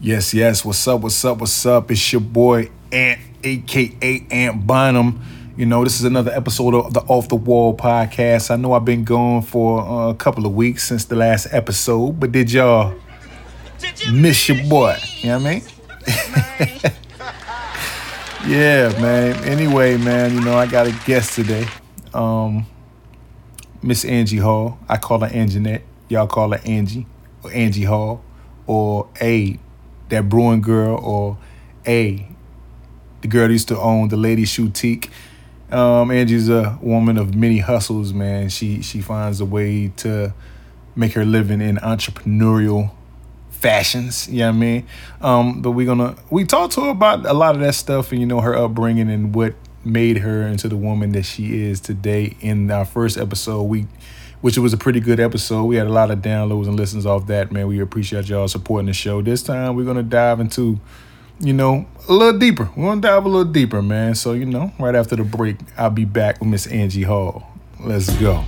Yes, yes. What's up? What's up? What's up? It's your boy Ant, aka Ant Bonham. You know, this is another episode of the Off the Wall podcast. I know I've been gone for uh, a couple of weeks since the last episode, but did y'all miss your boy? You know what I mean? yeah, man. Anyway, man, you know, I got a guest today. Um, Miss Angie Hall. I call her Anjanette. Y'all call her Angie or Angie Hall or A, that brewing girl or A, the girl used to own the Lady Shoutique. Um, Angie's a woman of many hustles, man. She she finds a way to make her living in entrepreneurial fashions. You know what I mean? Um, but we're gonna we talked to her about a lot of that stuff and you know her upbringing and what made her into the woman that she is today. In our first episode, we which it was a pretty good episode. We had a lot of downloads and listens off that, man. We appreciate y'all supporting the show. This time we're gonna dive into you know, a little deeper. We're gonna dive a little deeper, man. So, you know, right after the break, I'll be back with Miss Angie Hall. Let's go.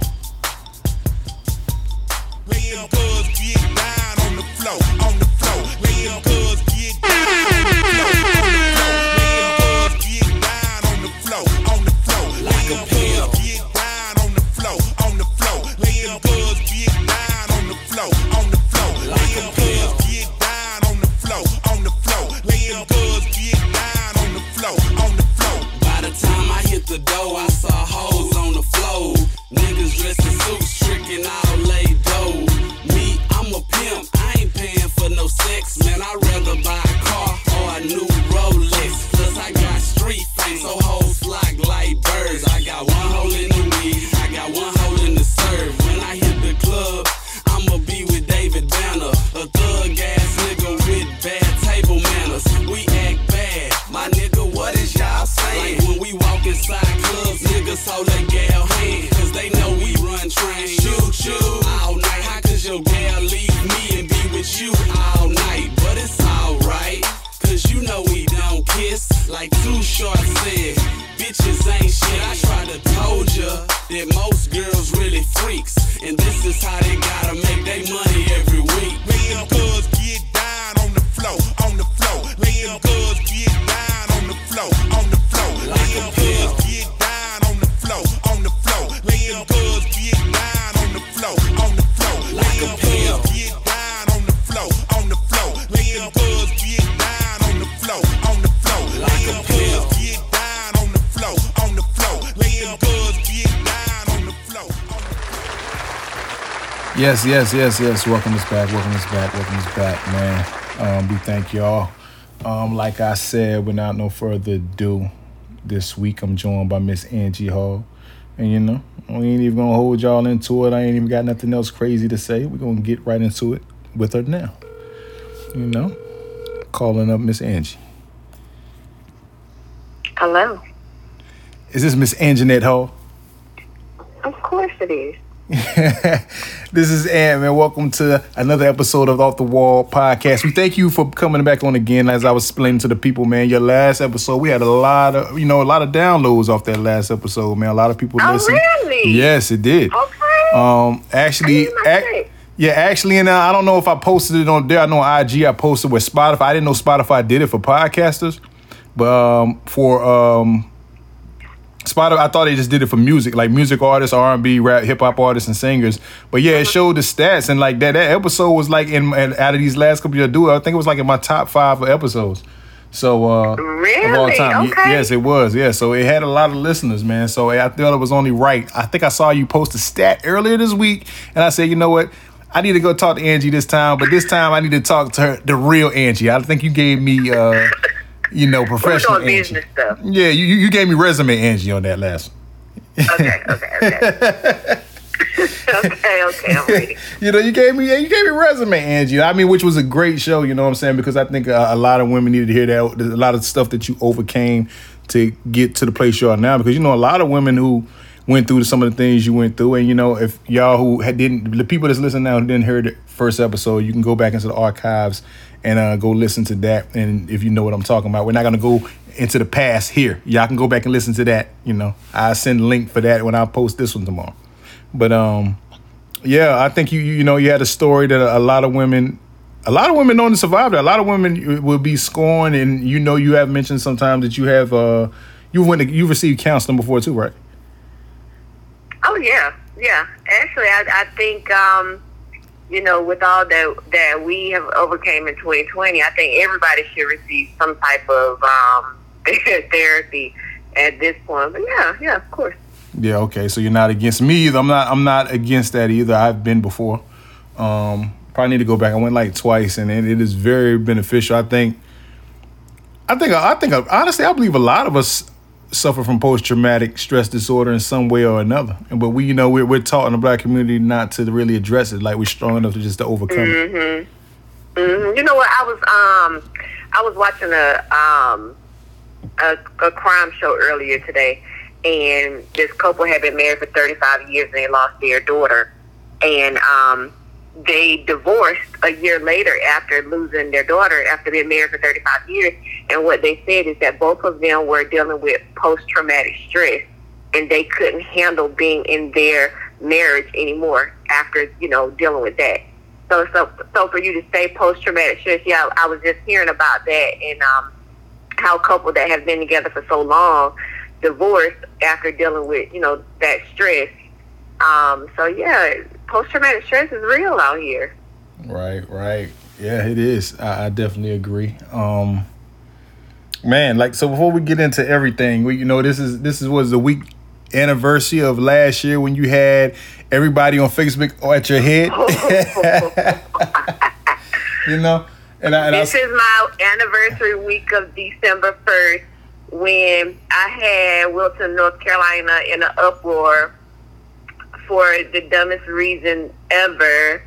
fucking all lay dough. Me, I'm a pimp, I ain't paying for no sex, man. I'd rather buy a car or a new Rolex. Plus, I got street fame, so hoes flock like birds. I got one hole in the weed, I got one hole in the short legs. Bitches ain't shit. I tried to told ya that most girls really freaks, and this is how they gotta make. Yes, yes, yes, yes. Welcome us back. Welcome us back. Welcome us back, man. Um, we thank y'all. Um, like I said, without no further ado, this week I'm joined by Miss Angie Hall. And you know, we ain't even gonna hold y'all into it. I ain't even got nothing else crazy to say. We're gonna get right into it with her now. You know, calling up Miss Angie. Hello. Is this Miss Anjanette Hall? Of course it is. this is Ant, man. Welcome to another episode of Off the Wall podcast. We thank you for coming back on again. As I was explaining to the people, man, your last episode, we had a lot of, you know, a lot of downloads off that last episode, man. A lot of people oh, listened. Really? Yes, it did. Okay. Um, actually, ac- yeah, actually, and uh, I don't know if I posted it on there. I know IG I posted with Spotify. I didn't know Spotify did it for podcasters, but um, for um, Spotify, I thought they just did it for music, like music artists, R and B, rap, hip hop artists, and singers. But yeah, it showed the stats, and like that, that episode was like in, out of these last couple of do, I think it was like in my top five episodes. So uh, really? of all time, okay. yes, it was. Yeah, so it had a lot of listeners, man. So I thought it was only right. I think I saw you post a stat earlier this week, and I said, you know what? I need to go talk to Angie this time, but this time I need to talk to her, the real Angie. I think you gave me. Uh, you know, professional Angie. business stuff. Yeah, you you gave me resume Angie on that last one. Okay, okay, okay. okay, okay, I'm ready. you know, you gave me you gave me resume, Angie. I mean, which was a great show. You know what I'm saying? Because I think a, a lot of women needed to hear that. There's a lot of stuff that you overcame to get to the place you are now. Because you know, a lot of women who went through some of the things you went through, and you know, if y'all who had, didn't, the people that's listening now who didn't hear the first episode, you can go back into the archives and uh, go listen to that. And if you know what I'm talking about, we're not gonna go into the past here. Y'all can go back and listen to that. You know, I send a link for that when I post this one tomorrow. But um, yeah, I think you you know you had a story that a lot of women a lot of women don't survive that. A lot of women will be scorned, and you know, you have mentioned sometimes that you have uh, you went to, you received counseling before too, right? Oh yeah, yeah. Actually, I, I think um, you know, with all that that we have overcame in 2020, I think everybody should receive some type of um, therapy at this point. But yeah, yeah, of course. Yeah. Okay. So you're not against me either. I'm not. I'm not against that either. I've been before. Um, probably need to go back. I went like twice, and it, it is very beneficial. I think. I think. I think. Honestly, I believe a lot of us suffer from post traumatic stress disorder in some way or another. And But we, you know, we're, we're taught in the black community not to really address it. Like we're strong enough to just to overcome mm-hmm. Mm-hmm. You know what? I was um, I was watching a um, a, a crime show earlier today, and this couple had been married for 35 years and they lost their daughter, and um, they divorced a year later after losing their daughter after being married for 35 years. And what they said is that both of them were dealing with post traumatic stress and they couldn't handle being in their marriage anymore after, you know, dealing with that. So, so, so for you to say post traumatic stress, yeah, I was just hearing about that and um, how a couple that have been together for so long divorced after dealing with, you know, that stress. Um, so yeah, post traumatic stress is real out here. Right, right. Yeah, it is. I, I definitely agree. Um, man, like so before we get into everything, we you know this is this is was the week anniversary of last year when you had everybody on Facebook at your head. you know, and, I, and this I, is my anniversary week of December first when I had Wilson, North Carolina, in an uproar for the dumbest reason ever.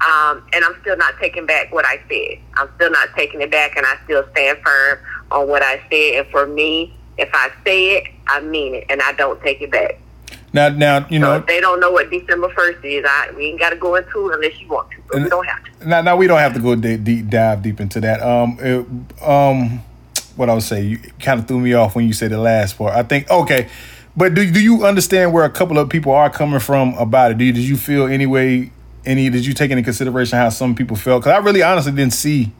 Um, and I'm still not taking back what I said. I'm still not taking it back, and I still stand firm on what I said. And for me, if I say it, I mean it, and I don't take it back. Now, now you know so they don't know what December first is. I we ain't got to go into it unless you want to, but we don't have to. Now, now we don't have to go deep, deep dive deep into that. Um, it, um, what I would say, you kind of threw me off when you said the last part. I think okay. But do do you understand where a couple of people are coming from about it? Do you, did you feel any way? Any did you take into consideration how some people felt? Because I really honestly didn't see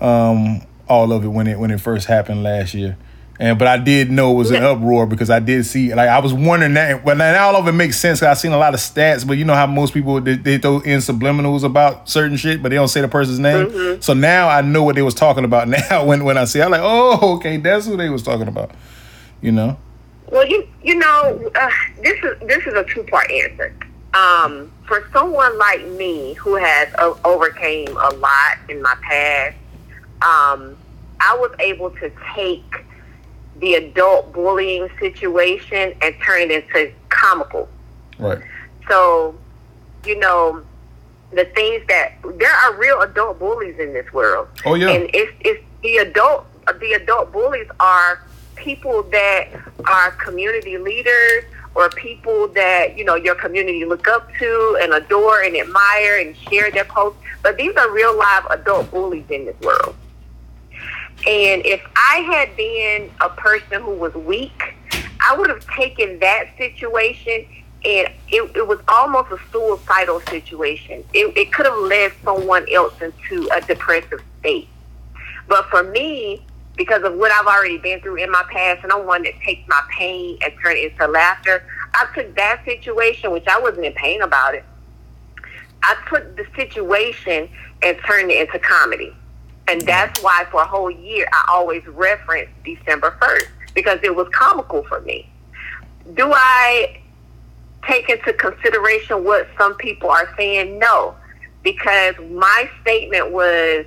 um, all of it when it when it first happened last year. And but I did know it was an uproar because I did see like I was wondering that. Well, now all of it makes sense. I've seen a lot of stats, but you know how most people they, they throw in subliminals about certain shit, but they don't say the person's name. Mm-hmm. So now I know what they was talking about. Now when when I see, I'm like, oh, okay, that's who they was talking about. You know. Well, you you know, uh, this is this is a two part answer. Um, for someone like me who has uh, overcame a lot in my past, um, I was able to take the adult bullying situation and turn it into comical. Right. So, you know, the things that there are real adult bullies in this world. Oh yeah. And it's it's the adult the adult bullies are people that are community leaders or people that you know your community look up to and adore and admire and share their posts. But these are real live adult bullies in this world. And if I had been a person who was weak, I would have taken that situation and it, it was almost a suicidal situation. It, it could have led someone else into a depressive state. But for me, because of what I've already been through in my past, and I'm one that takes my pain and turn it into laughter. I took that situation, which I wasn't in pain about it. I took the situation and turned it into comedy. And mm-hmm. that's why for a whole year I always reference December 1st because it was comical for me. Do I take into consideration what some people are saying? No, because my statement was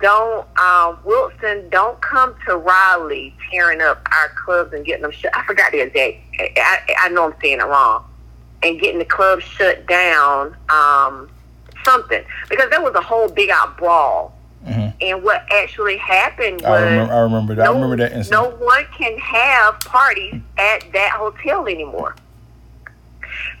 don't um, Wilson, don't come to Raleigh tearing up our clubs and getting them shut. I forgot the exact. I, I know I'm saying it wrong, and getting the clubs shut down. Um, something because there was a whole big out brawl. Mm-hmm. And what actually happened was I remember, I remember that. No, I remember that incident. No one can have parties at that hotel anymore.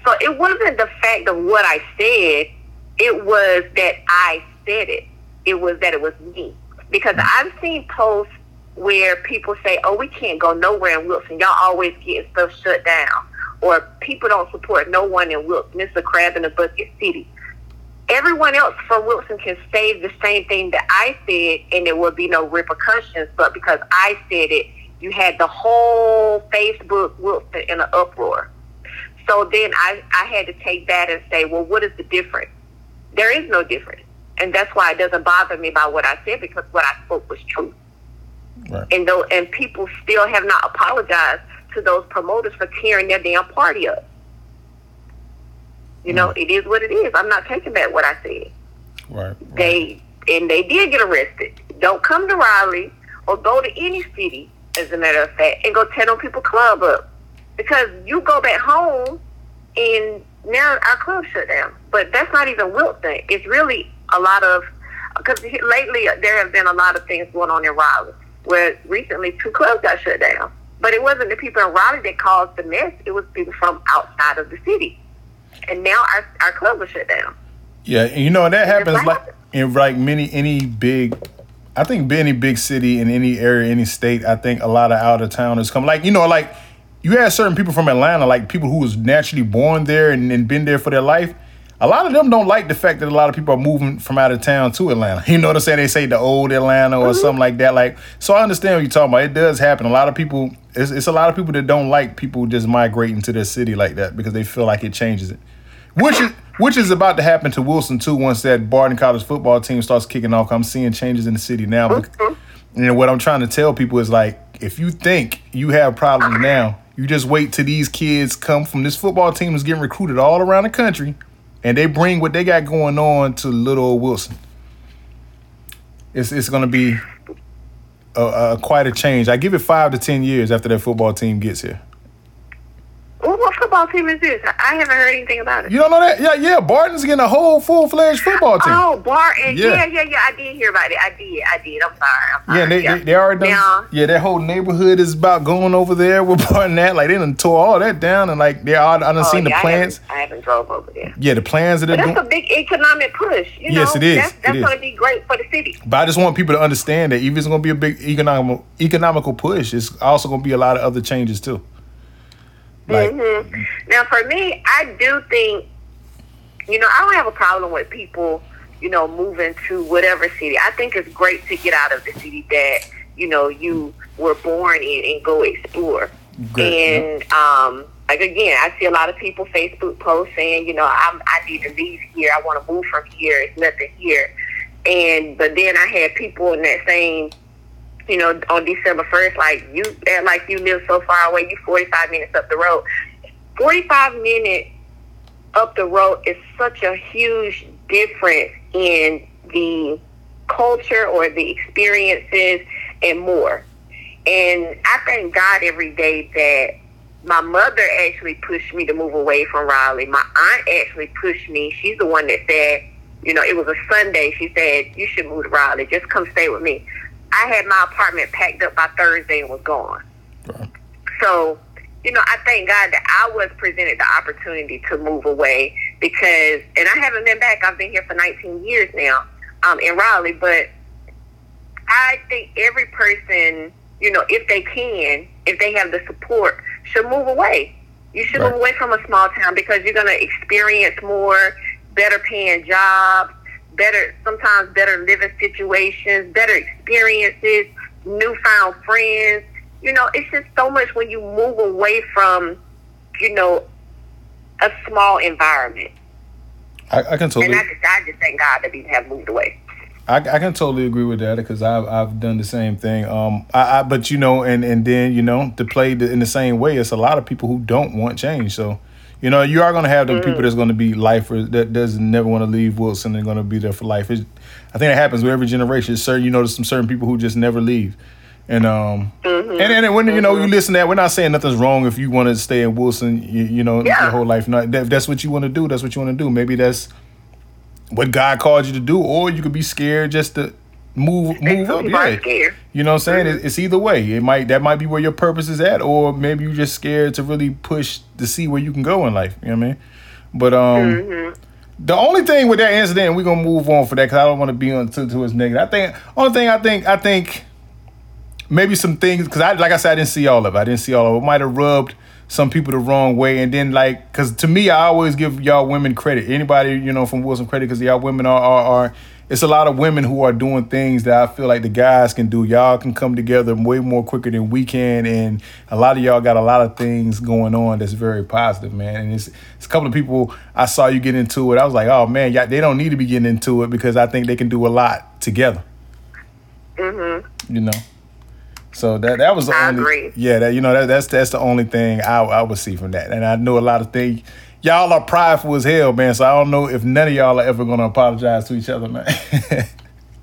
So it wasn't the fact of what I said; it was that I said it it was that it was me. Because I've seen posts where people say, oh, we can't go nowhere in Wilson. Y'all always getting stuff shut down. Or people don't support no one in Wilson. It's a crab in a bucket city. everyone else from Wilson can say the same thing that I said, and there will be no repercussions. But because I said it, you had the whole Facebook Wilson in an uproar. So then I, I had to take that and say, well, what is the difference? There is no difference. And that's why it doesn't bother me about what I said because what I spoke was true. Right. And though, and people still have not apologized to those promoters for tearing their damn party up. You know, mm. it is what it is. I'm not taking back what I said. Right, right. They and they did get arrested. Don't come to Raleigh or go to any city, as a matter of fact, and go tear on people club up. Because you go back home and now our club shut down. But that's not even Wilson. It's really a lot of because lately uh, there have been a lot of things going on in Raleigh. Where recently two clubs got shut down, but it wasn't the people in Raleigh that caused the mess. It was people from outside of the city, and now our our club was shut down. Yeah, and you know that happens like in like many any big I think any big city in any area, any state, I think a lot of out of towners come. Like you know, like you have certain people from Atlanta, like people who was naturally born there and, and been there for their life. A lot of them don't like the fact that a lot of people are moving from out of town to Atlanta. You know what I'm saying? They say the old Atlanta or mm-hmm. something like that. Like, so I understand what you're talking about. It does happen. A lot of people, it's, it's a lot of people that don't like people just migrating to their city like that because they feel like it changes it. Which is which is about to happen to Wilson too once that Barton College football team starts kicking off. I'm seeing changes in the city now. Mm-hmm. And what I'm trying to tell people is like, if you think you have problems now, you just wait till these kids come from this football team is getting recruited all around the country, and they bring what they got going on to little Wilson. It's it's to be a, a, quite a change. I give it five to ten years after that football team gets here. What football team is this? I haven't heard anything about it. You don't know that? Yeah, yeah. Barton's getting a whole full fledged football team. Oh, Barton. Yeah. yeah, yeah, yeah. I did hear about it. I did. I did. I'm sorry. I'm sorry. Yeah, they, yeah. They, they already done. Now, yeah, that whole neighborhood is about going over there with Barton. That like they done tore all that down and like they all I done oh, seen yeah, the plans. I haven't, I haven't, drove over there. Yeah, the plans that they're doing. That's a big economic push. You yes, know? it is. That's, that's going to be great for the city. But I just want people to understand that even if it's going to be a big economical economical push, it's also going to be a lot of other changes too. Like, mm-hmm. Now, for me, I do think, you know, I don't have a problem with people, you know, moving to whatever city. I think it's great to get out of the city that, you know, you were born in and go explore. Great. And, um, like again, I see a lot of people Facebook posts saying, you know, I'm, I need to leave here. I want to move from here. It's nothing here. And but then I had people in that same you know, on December 1st, like you, act like you live so far away, you 45 minutes up the road. 45 minutes up the road is such a huge difference in the culture or the experiences and more. And I thank God every day that my mother actually pushed me to move away from Raleigh. My aunt actually pushed me. She's the one that said, you know, it was a Sunday. She said, you should move to Raleigh. Just come stay with me. I had my apartment packed up by Thursday and was gone. Right. So, you know, I thank God that I was presented the opportunity to move away because, and I haven't been back. I've been here for 19 years now um, in Raleigh, but I think every person, you know, if they can, if they have the support, should move away. You should right. move away from a small town because you're going to experience more better paying jobs better, sometimes better living situations, better experiences, newfound friends. You know, it's just so much when you move away from, you know, a small environment. I, I can totally. And I just, I just thank God that we have moved away. I, I can totally agree with that because I've I've done the same thing. Um, I, I but you know, and and then you know to play the, in the same way, it's a lot of people who don't want change. So you know, you are going to have the mm. people that's going to be lifers that doesn't never want to leave Wilson and going to be there for life. It's, I think it happens with every generation. It's certain, you know, there's some certain people who just never leave. And um, mm-hmm. and, and when mm-hmm. you know you mm-hmm. listen to that, we're not saying nothing's wrong if you want to stay in Wilson, you, you know, yeah. your whole life. Not if that's what you want to do, that's what you want to do. Maybe that's what God called you to do, or you could be scared just to move move up. Yeah, you know what I'm saying? Mm-hmm. It's either way. It might that might be where your purpose is at, or maybe you're just scared to really push to see where you can go in life. You know what I mean? But um. Mm-hmm. The only thing with that incident, we're gonna move on for that because I don't want to be on to, to his negative. I think only thing I think I think maybe some things because I like I said I didn't see all of it. I didn't see all of it. it might have rubbed some people the wrong way, and then like, cause to me, I always give y'all women credit. Anybody you know from Wilson credit, cause y'all women are, are are. It's a lot of women who are doing things that I feel like the guys can do. Y'all can come together way more quicker than we can, and a lot of y'all got a lot of things going on that's very positive, man. And it's, it's a couple of people I saw you get into it. I was like, oh man, yeah, they don't need to be getting into it because I think they can do a lot together. Mm-hmm. You know. So that that was the I only agree. yeah that you know that, that's that's the only thing I I would see from that, and I know a lot of things. Y'all are prideful as hell, man. So I don't know if none of y'all are ever gonna apologize to each other, man.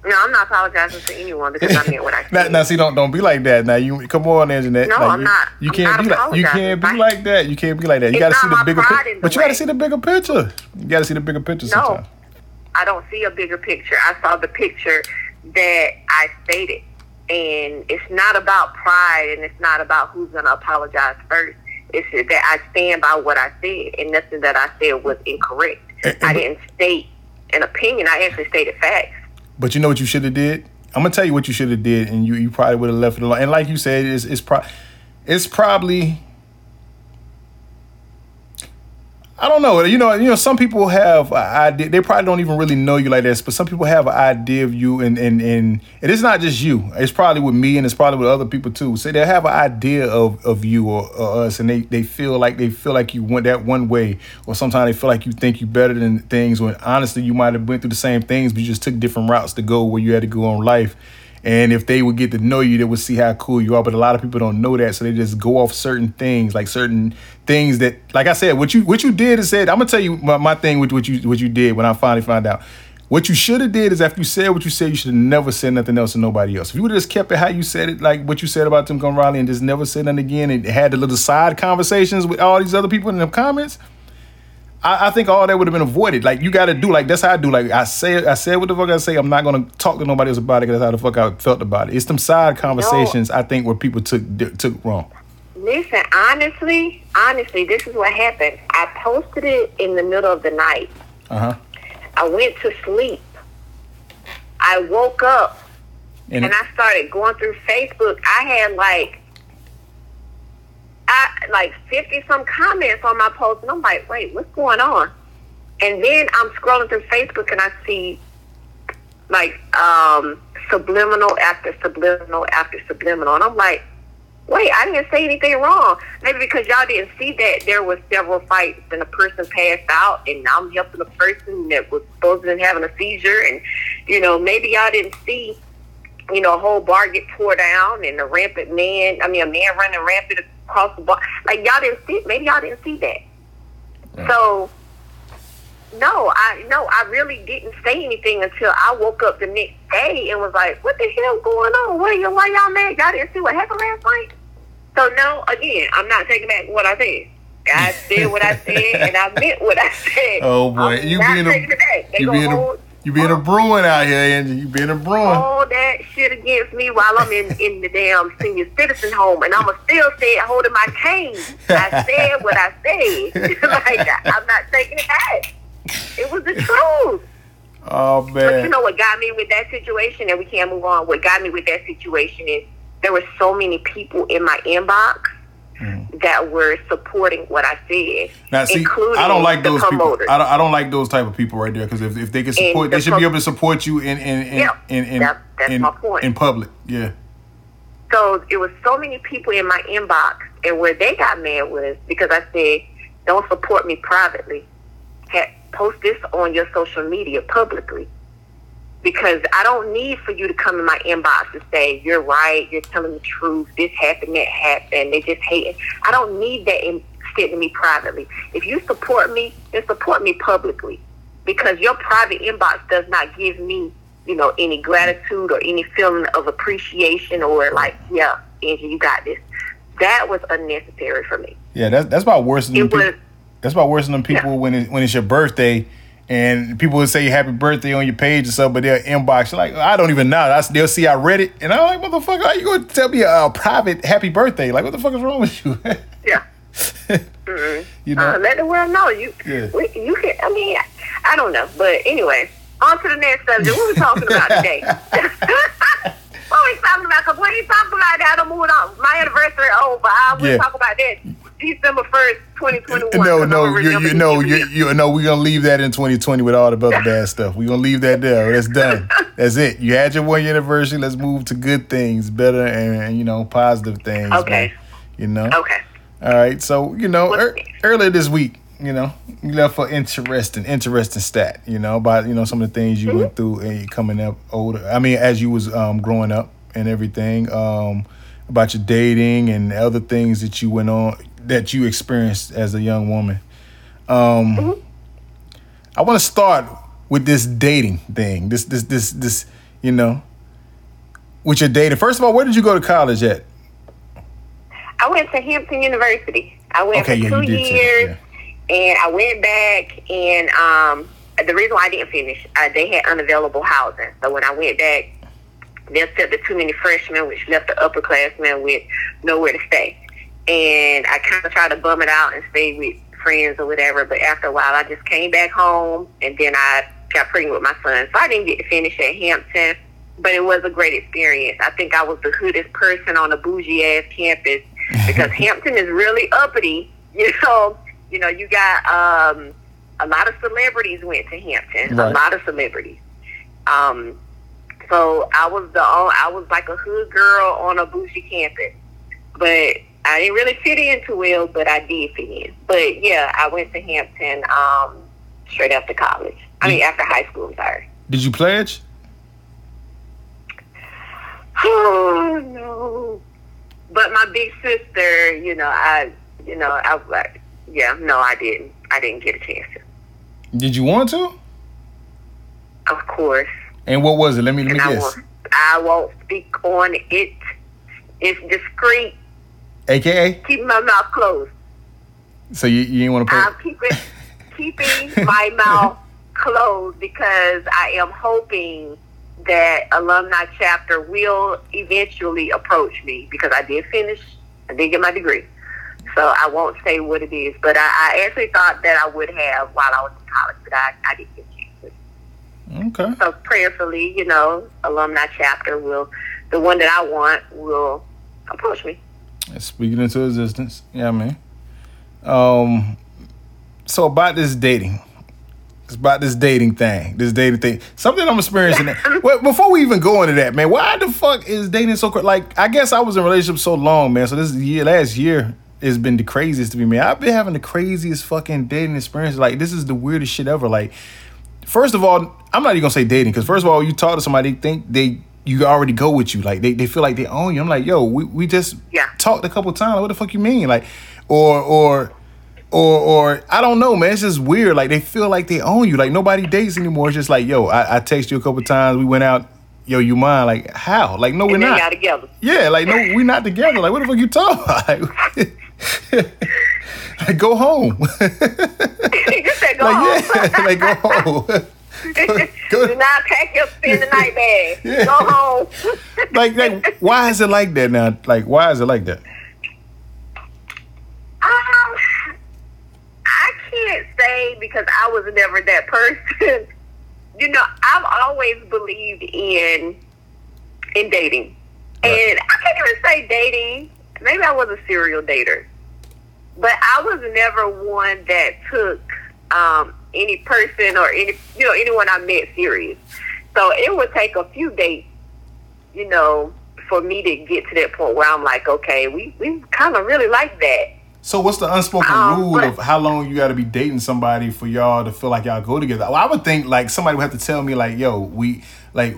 No, I'm not apologizing to anyone because I meant what I now, said. now, see, don't don't be like that. Now you come on, Anjanette. No, Like, I'm you, not. You I'm can't not be like you can't be like that. You can't be like that. You got to see the bigger picture. the But you got to see the bigger picture. You got to see the bigger picture No. sometimes. I don't see a bigger picture. I saw the picture that I stated. And it's not about pride and it's not about who's going to apologize first. It's that I stand by what I said and nothing that I said was incorrect. And- and I didn't state an opinion. I actually stated facts. But you know what you should have did? I'm gonna tell you what you should have did, and you you probably would have left it alone. And like you said, it's it's pro- it's probably I don't know. You know, you know, some people have an idea. They probably don't even really know you like this, but some people have an idea of you, and and and it is not just you. It's probably with me, and it's probably with other people too. So they have an idea of of you or, or us, and they they feel like they feel like you went that one way, or sometimes they feel like you think you better than things. When honestly, you might have went through the same things, but you just took different routes to go where you had to go on life. And if they would get to know you, they would see how cool you are. But a lot of people don't know that, so they just go off certain things, like certain things that, like I said, what you what you did is said. I'm gonna tell you my, my thing with what you what you did when I finally found out. What you should have did is after you said what you said, you should have never said nothing else to nobody else. If you would have just kept it how you said it, like what you said about Tim Gun Riley, and just never said nothing again, and had the little side conversations with all these other people in the comments, I, I think all that would have been avoided. Like you got to do like that's how I do. Like I say, I said what the fuck I say. I'm not gonna talk to nobody else about it because that's how the fuck I felt about it. It's them side conversations I think where people took took wrong. Listen, honestly, honestly, this is what happened. I posted it in the middle of the night. Uh huh. I went to sleep. I woke up And and I started going through Facebook. I had like I like fifty some comments on my post, and I'm like, wait, what's going on? And then I'm scrolling through Facebook and I see like um subliminal after subliminal after subliminal, and I'm like, wait, I didn't say anything wrong. Maybe because y'all didn't see that there was several fights and a person passed out, and I'm helping a person that was supposed to be having a seizure, and you know maybe y'all didn't see you know, a whole bar get tore down and a rampant man, I mean, a man running rampant across the bar. Like, y'all didn't see, maybe y'all didn't see that. Mm. So, no, I, no, I really didn't say anything until I woke up the next day and was like, what the hell going on? Why, y- why y'all mad? Y'all didn't see what happened last night? So, no, again, I'm not taking back what I said. I said what I said, and I meant what I said. Oh boy, I'm you being a. You being a you being a Bruin out here, Angie. You being a Bruin. all that shit against me while I'm in, in the damn senior citizen home, and I'ma still it holding my cane. I said what I said. like I'm not taking it back. It was the truth. Oh man! But you know what got me with that situation, and we can't move on. What got me with that situation is there were so many people in my inbox mm. that were supporting what I said, Now see, including I don't like the those people. promoters. I don't, I don't like those type of people right there because if, if they can support, the they should be able to support you in in in Yeah, in, in, that- that's in, my point. in public. Yeah. So it was so many people in my inbox, and where they got mad was because I said, "Don't support me privately. Post this on your social media publicly." Because I don't need for you to come in my inbox and say you're right, you're telling the truth, this happened, that happened. They just hate it. I don't need that in, said to me privately. If you support me, then support me publicly. Because your private inbox does not give me, you know, any gratitude or any feeling of appreciation or like, yeah, Angie, you got this. That was unnecessary for me. Yeah, that's that's about worse than It people, was that's about worse than people when it, when it's your birthday and people would say happy birthday on your page or something, but they'll inbox like I don't even know. I, they'll see I read it and I'm like, motherfucker, how you gonna tell me a, private happy birthday? Like, what the fuck is wrong with you? yeah. Mm-mm. you know? Uh, let the world know you. Yeah. We, you can. I mean, I don't know, but anyway, on to the next subject. What we talking about today? what we talking about? Because we ain't talking about that. I'm moving on. My anniversary over. I will Yeah. talk about that December first, 2021. No, no, I'ma you, you know, the you, you know, we're gonna leave that in 2020 with all the other bad stuff. We're gonna leave that there. That's done. That's it. You had your one year anniversary. Let's move to good things, better, and you know, positive things. Okay. man. You know. Okay. All right. So you know, ear earlier this week, you know, you left an interesting, interesting stat. You know about you know some of the things you went through and you coming up older. I mean, as you was um, growing up and everything. Um, about your dating and other things that you went on that you experienced as a young woman. Um, I want to start with this dating thing. This this this this you know with your dating. First of all, where did you go to college at? I went to Hampton University. I went Okay, for yeah, two you did say, years, and I went back. And um, the reason why I didn't finish, uh, they had unavailable housing. So when I went back, they accepted too many freshmen, which left the upperclassmen with nowhere to stay. And I kind of tried to bum it out and stay with friends or whatever. But after a while, I just came back home, and then I got pregnant with my son. So I didn't get to finish at Hampton, but it was a great experience. I think I was the hoodest person on a bougie ass campus because Hampton is really uppity. You know, you know, you got um, a lot of celebrities went to Hampton. Right. A lot of celebrities. Um, so I was the I was like a hood girl on a bougie campus, but I didn't really fit in too well. But I did fit in. But yeah, I went to Hampton um, straight after college. I mean, after high school. I'm sorry. Did you pledge? Oh no! But my big sister, you know, I, you know, I, was like, yeah, no, I didn't. I didn't get a chance to. Did you want to? Of course, And what was it? Let me let me I guess. won't. I won't speak on it. It's discreet. AKA. Keep my mouth closed. So you you didn't want to pay. I'm keeping keeping my mouth closed because I am hoping that alumni chapter will eventually approach me because I did finish, I did get my degree. So I won't say what it is, but I, I actually thought that I would have while I was in college, but I, I didn't get a chance. Okay. So prayerfully, you know, alumni chapter will, the one that I want will approach me. Speaking into existence. Yeah, man. Um. So about this dating. It's about this dating thing. This dating thing. Something I'm experiencing. well, before we even go into that, man, why the fuck is dating so like? I guess I was in a relationship so long, man. So this year, last year, has been the craziest to me, man. I've been having the craziest fucking dating experience. Like this is the weirdest shit ever. Like, first of all, I'm not even gonna say dating because first of all, you talk to somebody, think they you already go with you. Like they, they feel like they own you. I'm like, yo, we, we just Yeah. talked a couple times. What the fuck you mean? Like, or or or or I don't know, man. It's just weird. Like they feel like they own you. Like nobody dates anymore. It's just like, yo, I, I text you a couple times. We went out. Yo, you mind? Like how? Like no, we're not. together. Yeah, like no, we're not together. Like what the fuck you talking about? Like, like go home. you said go like home. yeah, like go home. Do not pack your spend the night bag. Yeah. Go home. like like why is it like that now? Like why is it like that? Um, I can't say because I was never that person. you know, I've always believed in in dating, and I can't even say dating. Maybe I was a serial dater, but I was never one that took um, any person or any you know anyone I met serious. So it would take a few dates, you know, for me to get to that point where I'm like, okay, we we kind of really like that. So what's the unspoken Um, rule but- of how long you got to be dating somebody for y'all to feel like y'all go together? Well, I would think like somebody would have to tell me like, yo, we like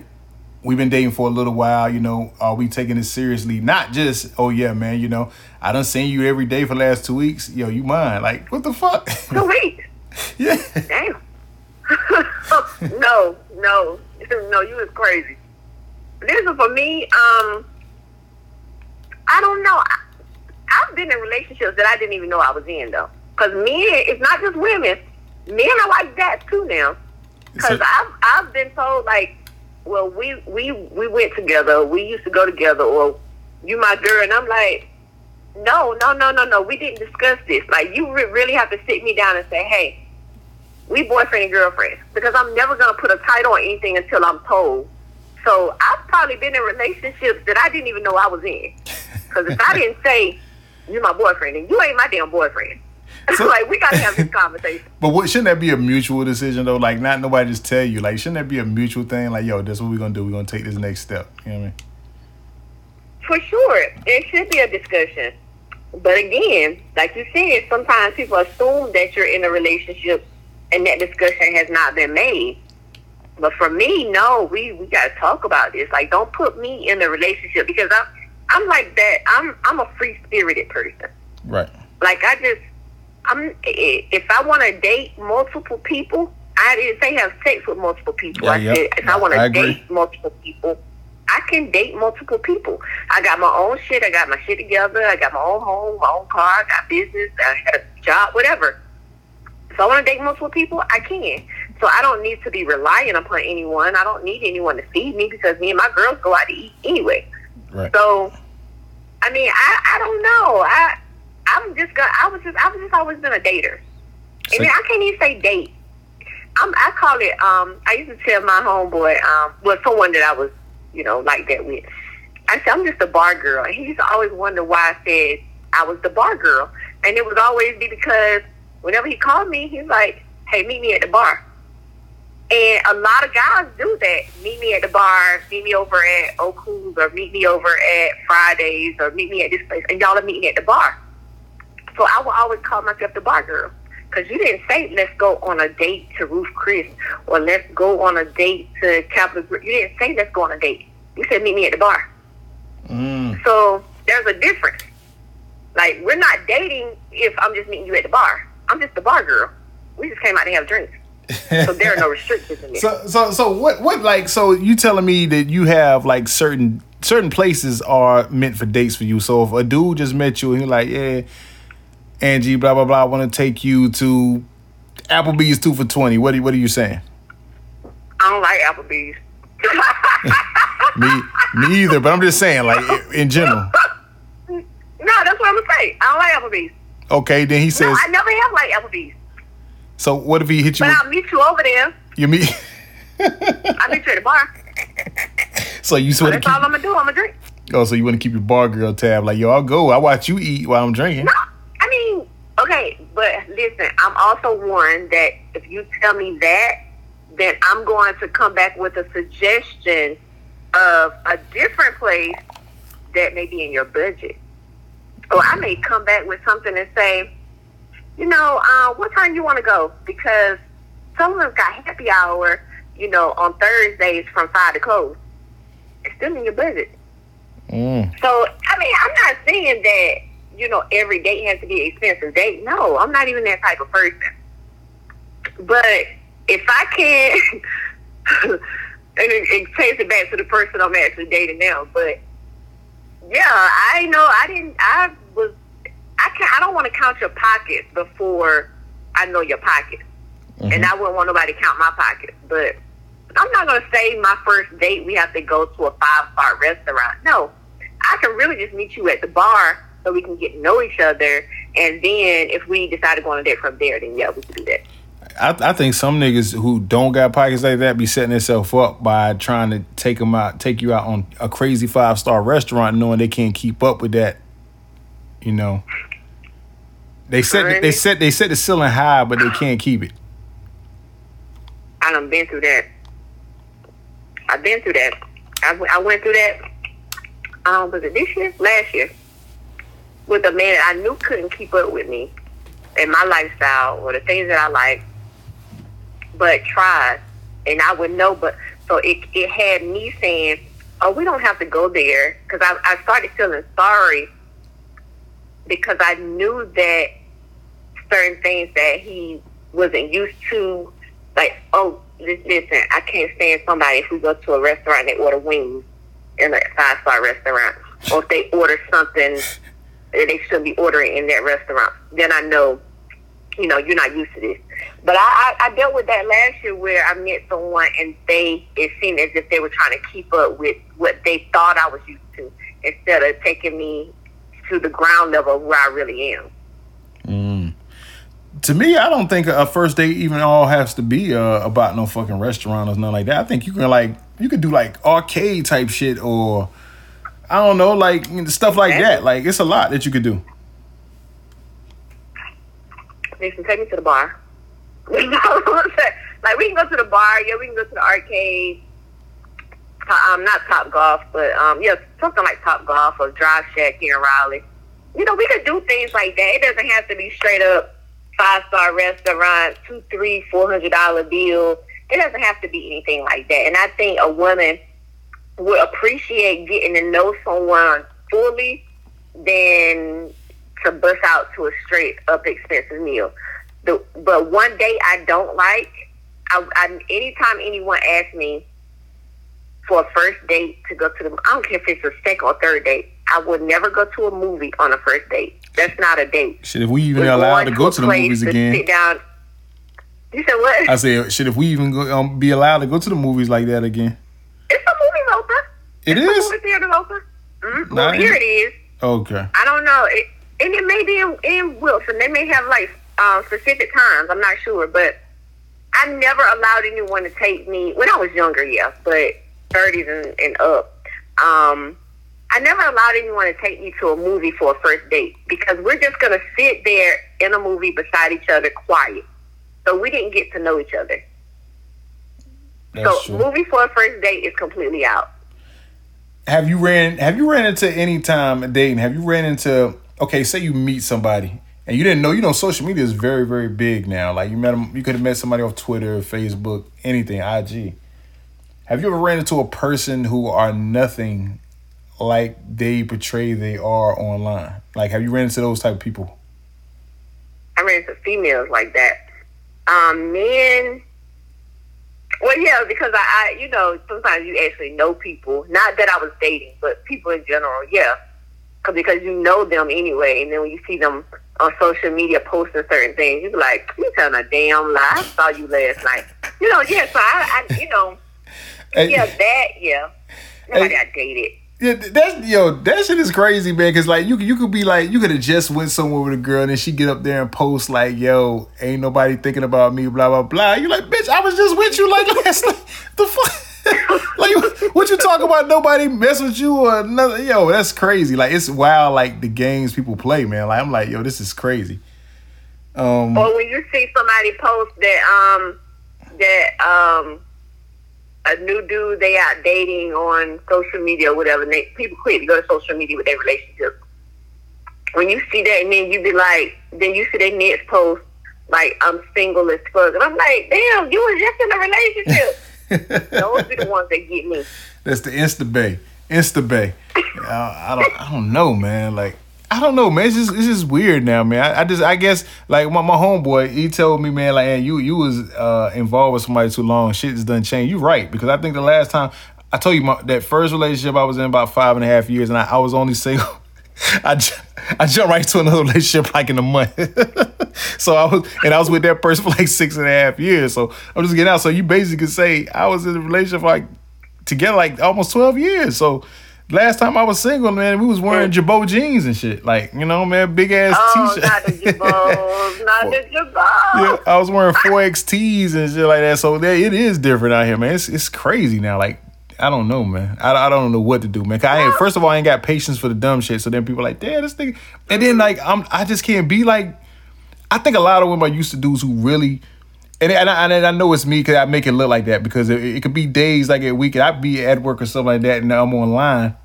we've been dating for a little while. You know, are we taking this seriously? Not just oh yeah, man. You know, I done seen you every day for the last two weeks. Yo, you mind? Like what the fuck? Two weeks. yeah. Damn. no, no, no, you was crazy. This is for me, um, I don't know. I, I've been in relationships that I didn't even know I was in, though. Because men, it's not just women. Men are like that, too, now. Because So- I've, I've been told, like, well, we, we, we went together. We used to go together. Or you my girl. And I'm like, no, no, no, no, no. We didn't discuss this. Like, you re- really have to sit me down and say, hey, we boyfriend and girlfriend because I'm never gonna put a title on anything until I'm told. So I've probably been in relationships that I didn't even know I was in. Because if I didn't say you're my boyfriend, and you ain't my damn boyfriend. So- like we gotta have this conversation. But what shouldn't that be a mutual decision though? Like not nobody just tell you. Like shouldn't that be a mutual thing? Like yo, that's what we're gonna do. We're gonna take this next step. You know what I mean? For sure, it should be a discussion. But again, like you said, sometimes people assume that you're in a relationship and that discussion has not been made. But for me, no, we we got to talk about this. Like, don't put me in a relationship because I'm I'm like that. I'm I'm a free spirited person. Right. Like I just I'm if I want to date multiple people, I didn't say have sex with multiple people. Yeah, I yep. said if I want I to date multiple people, I can date multiple people. I got my own shit. I got my shit together. I got my own home, my own car. I got business. I had a job, whatever. If I want to date multiple people, I can. So I don't need to be relying upon anyone. I don't need anyone to feed me because me and my girls go out to eat anyway. Right. So, I mean, I I don't know. I I'm just gonna. I was just I was just always been a dater. So- and then I can't even say date. I'm, I call it. Um, I used to tell my homeboy, um, well, someone that I was, you know, like that with. I said I'm just a bar girl, and he used to always wonder why I said I was the bar girl, and it would always be because whenever he called me, he's like, "Hey, meet me at the bar." And a lot of guys do that. Meet me at the bar, meet me over at O'Cool's, or meet me over at Fridays, or meet me at this place, and y'all are meeting at the bar. So I will always call myself the bar girl. Because you didn't say, let's go on a date to Ruth Chris, or let's go on a date to Capitol. Gr- You didn't say, let's go on a date. You said, meet me at the bar. Mm. So there's a difference. Like, we're not dating if I'm just meeting you at the bar. I'm just the bar girl. We just came out to have drinks. So there are no restrictions in. So so so what what like so you telling me that you have like certain certain places are meant for dates for you. So if a dude just met you and he's like, yeah, Angie, blah blah blah, I want to take you to Applebee's two for twenty. What are, what are you saying? I don't like Applebee's. Me me either, but I'm just saying like in general. no, that's what I'm gonna say. I don't like Applebee's. Okay, then he No, says. I never have liked Applebee's. So what if he hit you? But With, I'll meet you over there. you meet. I'll meet you at the bar. so you sort of that's all. I'm gonna do. I'm gonna drink. Oh, so you want to keep your bar girl tab? Like yo, I'll go. I watch you eat while I'm drinking. No, I mean, okay, but listen, I'm also one that if you tell me that, then I'm going to come back with a suggestion of a different place that may be in your budget. Or I may come back with something and say, you know, uh, what time you want to go? Because someone's got happy hour, you know, on Thursdays from five to close. It's still in your budget. Mm. So, I mean, I'm not saying that, you know, every date has to be an expensive date. No, I'm not even that type of person. But if I can, and it, it takes it back to the person I'm actually dating now, but yeah, I know I didn't, I was, I can't, I don't want to count your pockets before I know your pockets. And mm-hmm. I wouldn't want nobody to count my pockets. But I'm not going to say my first date we have to go to a five star restaurant. No, I can really just meet you at the bar so we can get to know each other. And then if we decide to go on a date from there, then yeah, we can do that. I, I think some niggas who don't got pockets like that be setting themselves up by trying to take them out, take you out on a crazy five star restaurant, knowing they can't keep up with that. You know, they set they set they set the ceiling high, but they can't keep it. I done been through that. I've been through that. I, w- I went through that. Um, was it this year? Last year, with a man that I knew couldn't keep up with me and my lifestyle or the things that I like, but tried, and I would know. But so it it had me saying, "Oh, we don't have to go there," because I I started feeling sorry because I knew that certain things that he wasn't used to like, oh, li- listen, I can't stand somebody who goes to a restaurant and they order wings in a five star restaurant, or if they order something that they shouldn't be ordering in that restaurant, then I know, you know, you're not used to this. But I, I, I dealt with that last year where I met someone and they, it seemed as if they were trying to keep up with what they thought I was used to instead of taking me to the ground level of where I really am. To me, I don't think a first date even all has to be uh, about no fucking restaurant or nothing like that. I think you can like you could do like arcade type shit or I don't know, like stuff like that. Like it's a lot that you could do. Jason, take me to the bar. like we can go to the bar, yeah, we can go to the arcade. Um, not Top Golf, but um, yeah, something like Top Golf or Drive Shack here in Raleigh. You know, we could do things like that. It doesn't have to be straight up five star restaurant, two, three, four hundred dollar bill. It doesn't have to be anything like that. And I think a woman would appreciate getting to know someone fully than to bust out to a straight up expensive meal. The, but one day I don't like. I, I anytime anyone asks me for a first date to go to the, I don't care if it's a second or third date. I would never go to a movie on a first date. That's not a date. Shit, if we even We're allowed to go to the movies to again. Sit down. You said what? I said, shit, if we even go, um, be allowed to go to the movies like that again. It's a movie open. It it's is. A movie theater open. Mm-hmm. Well, here it is. Okay. I don't know. It, and it may be in, in Wilson. They may have like um, specific times. I'm not sure, but I never allowed anyone to take me when I was younger. Yeah, but 30s and, and up. Um, I never allowed anyone to take me to a movie for a first date because we're just gonna sit there in a movie beside each other, quiet. So we didn't get to know each other. That's so true. movie for a first date is completely out. Have you ran? Have you ran into any time dating? Have you ran into? Okay, say you meet somebody and you didn't know. You know, social media is very, very big now. Like you met them, you could have met somebody off Twitter, Facebook, anything, IG. Have you ever ran into a person who are nothing like they portray they are online? Like, have you ran into those type of people? I ran into females like that. Um, men. Well, yeah, because I, I, you know, sometimes you actually know people. Not that I was dating, but people in general. Yeah, because you know them anyway, and then when you see them on social media posting certain things, you be like, "You telling a damn lie? I saw you last night." You know, yeah. So I, I you know, yeah, that, yeah. Nobody got dated. Yeah, that's yo, that shit is crazy, man. Cause like you you could be like you could have just went somewhere with a girl and then she get up there and post like, "Yo, ain't nobody thinking about me," blah blah blah. You like, bitch, I was just with you like last night. The fuck, like what you talk about? Nobody mess with you or nothing. Yo, that's crazy. Like it's wild. Like the games people play, man. Like I'm like, yo, this is crazy. Um, or when you see somebody post that um that um a new dude they out dating on social media or whatever, and they, people quit to go to social media with their relationship. When you see that, and then you be like, then you see their next post, like, I'm single as fuck. And I'm like, damn, you was just in a relationship. Those be the ones that get me. That's the Insta Bay. Insta Bay. I, I don't I don't know, man. Like I don't know, man. It's just it's just weird now, man. I, I just I guess like my, my homeboy, he told me, man, like, you you was uh, involved with somebody too long. Shit has done changed. You right because I think the last time I told you my, that first relationship I was in about five and a half years, and I, I was only single. I I jumped right to another relationship like in a month. so I was and I was with that person for like six and a half years. So I'm just getting out. So you basically could say I was in a relationship like together like almost twelve years. So Last time I was single, man, we was wearing mm. Girbaud jeans and shit. Like, you know, man, big ass oh, t-shirt. not the Girbaud, not the Girbaud. Yeah, I was wearing 4XTs and shit like that. So that it is different out here, man. It's it's crazy now. Like, I don't know, man. I, I don't know what to do, man. I ain't, first of all, I ain't got patience for the dumb shit. So then people like, damn, this thing. And then like I'm I just can't be like I think a lot of women are used to dudes who really and, and, I, and I know it's me because I make it look like that because it, it could be days like a week and I'd be at work or something like that and I'm online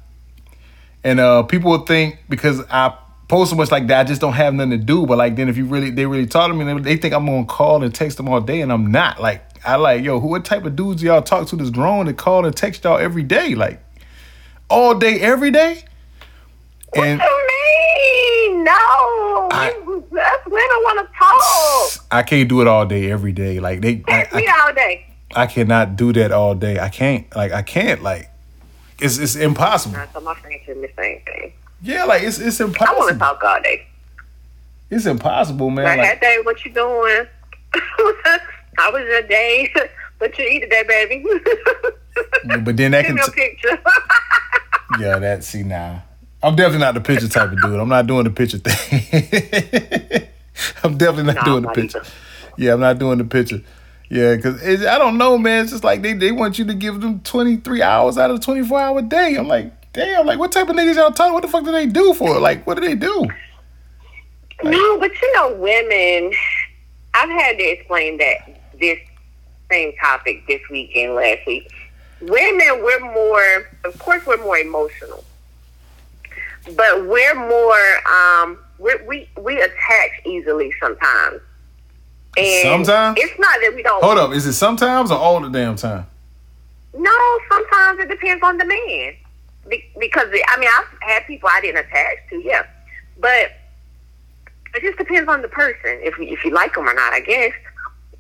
and uh, people would think because I post so much like that I just don't have nothing to do but like then if you really they really talk to me they, they think I'm gonna call and text them all day and I'm not like I like yo who what type of dudes y'all talk to that's grown to call and text y'all every day like all day every day and what you mean? No, I, that's when I want to talk. I can't do it all day, every day. Like they, text I, me I, all day. I cannot do that all day. I can't. Like I can't. Like it's it's impossible. So my friends do the same thing. Yeah, like it's it's impossible. I want to talk all day. It's impossible, man. Like, like day, what you doing? How was your day? but you eat today, baby? yeah, but then that can. T- picture. yeah, that see now. I'm definitely not the picture type of dude. I'm not doing the picture thing. I'm definitely not no, doing the picture. Either. Yeah, I'm not doing the picture. Yeah, because I don't know, man. It's just like they, they want you to give them 23 hours out of a 24 hour day. I'm like, damn, like what type of niggas y'all talking? What the fuck do they do for? it? Like, what do they do? Like, no, but you know, women, I've had to explain that this same topic this week and last week. Women, we're more, of course, we're more emotional, but we're more, um, we're, we we attach easily sometimes. And Sometimes? it's not that we don't. Hold up, is it sometimes or all the damn time? No, sometimes it depends on the man. Be- because I mean, I've had people I didn't attach to, yeah, but it just depends on the person if if you like them or not, I guess.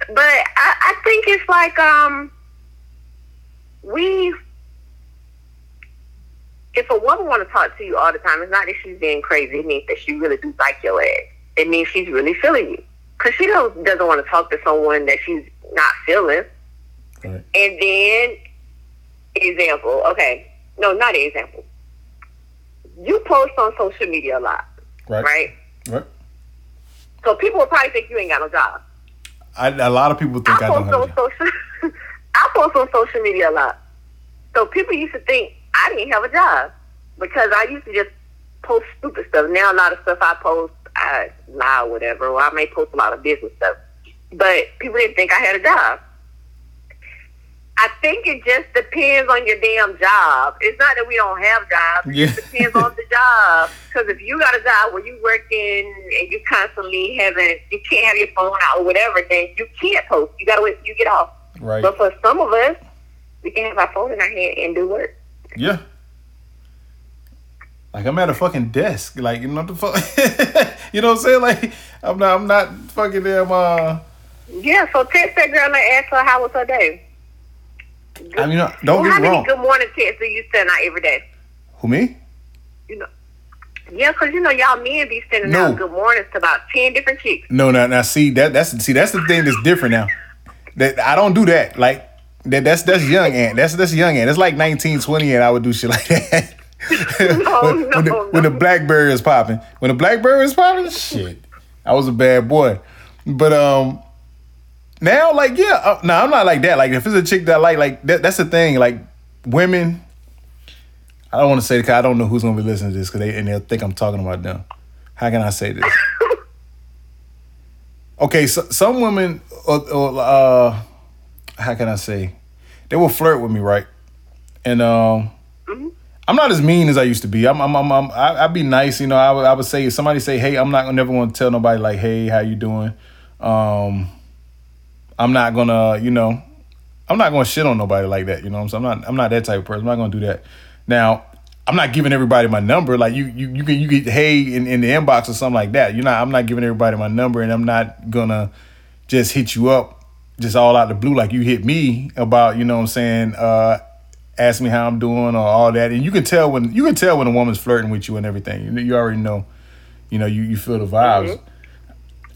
But I, I think it's like um, we. If a woman want to talk to you all the time, it's not that she's being crazy. It means that she really do like your ass. It means she's really feeling you. Because she don't, doesn't want to talk to someone that she's not feeling. Right. And then, example, okay, no, not an example. You post on social media a lot, Right. right? Right. So people will probably think you ain't got no job. I, a lot of people think I I, don't post have a on social. I post on social media a lot. So people used to think I didn't have a job because I used to just post stupid stuff. Now a lot of stuff I post, I lie or whatever, or I may post a lot of business stuff. But people didn't think I had a job. I think it just depends on your damn job. It's not that we don't have jobs. It just depends on the job. Because if you got a job where you working and you constantly having, you can't have your phone out or whatever, then you can't post. You got to wait you get off. Right. But for some of us, we can have our phone in our hand and do work. Yeah. Like I'm at a fucking desk. Like you know what the fuck. you know what I'm saying? Like I'm not. I'm not fucking damn. Uh. Yeah, so text that girl and ask her how was her day. I mean, don't well, get how me many wrong. good morning texts do you send out every day? Who me? You know, Yeah, cause you know y'all men be sending No. out good mornings to about ten different chicks. No, now, now see that that's see that's the thing that's different now. That I don't do that. Like that that's that's young and That's that's young and It's like 19, 20 and I would do shit like that. No, when, when the, no, when the blackberry is popping. When the blackberry is popping, shit. I was a bad boy. But um now like yeah, uh, no, I'm not like that. Like if it's a chick that I like, like that, that's the thing. Like women, I don't want to say because I don't know who's gonna be listening to this because they and they'll think I'm talking about them. How can I say this? okay, so, some women, uh, uh, uh, how can I say, they will flirt with me, right? And um, I'm not as mean as I used to be. I'm, I'm, I'm, I'm I, I be nice, you know. I would, I would say if somebody say, "Hey," I'm not gonna never want to tell nobody like, "Hey, how you doing?" Um, I'm not gonna, you know, I'm not gonna shit on nobody like that. You know what I'm saying? I'm not, I'm not that type of person. I'm not gonna do that. Now, I'm not giving everybody my number. Like you, you, you can, you get hey in, in the inbox or something like that. You're not. I'm not giving everybody my number, and I'm not gonna just hit you up just all out the blue like you hit me about. You know what I'm saying? Uh, ask me how I'm doing or all that, and you can tell when you can tell when a woman's flirting with you and everything. You, you already know. You know, you, you feel the vibes.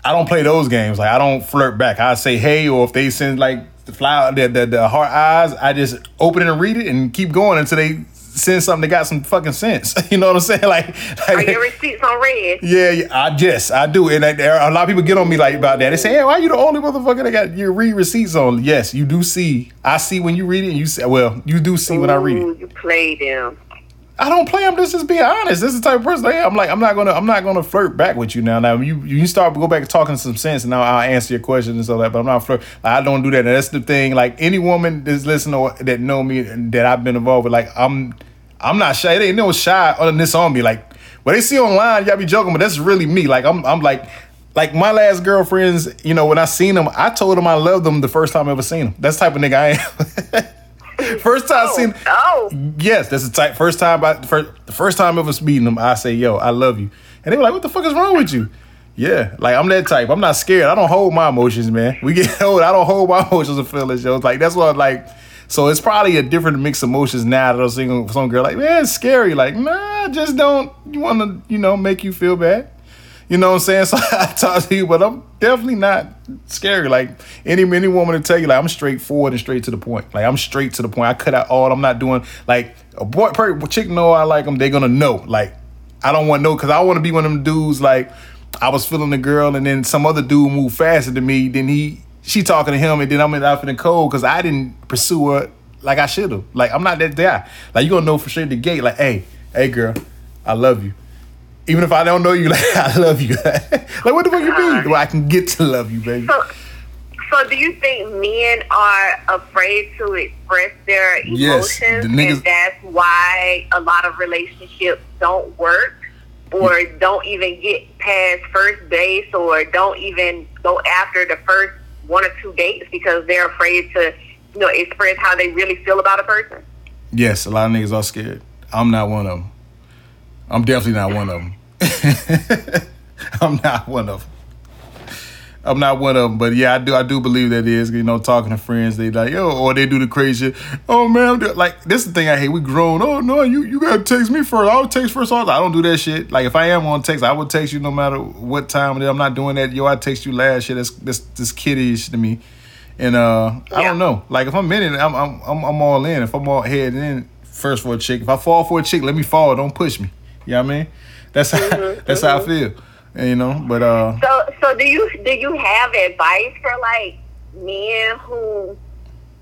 I don't play those games. Like I don't flirt back. I say hey, or if they send like the flower, the, the the heart eyes, I just open it and read it and keep going until they send something that got some fucking sense. You know what I'm saying? Like, Are like your receipts on red? yeah, yeah, I just I do, and I, there are a lot of people get on me like about that. They say, "Hey, why you the only motherfucker that got your read receipts on?" Yes, you do see. I see when you read it. And you say, well, you do see when I read it. You play them. I don't play. I'm just just being honest. This is the type of person I am. I'm like, I'm not gonna, I'm not gonna flirt back with you now. Now you, you start go back talking some sense, and now I'll answer your questions and stuff like that. But I'm not flirt. Like, I don't do that. And that's the thing. Like any woman that's listening or that know me and that I've been involved with, like I'm, I'm not shy. It ain't no shy on this on me. Like what they see online, y'all be joking, but that's really me. Like I'm, I'm like. Like my last girlfriends, you know, when I seen them, I told them I loved them the first time I ever seen them. That's the type of nigga I am. first time I oh, seen, Oh, Yes, that's the type. First time, I, first, the first time ever meeting them, I say, "Yo, I love you," and they were like, "What the fuck is wrong with you?" Yeah, like I'm that type. I'm not scared. I don't hold my emotions, man. We get old. I don't hold my emotions and feelings, yo. Like that's what like. So it's probably a different mix of emotions now that I'm seeing some girl like, man, it's scary. Like, nah, just don't. You want to, you know, make you feel bad. You know what I'm saying? So I talk to you, but I'm definitely not scary. Like any any woman to tell you, like I'm straightforward and straight to the point. Like I'm straight to the point. I cut out all. I'm not doing like a boy, per, chick know I like them. They're gonna know. Like I don't want no because I want to be one of them dudes. Like I was feeling the girl, and then some other dude moved faster than me. Then he she talking to him, and then I'm in out in the cold because I didn't pursue her like I should have. Like I'm not that guy. Like you gonna know for sure the gate. Like hey, hey girl, I love you even if I don't know you, like I love you. like what the fuck you mean? Uh-huh. Well, I can get to love you, baby. So, so do you think men are afraid to express their Yes, emotions, the niggas- and that's why a lot of relationships don't work, or don't even get past first base, or don't even go after the first one or two dates because they're afraid to, you know, express how they really feel about a person? Yes, a lot of niggas are scared. I'm not one of them. I'm definitely not one of them. I'm not one of them. I'm not one of them, but yeah, I do. I do believe that is. You know, talking to friends, they like, yo, or they do the crazy shit. Oh man, I'm like this is the thing I hate. We grown. Oh no, you you gotta text me first. I'll text first. I don't do that shit. Like if I am on text, I will text you no matter what time. I'm not doing that. Yo, I text you last shit. That's that's this kiddish to me. And uh, I don't know. Like if I'm in it, I'm I'm I'm, I'm all in. If I'm all head in first for a chick. If I fall for a chick, let me fall. Don't push me. You know what I mean? That's how that's how I feel. And, you know, but uh, So, so do you do you have advice for like men who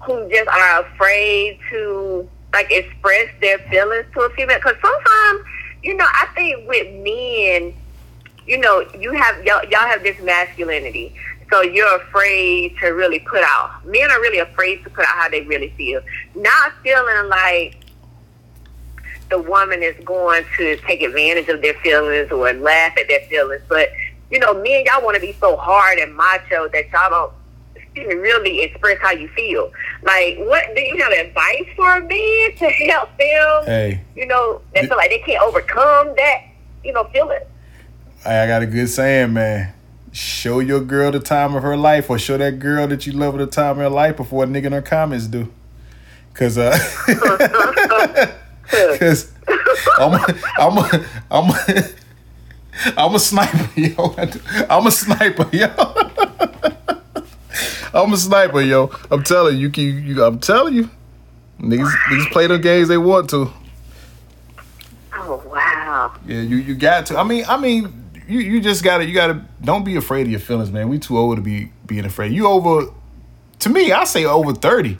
who just are afraid to like express their feelings to a female? Because sometimes, you know, I think with men, you know, you have y'all, y'all have this masculinity, so you're afraid to really put out. Men are really afraid to put out how they really feel, not feeling like the woman is going to take advantage of their feelings or laugh at their feelings. But you know, men, y'all want to be so hard and macho that y'all don't even really express how you feel. Like, what do you have advice for a man to help them? hey, You know, that feel like they can't overcome that. You know, feeling. I got a good saying, man. Show your girl the time of her life, or show that girl that you love her the time of her life before a nigga in her comments do. Cause uh, cause I'm a, I'm a, I'm a, I'm a sniper, yo. I'm a sniper, yo. I'm a sniper, yo. I'm telling you, you, you I'm telling you, niggas, niggas play the games they want to. Oh wow. Yeah, you you got to. I mean, I mean, you you just gotta you gotta don't be afraid of your feelings, man. We too old to be being afraid. You over to me, I say over 30.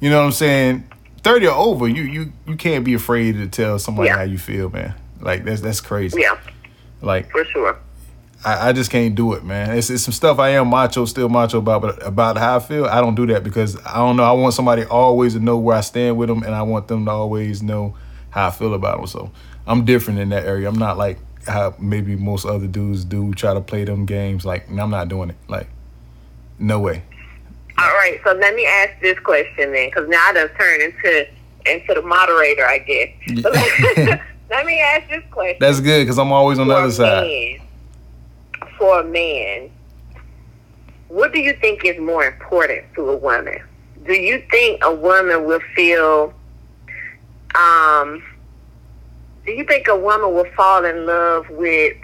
You know what I'm saying? 30 or over, you you you can't be afraid to tell somebody Yeah. how you feel, man. Like that's that's crazy. Yeah, Like for sure. I, I just can't do it, man. It's, it's some stuff I am macho, still macho about, but about how I feel, I don't do that because I don't know. I want somebody always to know where I stand with them, and I want them to always know how I feel about them. So I'm different in that area. I'm not like how maybe most other dudes do try to play them games. Like I'm not doing it. Like no way. All right, so let me ask this question then, because now I done turned into into the moderator, I guess. Let, let me ask this question. That's good because I'm always on the other side. Man, for a man, what do you think is more important to a woman? Do you think a woman will feel? Um, do you think a woman will fall in love with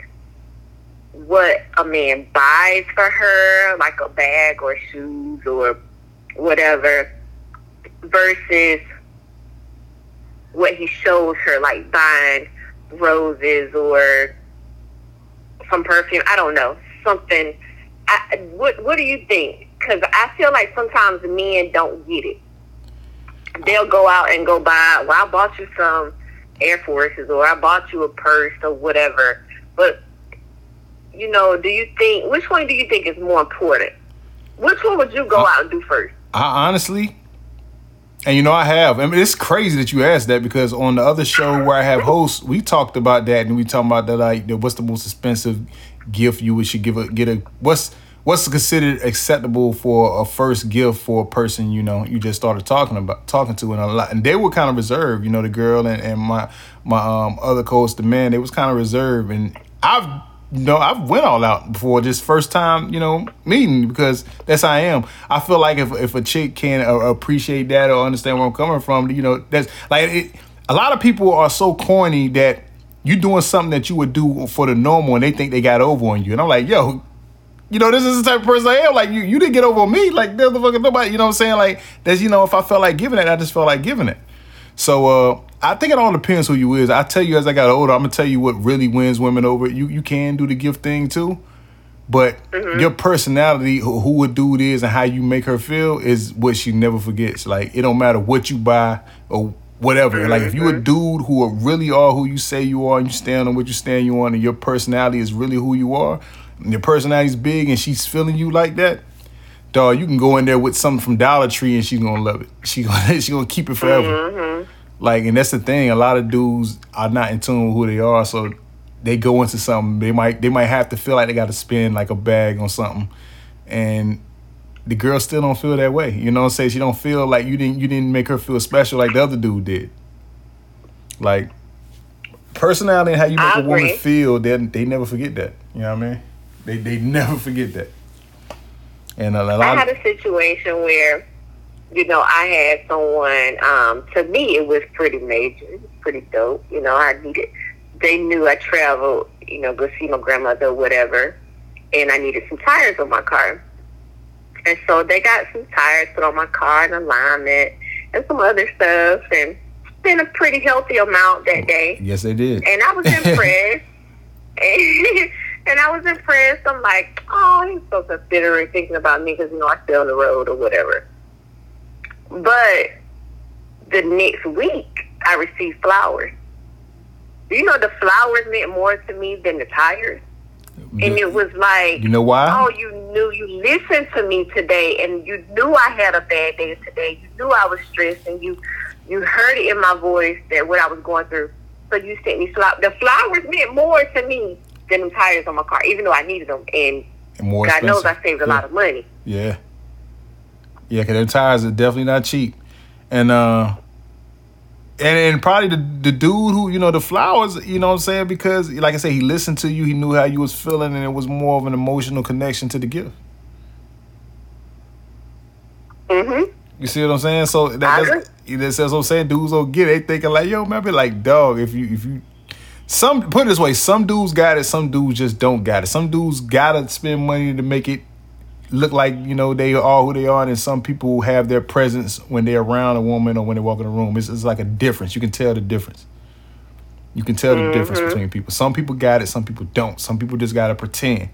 what a man buys for her, like a bag or shoes or whatever, versus what he shows her, like buying roses or some perfume. I don't know something. I, what What do you think? Because I feel like sometimes men don't get it. They'll go out and go buy. Well, I bought you some Air Forces, or I bought you a purse, or whatever. But you know, do you think which one do you think is more important? Which one would you go Uh, out and do first? I honestly, and you know, I have. I mean, it's crazy that you asked that because on the other show where I have hosts, we talked about that and we talking about that like the- what's the most expensive gift you would should give a get a what's what's considered acceptable for a first gift for a person you know you just started talking about talking to and a lot and they were kind of reserved you know the girl and, and my my um other co-host the man they was kind of reserved and I've know, I've went all out before this first time, you know, meeting because that's how I am. I feel like if if a chick can appreciate that or understand where I'm coming from, you know, that's like it, a lot of people are so corny that you doing something that you would do for the normal and they think they got over on you. And I'm like, yo, you know, this is the type of person I am. Like you, you didn't get over on me. Like there's the fucking nobody. You know what I'm saying? Like that's you know, if I felt like giving it, I just felt like giving it. So uh, I think it all depends who you is. I tell you as I got older, I'm gonna tell you what really wins women over. You you can do the gift thing too, but mm-hmm. your personality, who, who a dude is, and how you make her feel is what she never forgets. Like it don't matter what you buy or whatever. Mm-hmm. Like if you a mm-hmm. dude who are really are who you say you are and you stand on what you stand you on and your personality is really who you are, and your personality's big and she's feeling you like that, dog, you can go in there with something from Dollar Tree and she's gonna love it. She gonna she gonna keep it forever. Like, and that's the thing. A lot of dudes are not in tune with who they are, so they go into something. They might they might have to feel like they got to spend like a bag on something, and the girl still don't feel that way. You know what I'm saying? She don't feel like you didn't you didn't make her feel special like the other dude did. Like personality and how you make I a woman agree. feel, they they never forget that. You know what I mean? They they never forget that. And a lot I had a situation where, you know, I had someone. Um, to me, it was pretty major, pretty dope. You know, I needed. They knew I traveled. You know, go see my grandmother, or whatever, and I needed some tires on my car. And so they got some tires put on my car, and alignment, and some other stuff, and spent a pretty healthy amount that day. yes, they did. And I was impressed. and, and I was impressed. I'm like, oh, he's so considerate thinking about me because, you know, I stay on the road or whatever. But the next week, I received flowers. Do you know the flowers meant more to me than the tires? And it was like, You know why? oh, you knew you listened to me today, and you knew I had a bad day today. You knew I was stressed, and you you heard it in my voice that what I was going through. So you sent me flowers. The flowers meant more to me than the tires on my car, even though I needed them. And And God knows I saved a Yeah. lot of money. Yeah. Yeah, because their tires are definitely not cheap. And uh and, and probably the, the dude who, you know, the flowers, you know what I'm saying? Because like I said, he listened to you, he knew how you was feeling, and it was more of an emotional connection to the gift. hmm You see what I'm saying? So that, that's, that's, that's what I'm saying. Dudes don't get it. They thinking like, yo, man, be like, dog, if you if you some put it this way, some dudes got it, some dudes just don't got it. Some dudes gotta spend money to make it look like, you know, they are who they are, and some people have their presence when they're around a woman or when they walk in a room. It's, it's like a difference. You can tell the difference. You can tell the difference mm-hmm. between people. Some people got it, some people don't. Some people just gotta pretend.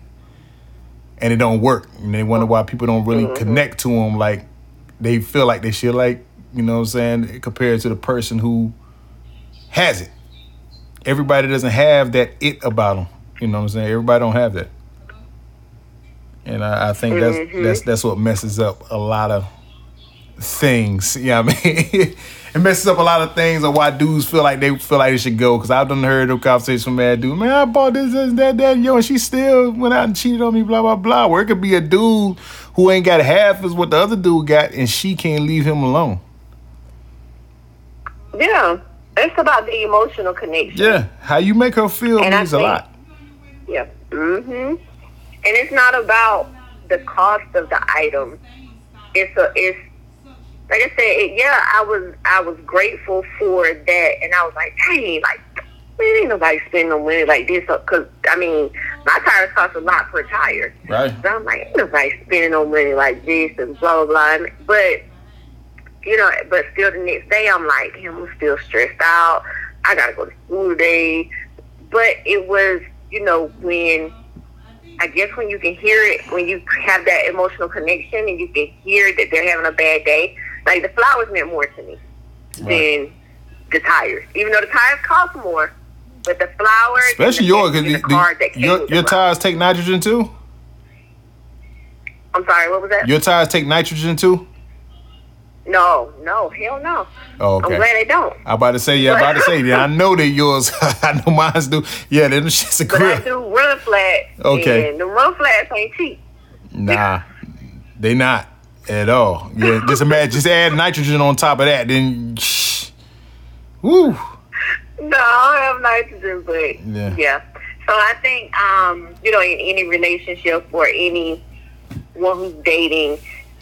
And it don't work. And they wonder why people don't really mm-hmm. connect to them like they feel like they should like, you know what I'm saying, compared to the person who has it. Everybody doesn't have that it about them. You know what I'm saying? Everybody don't have that. And I, I think that's that's that's what messes up a lot of things. You know what I mean? it messes up a lot of things of why dudes feel like they feel like they should go. Cause I've done heard of conversations from mad dude, man, I bought this, this, that, that, yo, and she still went out and cheated on me, blah, blah, blah. Where it could be a dude who ain't got half as what the other dude got, and she can't leave him alone. Yeah. It's about the emotional connection. Yeah. How you make her feel And means a lot. Yeah. Mm Mhm. And it's not about the cost of the item. It's a it's like I said. It, yeah, I was I was grateful for that, and I was like, dang, like man, ain't nobody spending no money like this. Because I mean, my tires cost a lot per tire. Right. So I'm like, ain't nobody spending no money like this and blah blah blah. But you know, but still the next day I'm like, damn, I'm still stressed out. I gotta go to school today. But it was, you know, when I guess when you can hear it, when you have that emotional connection and you can hear that they're having a bad day, like the flowers meant more to me than the tires. Even though the tires cost more, but the flowers, Especially yours, because the card that your, your tires take nitrogen too? I'm sorry, what was that? Your tires take nitrogen too? No, no, hell no. Oh, I'm glad they don't. I'm about to say, yeah, I'm about to say, yeah, I know that yours, I know mine's do. Yeah, them shit's a But I do run flats. Okay. And the run flats ain't cheap. Nah, they not at all. Yeah, just imagine, just add nitrogen on top of that, then, shh. woo. No, I have nitrogen, but Yeah. yeah. So I think, um, you know, in any relationship or any one who's dating,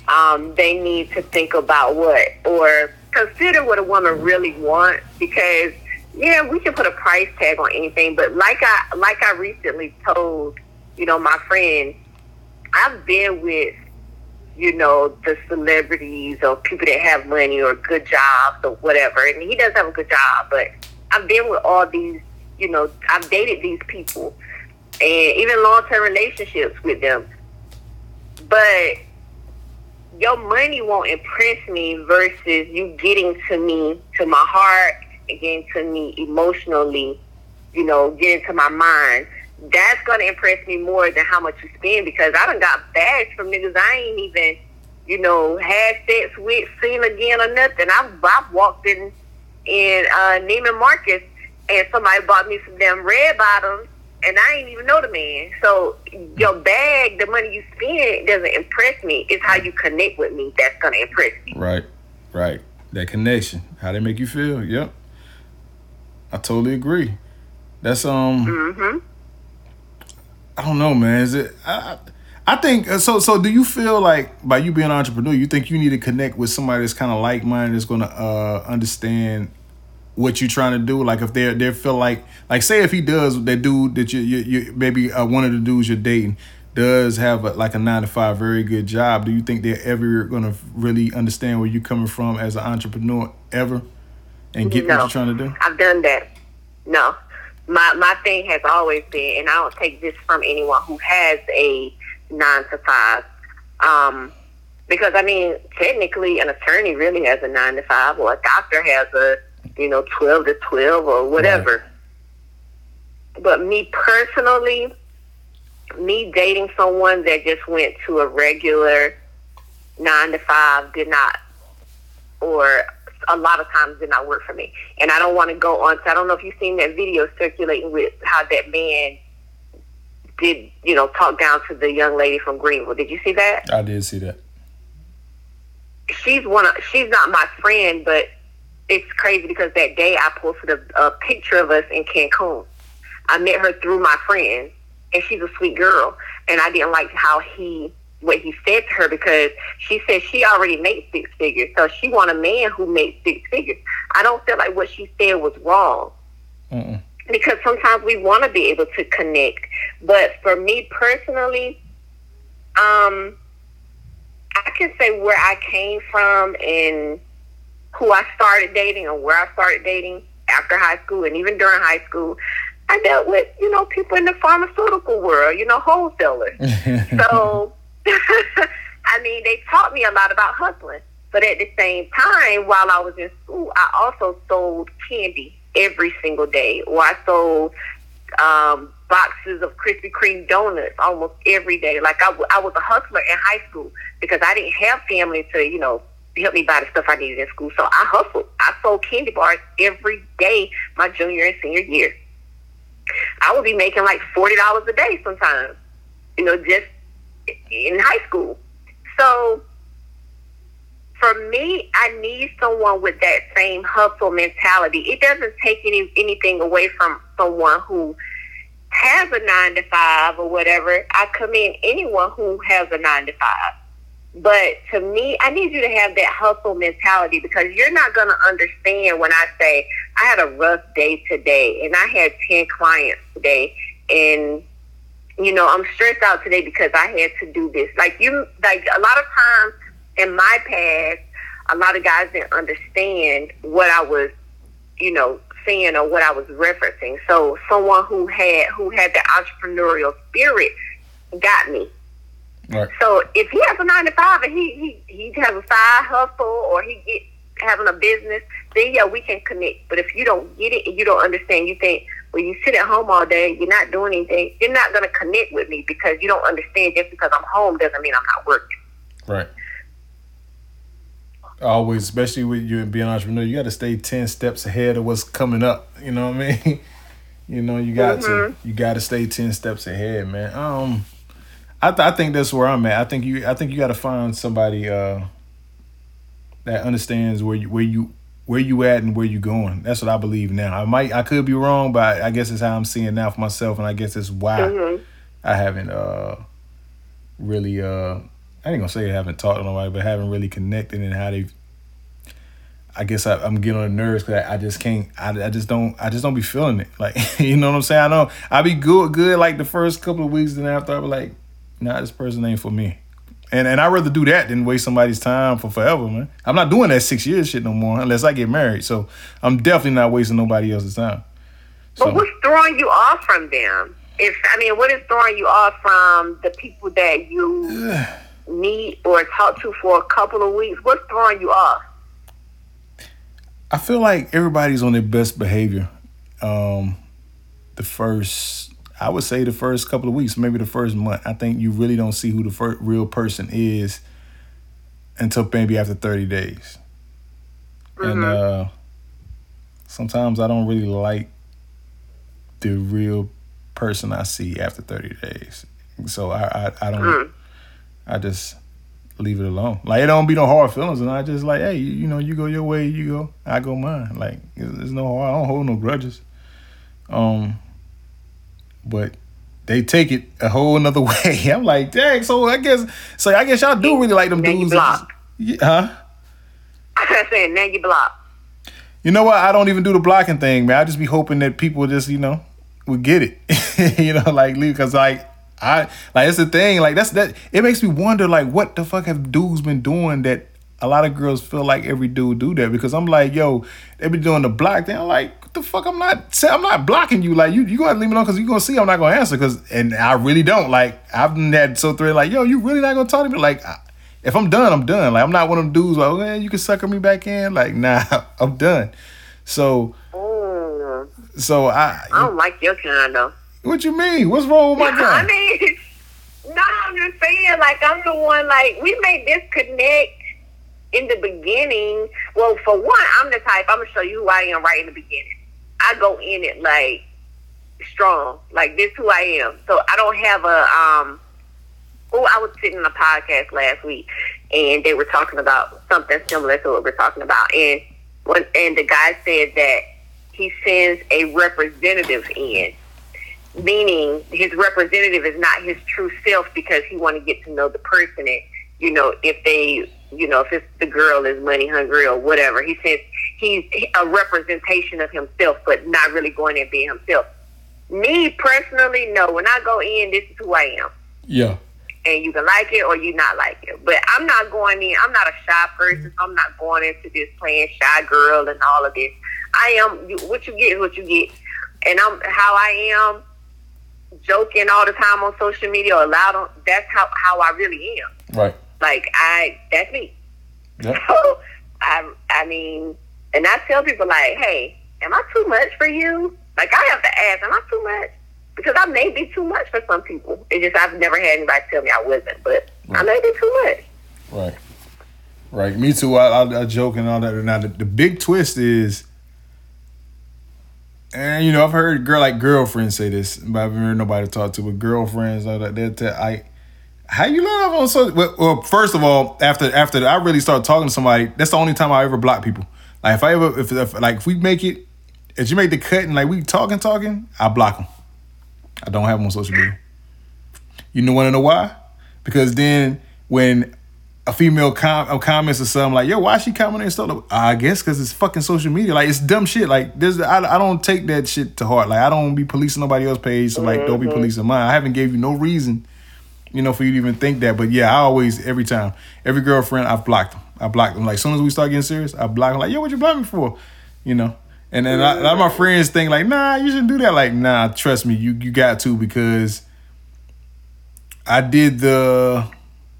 um, they need to think about what or consider what a woman really wants because yeah, we can put a price tag on anything, but like I like I recently told, you know, my friend, I've been with you know, the celebrities or people that have money or good jobs or whatever. And he does have a good job, but I've been with all these, you know, I've dated these people and even long term relationships with them. But your money won't impress me versus you getting to me, to my heart, and getting to me emotionally, you know, getting to my mind. That's gonna impress me more than how much you spend because I done got bags from niggas I ain't even, you know, had sex with, seen again or nothing. I've, I've walked in in uh, Neiman Marcus and somebody bought me some damn red bottoms and I ain't even know the man. So your bag, the money you spend, doesn't impress me. It's how you connect with me that's gonna impress me. Right, right. That connection, how they make you feel. Yep, I totally agree. That's um. Mm-hmm. I don't know, man. Is it? I, I think uh, so. So, do you feel like by you being an entrepreneur, you think you need to connect with somebody that's kind of like minded, that's going to uh, understand what you're trying to do? Like, if they they feel like, like, say, if he does that dude that you, you, you maybe uh, one of the dudes you're dating does have a, like a nine to five very good job. Do you think they're ever going to really understand where you're coming from as an entrepreneur ever, and get No. what you're trying to do? I've done that. No. My my thing has always been, and I don't take this from anyone who has a nine to five. Um, because I mean, technically, an attorney really has a nine to five, or a doctor has a you know twelve to twelve, or whatever. But me personally, me dating someone that just went to a regular nine to five did not, or a lot of times did not work for me. And I don't want to go on. So I don't know if you've seen that video circulating with how that man did, you know, talk down to the young lady from Greenville. Did you see that? I did see that. she's one of she's not my friend, but it's crazy because that day I posted a, a picture of us in Cancun. I met her through my friend, and she's a sweet girl. And I didn't like how he what he said to her because she said she already made six figures, so she want a man who made six figures. I don't feel like what she said was wrong Mm-mm. because sometimes we want to be able to connect. But for me personally, um, I can say where I came from and who I started dating and where I started dating after high school and even during high school. I dealt with, you know, people in the pharmaceutical world, you know, wholesalers. So, I mean, they taught me a lot about hustling. But at the same time, while I was in school, I also sold candy every single day, or I sold um, boxes of Krispy Kreme donuts almost every day. Like I, w- I was a hustler in high school because I didn't have family to, you know, help me buy the stuff I needed in school. So I hustled. I sold candy bars every day my junior and senior year. I would be making like forty dollars a day sometimes, you know, just in high school. So for me, I need someone with that same hustle mentality. It doesn't take any anything away from someone who has a nine to five or whatever. I commend anyone who has a nine to five. But to me, I need you to have that hustle mentality because you're not going to understand when I say I had a rough day today and I had 10 clients today and you know, I'm stressed out today because I had to do this. Like you like a lot of times in my past, a lot of guys didn't understand what I was, you know, saying or what I was referencing. So someone who had who had the entrepreneurial spirit got me. Right. So if he has a nine to five and he he, he has a side hustle or he get having a business, then yeah, we can connect. But if you don't get it and you don't understand, you think, well, you sit at home all day, you're not doing anything, you're not going to connect with me because you don't understand. Just because I'm home doesn't mean I'm not working. Right. Always, especially with you and being an entrepreneur, you got to stay ten steps ahead of what's coming up. You know what I mean? you know, you got to you got to stay ten steps ahead, man. Um, I th- I think that's where I'm at. I think you I think you got to find somebody uh that understands where you where you where you at and where you going. That's what I believe now. I might I could be wrong, but I guess it's how I'm seeing now for myself, and I guess it's why Mhm. I haven't uh really uh I ain't gonna say I haven't talked to nobody, but haven't really connected and how they. I guess I, I'm getting on the nerves because I, I just can't. I, I just don't. I just don't be feeling it. Like you know what I'm saying. I know I be good, good like the first couple of weeks, then after I be like, nah, this person ain't for me. And and I'd rather do that than waste somebody's time for forever, man. I'm not doing that six years shit no more unless I get married. So I'm definitely not wasting nobody else's time. But what's throwing you off from them? If I mean, what is throwing you off from the people that you meet or talk to for a couple of weeks, what's throwing you off? I feel like everybody's on their best behavior. Um, the first, I would say, the first couple of weeks, maybe the first month. I think you really don't see who the first real person is until maybe after thirty days. Mm-hmm. And uh, sometimes I don't really like the real person I see after thirty days. So I I, I don't. Mm. I just leave it alone. Like it don't be no hard feelings, and I just like, hey, you, you know, you go your way, you go, I go mine. Like there's no hard. I don't hold no grudges. Um, but they take it a whole another way. I'm like, dang. So I guess, so I guess y'all do really like them dudes. block. Yeah, huh? I said, now you block. You know what? I don't even do the blocking thing, man. I just be hoping that people just, you know, would get it. you know, like leave because like I like it's the thing. Like that's that. It makes me wonder, like, what the fuck have dudes been doing that a lot of girls feel like every dude do that? Because I'm like, yo, they be doing the block thing. I'm like, what the fuck? I'm not. I'm not blocking you. Like you, you gonna leave me alone because you gonna see I'm not gonna answer. Because and I really don't. Like I've been that so thrilled. Like yo, you really not gonna talk to me? Like. if I'm done, I'm done. Like I'm not one of them dudes like, oh, you can sucker me back in. Like, nah, I'm done. So, mm. so I. I don't like your kind though. What you mean? What's wrong with my guy? I mean, no, I'm just saying, like, I'm the one, like, we made this connect in the beginning. Well, for one, I'm the type, I'm going to show you who I am right in the beginning. I go in it, like, strong. Like, this who I am. So I don't have a, um, oh, I was sitting in a podcast last week, and they were talking about something similar to what we're talking about. And, when, and the guy said that he sends a representative in meaning his representative is not his true self because he want to get to know the person and you know if they you know if it's the girl is money hungry or whatever he says he's a representation of himself but not really going and being himself. Me personally no. When i go in this is who i am. Yeah. And you can like it or you not like it. But i'm not going in. I'm not a shy person. I'm not going into this playing shy girl and all of this. I am what you get is what you get. And i'm how i am joking all the time on social media or loud on that's how, how I really am. Right. Like I that's me. Yep. So I I mean and I tell people like, hey, am I too much for you? Like I have to ask, am I too much? Because I may be too much for some people. It's just I've never had anybody tell me I wasn't, but right. I may be too much. Right. Right. Me too. I, I, I joke and all that. Now the, the big twist is and you know, I've heard girl like girlfriends say this, but I've never heard nobody talk to. But girlfriends, all that, they tell I, how you love on social? Well, well, first of all, after after I really start talking to somebody, that's the only time I ever block people. Like if I ever if, if like if we make it, if you make the cut and like we talking talking, I block them. I don't have them on social media. You know want to know why? Because then when a female com- comments or something like, "Yo, why she commenting and stuff?" I guess because it's fucking social media. Like it's dumb shit. Like there's, I, I don't take that shit to heart. Like I don't be policing nobody else's page, so like don't be mm-hmm. policing mine. I haven't gave you no reason, you know, for you to even think that. But yeah, I always every time every girlfriend I've blocked them. I blocked them. Like as soon as we start getting serious, I block them. Like yo, what you block me for? You know. And then mm-hmm. a lot of my friends think like, nah, you shouldn't do that. Like, nah, trust me, you you got to because I did the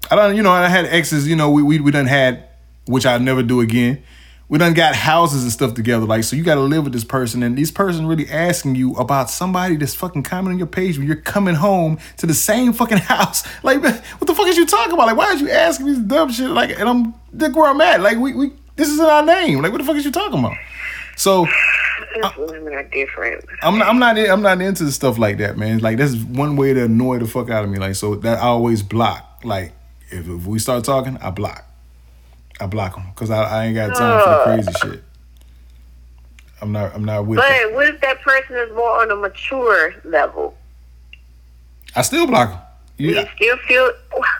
I don't, you know, I had exes, you know, we we, we done had, which I'll never do again. We done got houses and stuff together. Like, so you got to live with this person, and this person really asking you about somebody that's fucking commenting on your page when you're coming home to the same fucking house. Like, what the fuck is you talking about? Like, why are you asking me this dumb shit? Like, and I'm look where I'm at. Like, we we this is in our name. Like, what the fuck is you talking about? So. Women are different. I'm not, I'm not I'm not into stuff like that, man. Like that's one way to annoy the fuck out of me. Like so that I always block. Like if, if we start talking, I block. I block them because I, I ain't got time for the crazy shit. I'm not. I'm not with. But that. what if that person is more on a mature level? I still block them. You, you still feel.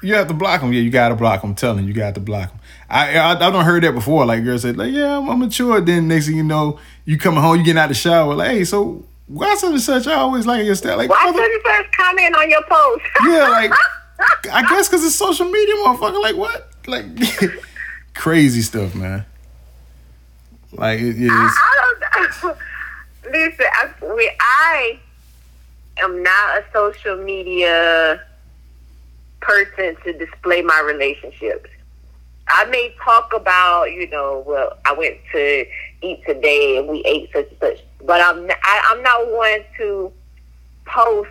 You have to block them. Yeah, you got to block them. I'm telling you, you got to block them. I I, I don't heard that before. Like girls said, like yeah, I'm, I'm mature. Then next thing you know, you coming home, you getting out of the shower. Like hey, so why such and such? I always like your style. Like why such and such comment on your post? yeah, like. I guess because it's social media, motherfucker. Like what? Like crazy stuff, man. Like it is. I, I don't. Listen, I, I am not a social media person to display my relationships. I may talk about, you know, well, I went to eat today and we ate such and such, but I'm I, I'm not one to post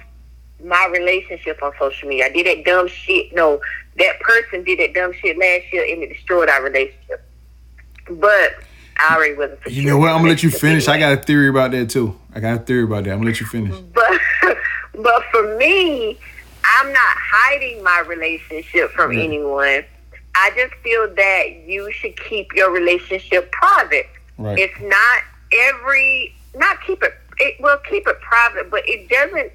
my relationship on social media. I did that dumb shit. No, that person did that dumb shit last year and it destroyed our relationship. But I already wasn't. You know what? I'm gonna let you finish. Anyway. I got a theory about that too. I got a theory about that. I'm gonna let you finish. But but for me, I'm not hiding my relationship from yeah. anyone. I just feel that you should keep your relationship private. Right. It's not every not keep it. It will keep it private, but it doesn't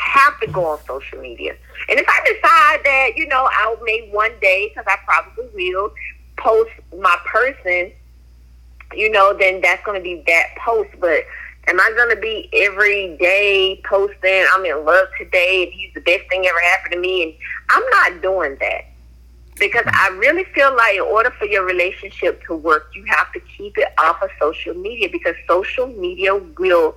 have to go on social media. And if I decide that you know I'll may one day, because I probably will, post my person, you know, then that's going to be that post. But am I going to be every day posting, I'm in love today and he's the best thing ever happened to me? And I'm not doing that. Because I really feel like in order for your relationship to work, you have to keep it off of social media because social media will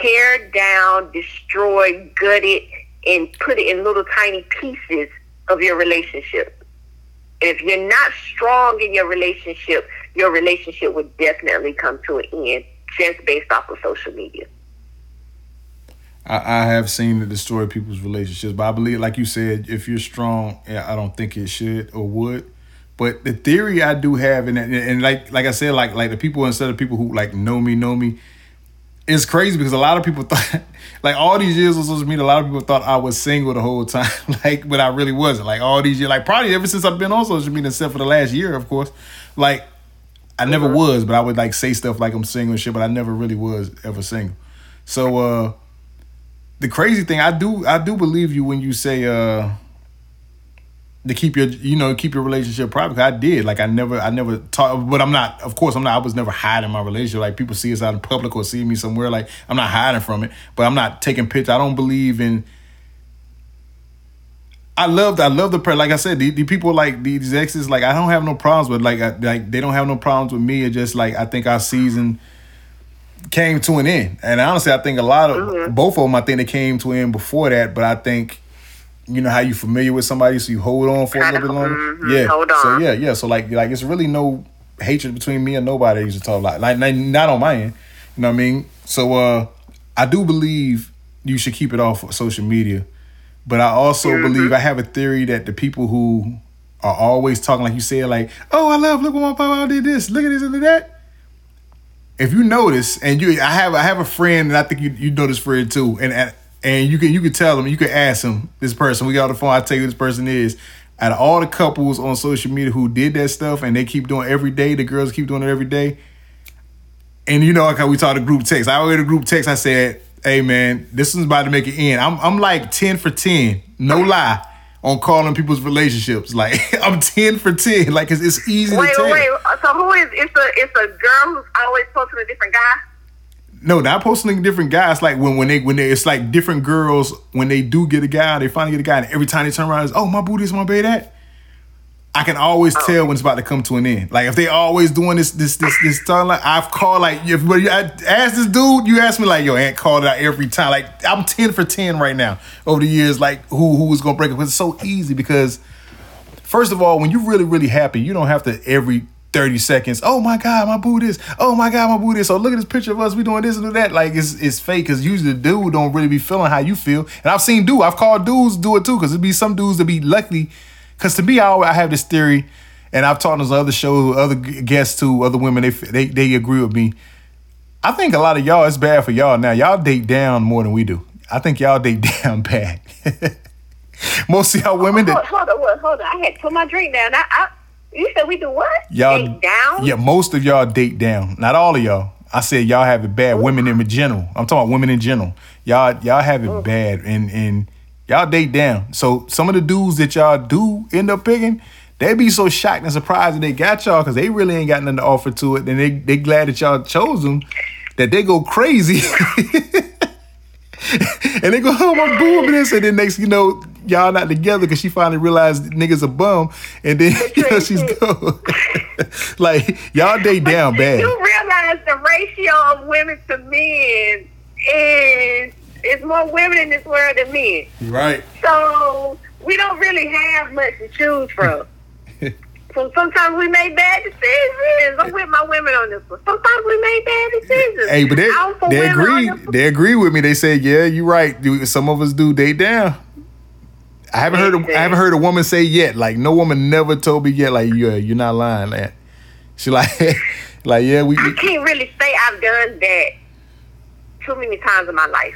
tear down, destroy, gut it, and put it in little tiny pieces of your relationship. If you're not strong in your relationship, your relationship would definitely come to an end just based off of social media. I, I have seen it destroy people's relationships, but I believe, like you said, if you're strong, I don't think it should or would. But the theory I do have, and and like like I said, like like the people instead of people who like know me know me, it's crazy because a lot of people thought, like all these years on social media, a lot of people thought I was single the whole time, like, but I really wasn't. Like all these years, like probably ever since I've been on social media, except for the last year, of course. Like I never mm-hmm. was, but I would like say stuff like I'm single and shit, but I never really was ever single. So uh the crazy thing, I do I do believe you when you say uh to keep your you know keep your relationship private. I did like I never I never talk, but I'm not. Of course, I'm not. I was never hiding my relationship. Like people see us out in public or see me somewhere. Like I'm not hiding from it, but I'm not taking pictures. I don't believe in. I loved I love the prayer. Like I said, the, the people like these exes. Like I don't have no problems with. Like I, like they don't have no problems with me. It just like I think our season came to an end. And honestly, I think a lot of mm-hmm. both of them. I think they came to an end before that. But I think you know how you familiar with somebody, so you hold on for a little bit longer. Mm-hmm, yeah. So yeah, yeah. So like, like it's really no hatred between me and nobody. I used to talk like, like not on my end. You know what I mean? So uh, I do believe you should keep it off of social media, but I also mm-hmm. believe I have a theory that the people who are always talking like you said, like, oh, I love, look what my papa did this, look at this and that. If you notice, and you, I have, I have a friend, and I think you, you know this friend too, and, and and you can you can tell them, you can ask them this person. We got the phone. I tell you who this person is. Out of all the couples on social media who did that stuff and they keep doing every day, the girls keep doing it every day. And you know, like how we talk to group text. I to group text. I said, "Hey man, this is about to make it end." I'm I'm like ten for ten, no lie, on calling people's relationships. Like I'm ten for ten. Like it's, it's easy. Wait, to tell. wait. So who is? It's a it's a girl who's always posting a different guy. No, not posting different guys. Like when when they when they it's like different girls when they do get a guy, they finally get a guy, and every time they turn around, it's oh my booty is my baby that. I can always oh. tell when it's about to come to an end. Like if they always doing this this this this time, like I've called like if I ask this dude, you ask me like yo, Ant called it out every time. Like I'm ten for ten right now over the years. Like who who is gonna break it? It's so easy because first of all, when you're really really happy, you don't have to every 30 seconds. Oh my God, my boo this. Oh my God, my boo this. So look at this picture of us. We doing this and do that. Like it's it's fake because usually the dude don't really be feeling how you feel. And I've seen dude, I've called dudes do it too because it'd be some dudes that be lucky. Because to me, I, always, I have this theory, and I've talked on other shows, other guests too, other women. They they they agree with me. I think a lot of y'all, it's bad for y'all now. Y'all date down more than we do. I think y'all date down bad. Most of y'all women. Hold, that, hold on, hold on. I had to put my drink down. I, I you said we do what? Y'all date down? Yeah, most of y'all date down. Not all of y'all. I said y'all have it bad. Ooh. Women in general. I'm talking about women in general. Y'all y'all have it Ooh. bad and and y'all date down. So some of the dudes that y'all do end up picking, they be so shocked and surprised that they got y'all because they really ain't got nothing to offer to it. And they they glad that y'all chose them, that they go crazy. and they go, oh my boo this, and then next you know y'all not together because she finally realized niggas a bum, and then you know she's go like y'all date down bad. You realize the ratio of women to men is is more women in this world than men. Right. So we don't really have much to choose from. So sometimes we make bad decisions. I'm with my women on this one. Sometimes we make bad decisions. Hey, but they they agree. They agree with me. They said, "Yeah, you're right. Some of us do date down." I haven't heard. A, I haven't heard a woman say yet. Like no woman never told me yet. Like yeah, you're not lying, man. She like, like yeah, we. I can't really say I've done that too many times in my life.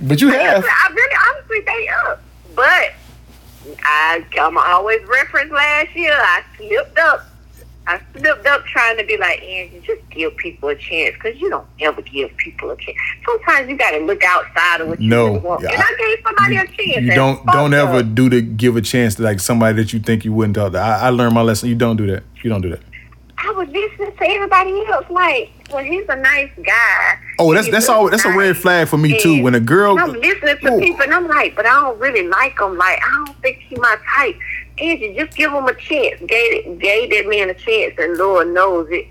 But you have. I really honestly date up. But I come always reference last year. I slipped up. I slipped up trying to be like, Angie, just give people a chance because you don't ever give people a chance. Sometimes you got to look outside of what you No, really want. yeah, and I gave somebody a chance. You don't don't ever up. do to give a chance to like somebody that you think you wouldn't talk to. I, I learned my lesson. You don't do that. You don't do that. I was listening to everybody else. Like, well, he's a nice guy. Oh, that's that's all. That's a red flag for me too. And When a girl, I'm listening to Oh. people and I'm like, but I don't really like him. Like, I don't think he my type. Angie, just give him a chance. Gave, gave that man a chance, and Lord knows it.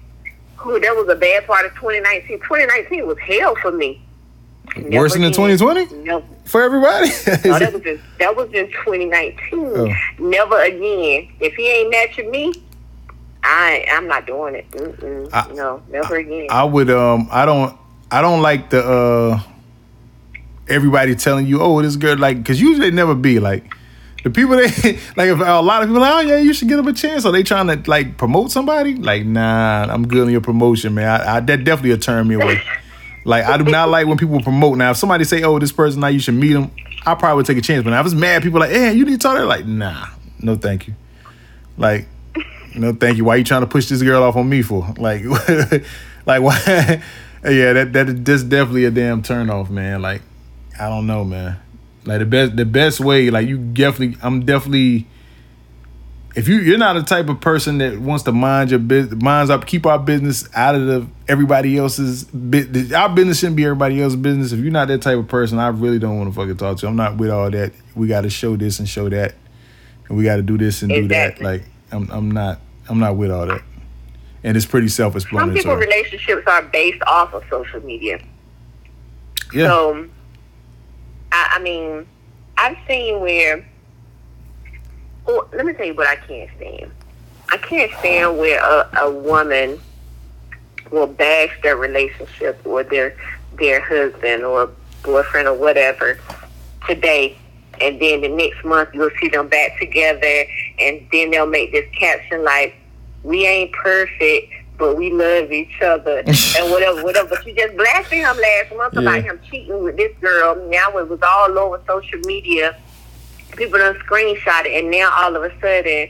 Ooh, that was a bad part of 2019. 2019 was hell for me. Worse than Never 2020? No, for everybody. no, that was in, that was in 2019. Oh. Never again. If he ain't matching me, I I'm not doing it. Mm-mm. I- no, never again. I would um I don't I don't like the uh everybody telling you oh this girl like because usually they never be like the people that like if a lot of people like oh yeah you should give them a chance. Are they trying to like promote somebody? Like nah I'm good on your promotion man. I, I that definitely will turn me away. Like I do not like when people promote. Now if somebody say oh this person now you should meet them I probably would take a chance. But now if it's mad people like hey you need to talk to her like nah no thank you. Like no, thank you. Why you trying to push this girl off on me for? Like, like why? yeah, that that that's definitely a damn turn off, man. Like, I don't know, man. Like the best the best way, like you definitely, I'm definitely. If you you're not the type of person that wants to mind your business, minds up, keep our business out of the everybody else's business. Our business shouldn't be everybody else's business. If you're not that type of person, I really don't want to fucking talk to. you. I'm not with all that. We got to show this and show that, and we got to do this and do that. Like I'm I'm not I'm not with all that. And it's pretty self-explanatory. Some people relationships are based off of social media. Yeah. So, I, I mean, I've seen where. Well, let me tell you what I can't stand. I can't stand where a, a woman will bash their relationship or their their husband or boyfriend or whatever today, and then the next month you'll see them back together, and then they'll make this caption like, "We ain't perfect." But we love each other and whatever, whatever. But you just blasted him last month about him cheating with this girl. Now it was all over social media. People done screenshot it, and now all of a sudden,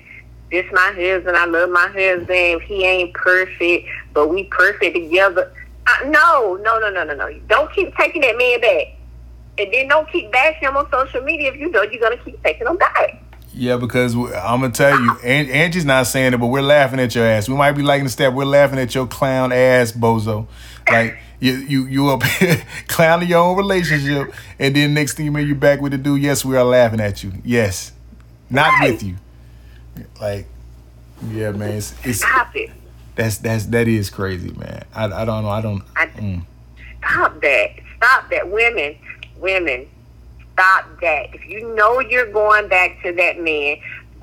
this my husband. I love my husband. He ain't perfect, but we perfect together. Uh, no, no, no, no, no, no. Don't keep taking that man back, and then don't keep bashing them on social media if you know you're gonna keep taking them back. Yeah, because I'm gonna tell you, Angie's not saying it, but we're laughing at your ass. We might be liking the step. We're laughing at your clown ass, bozo. Like you, you, you up clowning your own relationship, and then next thing you know, you're back with the dude. Yes, we are laughing at you. Yes, not Right. with you. Like, yeah, man, it's, it's Stop it. that's that's that is crazy, man. I, I don't know. I don't. I, Mm. Stop that. Stop that. Women, women, stop that. If you know you're going back to that man,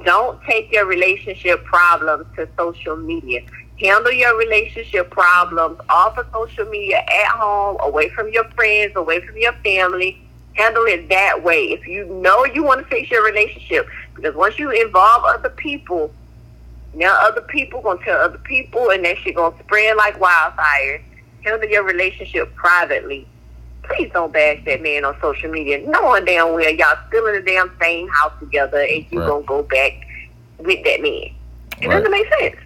don't take your relationship problems to social media. Handle your relationship problems off of social media at home, away from your friends, away from your family. Handle it that way. If you know you want to fix your relationship, because once you involve other people, now other people gonna tell other people, and that shit gonna spread like wildfire. Handle your relationship privately. Please don't bash that man on social media, knowing damn well y'all still in the damn same house together, and you Right. gonna go back with that man. It Right. doesn't make sense.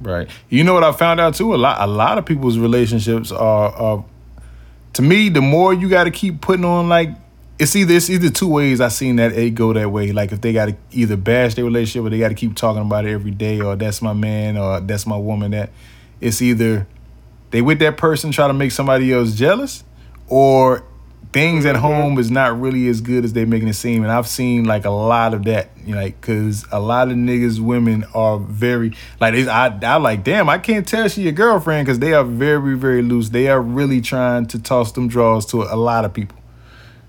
Right. You know what I found out too? A lot a lot of people's relationships are are to me, the more you gotta keep putting on like it's either it's either two ways I seen that it go that way. Like if they gotta either bash their relationship or they gotta keep talking about it every day or that's my man or that's my woman that it's either they with that person try to make somebody else jealous or things at mm-hmm. home is not really as good as they making it seem. And i've seen like a lot of that you know like because a lot of niggas women are very like they, I, I like damn i can't tell she your girlfriend because they are very very loose. They are really trying to toss them draws to a lot of people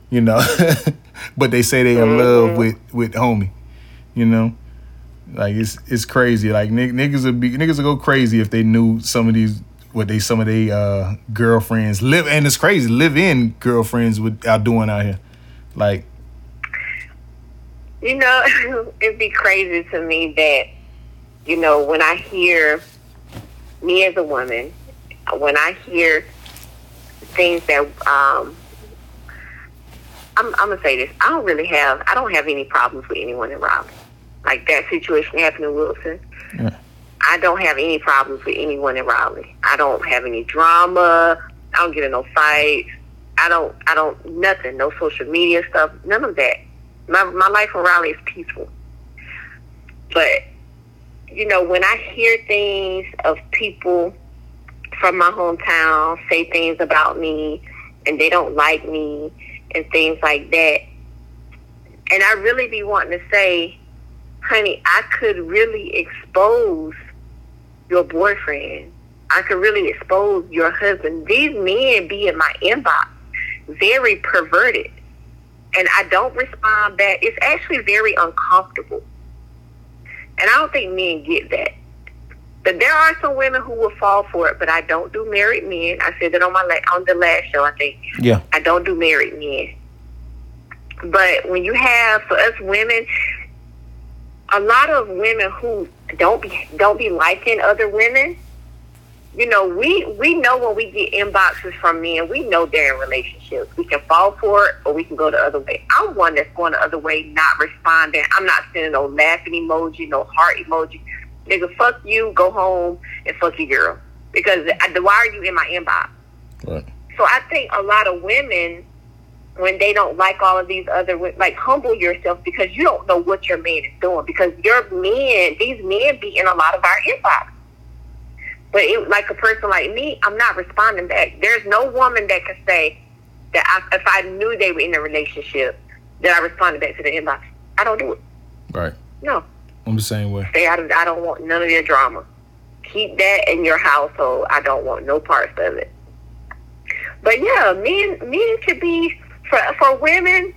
you know. But they say they in love mm-hmm. with with homie You know, like it's it's crazy. Like niggas would be niggas would go crazy if they knew some of these what they some of their uh, girlfriends live and it's crazy live in girlfriends with are doing out here. Like, you know, it'd be crazy to me that you know when I hear me as a woman, when I hear things that um, I'm, I'm gonna say this. I don't really have. I don't have any problems with anyone in Raleigh. Like that situation happened in Wilson. Yeah. I don't have any problems with anyone in Raleigh. I don't have any drama. I don't get in no fights. I don't. I don't. Nothing. No social media stuff. None of that. My my life in Raleigh is peaceful. But you know, when I hear things of people from my hometown say things about me, and they don't like me, and things like that. And I really be wanting to say, honey, I could really expose your boyfriend. I could really expose your husband. These men be in my inbox very perverted. And I don't respond back. It's actually very uncomfortable. And I don't think men get that. But there are some women who will fall for it, but I don't do married men. I said that on my la- on the last show, I think. Yeah. I don't do married men. But when you have for us women, a lot of women who don't be don't be liking other women, you know, we we know when we get inboxes from men, we know they're in relationships. We can fall for it or we can go the other way. I'm one that's going the other way, not responding. I'm not sending no laughing emoji, no heart emoji nigga, fuck you, go home and fuck your girl. Because uh, why are you in my inbox? Right. So I think a lot of women, when they don't like all of these other, like humble yourself because you don't know what your man is doing. Because your men, these men be in a lot of our inbox. But it, like a person like me, I'm not responding back. There's no woman that can say that I, if I knew they were in a relationship, that I responded back to the inbox. I don't do it. Right. No. I'm the same way. Stay out of. I don't want none of your drama. Keep that in your household. I don't want no parts of it. But yeah, men men could be for for women.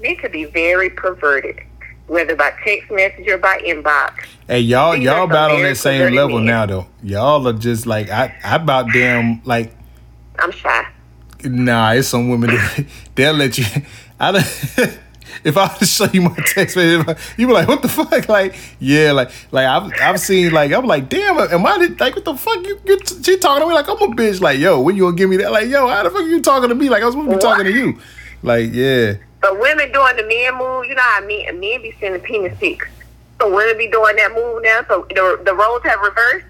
they could be very perverted, whether by text message or by inbox. Hey, y'all, These y'all about on that same level men. now, though. Y'all are just like I. I about damn like. I'm shy. Nah, it's some women that they'll let you. I don't. if I was to show you my text message, you be like, "What the fuck?" Like, yeah, like, like I've I've seen like I'm like, damn, am I like what the fuck you? you she talking to me like I'm a bitch. Like, yo, when you gonna give me that? Like, yo, how the fuck are you talking to me? Like I was supposed to be talking to you. Like, yeah. But women doing the man move, you know how men men be sending penis pics. So women be doing that move now. So the the roles have reversed.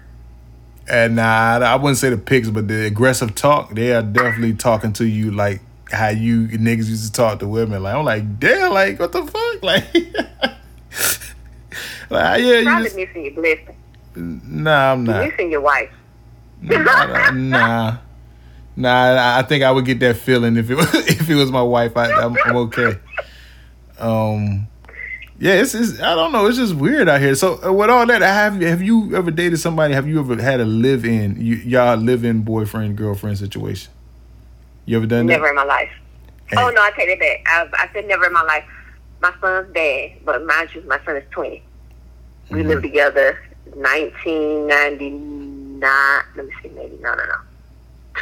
And nah, I wouldn't say the pics, but the aggressive talk, they are definitely talking to you like how you niggas used to talk to women. Like I'm like, damn, like what the fuck? Like, like yeah, you Probably just, missing your blessing. Nah, I'm not. You're missing your wife. nah, nah, nah. I think I would get that feeling if it was if it was my wife. I, I'm, I'm okay. Um, yeah, it's, it's I don't know. It's just weird out here. So uh, with all that, have have you ever dated somebody? Have you ever had a live in you, y'all live in boyfriend girlfriend situation? You ever done never that? Never in my life. Hey. Oh no, I take it back. I, I said never in my life. My son's dad, but mind you, my son is 20 We mm-hmm. lived together 1999. Let me see, maybe no, no, no,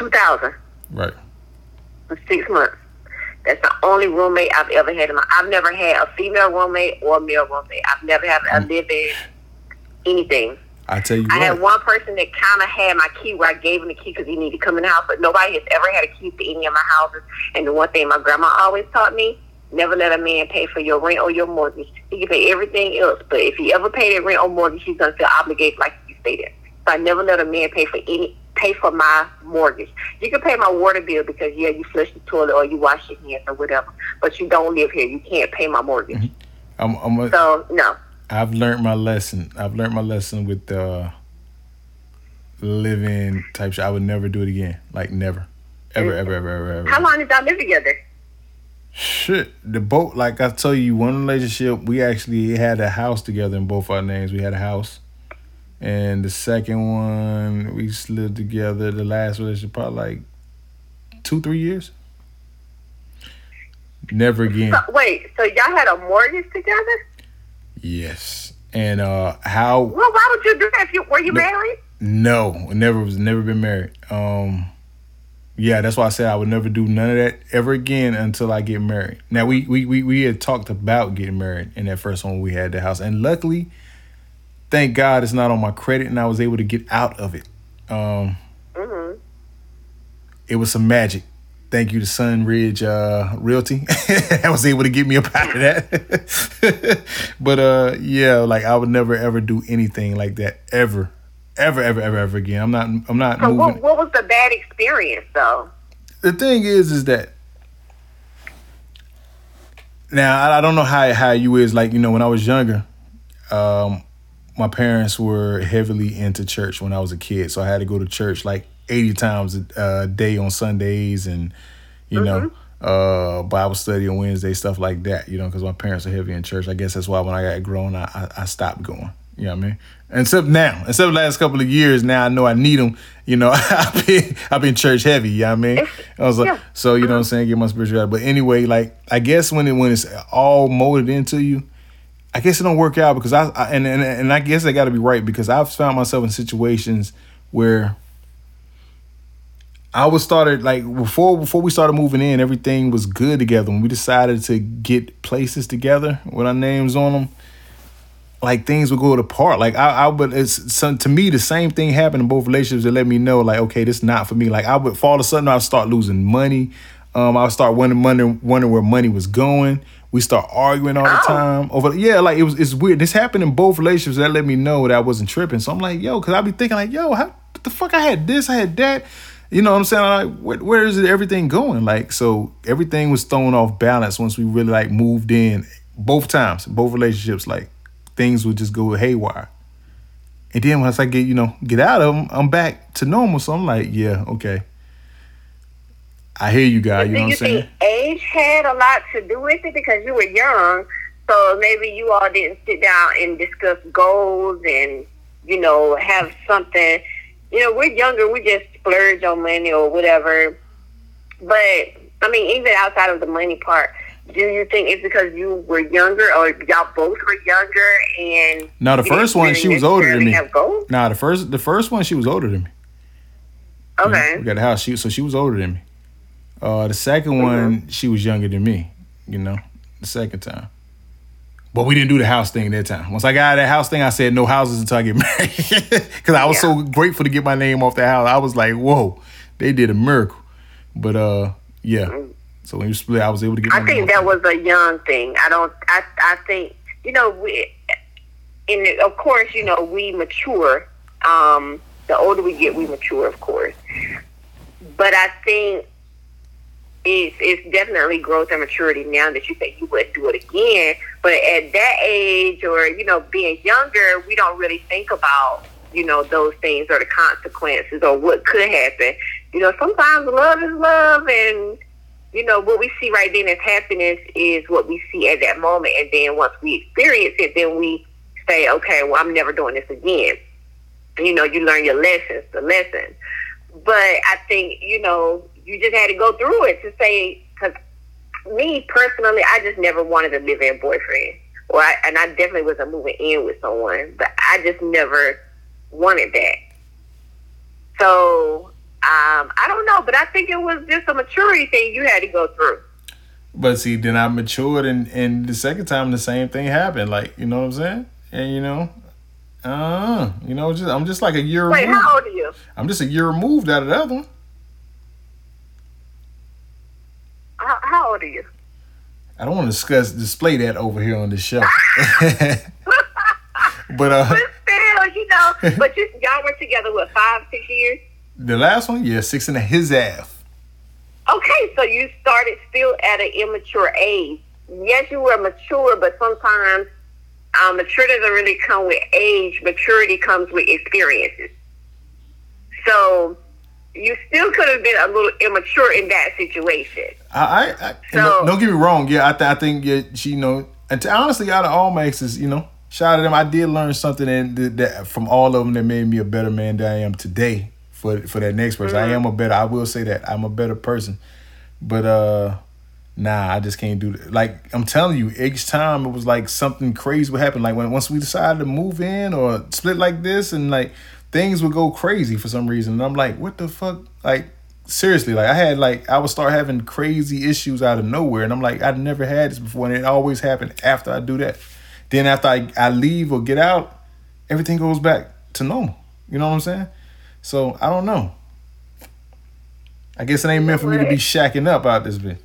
two thousand. Right. For six months. That's the only roommate I've ever had in my. I've never had a female roommate or a male roommate. I've never had a mm. live-in anything. I tell you, I what. had one person that kind of had my key where I gave him the key because he needed to come in the house, but nobody has ever had a key to any of my houses. And the one thing my grandma always taught me: never let a man pay for your rent or your mortgage. He can pay everything else, but if he ever paid that rent or mortgage, he's gonna feel obligated like you stay there. So I never let a man pay for any pay for my mortgage. You can pay my water bill because yeah, you flush the toilet or you wash your hands or whatever, but you don't live here. You can't pay my mortgage. Mm-hmm. I'm, I'm a, so no. I've learned my lesson. I've learned my lesson with uh living type shit. I would never do it again. Like never. Ever, ever, ever, ever, ever. How long did y'all live together? Shit. The boat like I told you, one relationship we actually had a house together in both our names. We had a house. And the second one we lived together, the last relationship probably like two, three years. Never again. So, wait, so y'all had a mortgage together? Yes. And uh how Well, why would you do that? If you were you married? No, never was never been married. Um yeah, that's why I said I would never do none of that ever again until I get married. Now we we we, we had talked about getting married in that first one we had the house. And luckily, thank God it's not on my credit and I was able to get out of it. Um Mm-hmm. it was some magic. Thank you to Sunridge uh, Realty. I was able to get me up out of that. but uh, yeah, like I would never ever do anything like that ever, ever, ever, ever, ever again. I'm not. I'm not So moving. what, what was the bad experience though? the thing is, is that now I, I don't know how how you is like you know when I was younger, um, my parents were heavily into church when I was a kid, so I had to go to church like eighty times a day on Sundays and you know uh, Bible study on Wednesday stuff like that. You know because my parents are heavy in church. I guess that's why when I got grown, I I, I stopped going. You know what I mean? Except now, except the last couple of years, now I know I need them. You know, I've been I've been church heavy. You know what I mean? I was like, Yeah. so you know what I'm saying, get my spirituality. But anyway, like I guess when it when it's all molded into you, I guess it don't work out because I, I and, and and I guess I got to be right because I've found myself in situations where I was started like before before we started moving in, everything was good together. When we decided to get places together with our names on them, like things would go apart. Like I, I would. It's some to me the same thing happened in both relationships that let me know like okay, this not for me. Like I would all of a sudden I would start losing money. Um, I would start wondering, wondering, wondering where money was going. We start arguing all the time over. Yeah, like it was. It's weird. This happened in both relationships. That let me know that I wasn't tripping. So I'm like, yo, because I be thinking like, yo, how the fuck? I had this, I had that. You know what I'm saying? I'm like, where, where is it? Everything going? Like, so everything was thrown off balance once we really like moved in. Both times, both relationships, like things would just go haywire. And then once I get, you know, get out of them, I'm back to normal. So I'm like, yeah, okay. I hear you guys. You know what I'm saying? think age had a lot to do with it because you were young? So maybe you all didn't sit down and discuss goals and you know have something. You know, we're younger. We just splurge on money or whatever. But I mean, even outside of the money part, do you think it's because you were younger or y'all both were younger and No, the first one, she was older than me. Nah, the first the first one she was older than me. Okay. We got a house, she so she was older than me. Uh, the 2nd Mm-hmm. one, she was younger than me. You know, the second time. But we didn't do the house thing that time. Once I got out of that house thing, I said no houses until I get married. Because I was Yeah. so grateful to get my name off the house. I was like, whoa, they did a miracle. But uh, yeah. So when you split, I was able to get. Mm-hmm. I think that was a young thing. I don't. I. I think you know we. And of course, you know we mature. Um, the older we get, we mature, of course. But I think it's it's definitely growth and maturity now that you say you wouldn't do it again. But at that age, or you know, being younger, we don't really think about you know those things or the consequences or what could happen. You know, sometimes love is love, and you know what we see right then as happiness is what we see at that moment, and then once we experience it, then we say, okay, well, I'm never doing this again. You know, you learn your lessons, the lesson. But I think you know you just had to go through it to say because me personally, I just never wanted to live in boyfriend, or I, and I definitely wasn't moving in with someone, but I just never wanted that. So um, I don't know, but I think it was just a maturity thing you had to go through. But see, then I matured, and and the second time the same thing happened. Like you know what I'm saying? And you know, uh, you know, just I'm just like a year Wait, removed. how old are you? I'm just a year removed out of the other one. How, how old are you? I don't want to discuss display that over here on the show. but uh, But still, you know, but you, y'all were together what five, six years? the last one, yeah, six and a his half. Okay, so you started still at an immature age. Yes, you were mature, but sometimes um, maturity doesn't really come with age. Maturity comes with experiences. So you still could have been a little immature in that situation. I, I, I So- don't- don't get me wrong. Yeah, I, th- I think yeah, she, you know, and to, honestly, out of all my exes, you know, shout out to them. I did learn something and that, that from all of them that made me a better man than I am today. For for that next person, I am a better. I will say that I'm a better person. But uh, nah, I just can't do that. Like I'm telling you, each time it was like something crazy would happen. Like when once we decided to move in or split like this, and like things would go crazy for some reason. And I'm like, what the fuck? Like seriously, like I had like I would start having crazy issues out of nowhere, and I'm like, I'd never had this before, and it always happened after I do that. Then after I, I leave or get out, everything goes back to normal. You know what I'm saying? So I don't know. I guess it ain't meant for me to be shacking up out this bitch.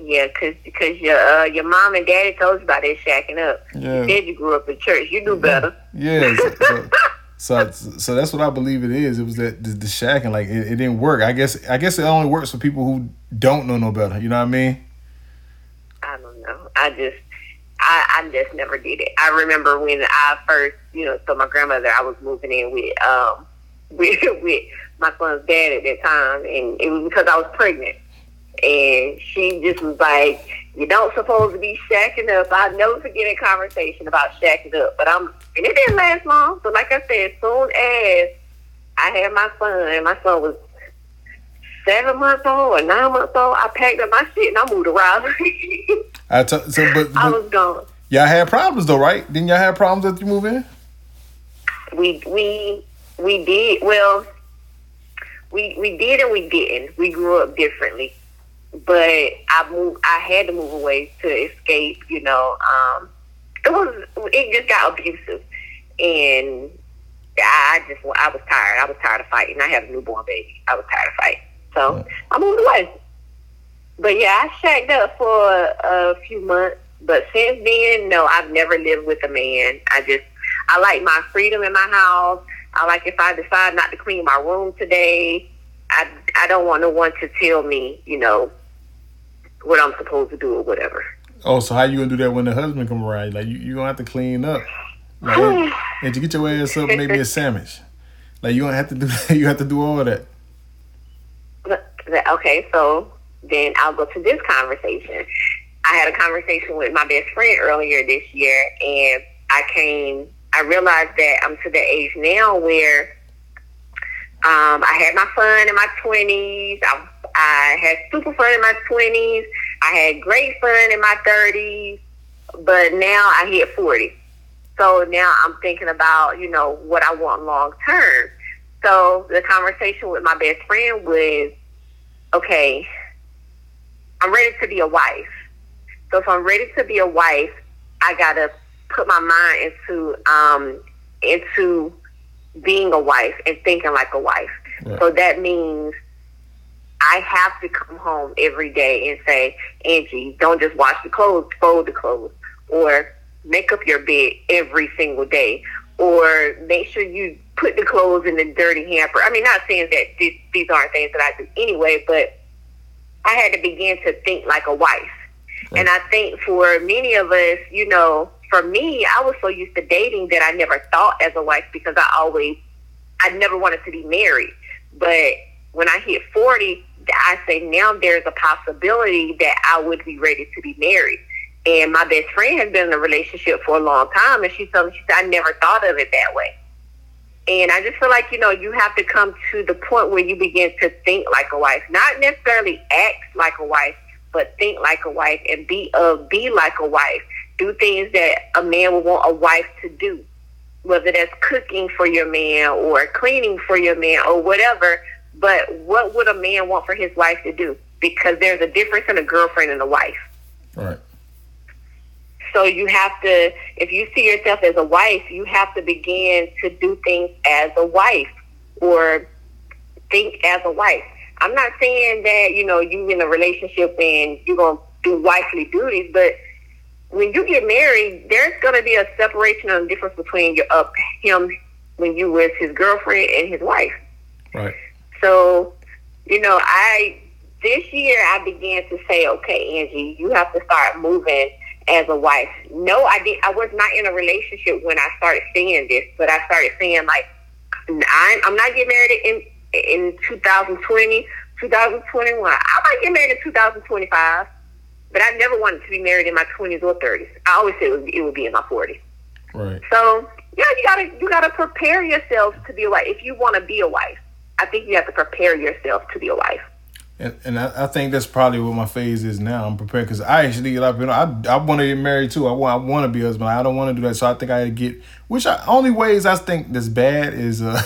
Yeah, cause, cause your uh, your mom and daddy told you about that shacking up. Yeah. You said you grew up in church. You knew better. Yeah. So, so, so, so that's what I believe it is. It was that the, the shacking, like it, it didn't work. I guess I guess it only works for people who don't know no better. You know what I mean? I don't know. I just I, I just never did it. I remember when I first, you know, so my grandmother, I was moving in with um with with my son's dad at that time, and it was because I was pregnant, and she just was like, "You don't supposed to be shacking up." I'll never forget a conversation about shacking up, but I'm, and it didn't last long. So, like I said, as soon as I had my son, and my son was seven months old or nine months old, I packed up my shit and I moved around. I t- so, but, I was gone. y'all had problems though, right? Didn't y'all have problems after you move in? we we we did well we we did and we didn't we grew up differently but i moved i had to move away to escape you know um it was it just got abusive. And i just i was tired. I was tired of fighting. I had a newborn baby. I was tired of fighting. So i moved away. But yeah i shacked up for a, a few months. But since then no i've never lived with a man. I just I like my freedom in my house. I like if I decide not to clean my room today, I I don't want no one to tell me, you know, what I'm supposed to do or whatever. Oh, so how you gonna do that when the husband come around? Like you, you gonna have to clean up. Like, and and to get your ass up, maybe a sandwich. Like you gonna have to do that. You have to do all of that. Okay, so then I'll go to this conversation. I had a conversation with my best friend earlier this year, and I came. I realized that I'm to the age now where um, I had my fun in my twenties. I, I had super fun in my twenties. I had great fun in my thirties, but now I hit forty. So now I'm thinking about you know what I want long term. So the conversation with my best friend was, okay, I'm ready to be a wife. So if I'm ready to be a wife, I gotta put my mind into um, into being a wife and thinking like a wife. Right. So that means I have to come home every day and say, Angie, don't just wash the clothes, fold the clothes, or make up your bed every single day, or make sure you put the clothes in the dirty hamper. I mean, not saying that these, these aren't things that I do anyway, but I had to begin to think like a wife. And I think for many of us, you know, for me, I was so used to dating that I never thought as a wife because I always, I never wanted to be married. But when I hit 40, I say now there's a possibility that I would be ready to be married. And my best friend has been in a relationship for a long time, and she told me, she said, I never thought of it that way. And I just feel like, you know, you have to come to the point where you begin to think like a wife, not necessarily act like a wife, but think like a wife and be uh, be like a wife. Do things that a man would want a wife to do, whether that's cooking for your man or cleaning for your man or whatever. But what would a man want for his wife to do? Because there's a difference in a girlfriend and a wife. Right. So you have to, if you see yourself as a wife, you have to begin to do things as a wife or think as a wife. I'm not saying that, you know, you in a relationship and you're going to do wifely duties, but when you get married, there's going to be a separation and a difference between your, up him when you was his girlfriend and his wife. Right. So, you know, I this year I began to say, okay, Angie, you have to start moving as a wife. No, I did. I was not in a relationship when I started seeing this, but I started saying like, I'm, I'm not getting married in in 2020, 2021. I might get married in 2025, but I never wanted to be married in my 20s or 30s. I always said it would, it would be in my 40s. Right. So yeah, you gotta you gotta prepare yourself to be a wife. If you want to be a wife, I think you have to prepare yourself to be a wife. And, and I, I think that's probably what my phase is now. I'm prepared because I actually like you know I I want to get married too. I want I want to be a husband. I don't want to do that. So I think I get which I, only ways I think that's bad is uh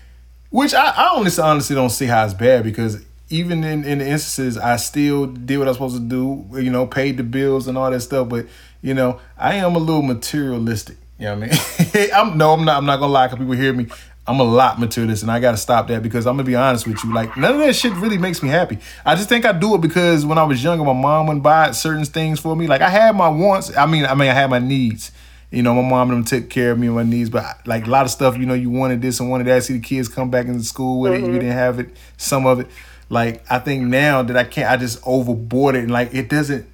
which I, I honestly honestly don't see how it's bad because even in, in the instances I still did what I was supposed to do, you know, paid the bills and all that stuff. But, you know, I am a little materialistic. You know what I mean? I'm no, I'm not I'm not gonna lie, cause people hear me. I'm a lot materialist and I gotta stop that because I'm gonna be honest with you. Like none of that shit really makes me happy. I just think I do it because when I was younger, my mom would buy certain things for me. Like I had my wants. I mean, I mean I had my needs. You know, my mom and them took care of me and my needs, but like a lot of stuff, you know, you wanted this and wanted that. See the kids come back into school with mm-hmm. it, you didn't have it, some of it. Like I think now that I can't, I just overboard it and like it doesn't.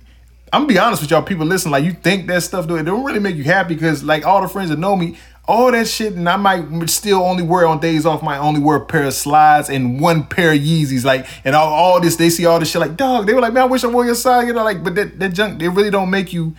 I'm gonna be honest with y'all, people listen. Like you think that stuff, though, it don't really make you happy because like all the friends that know me, all that shit, and I might still only wear on days off. My only wear a pair of slides and one pair of Yeezys. Like, and all, all this, they see all this shit. Like, dog, they were like, man, I wish I wore your size. You know, like, but that, that junk, they really don't make you.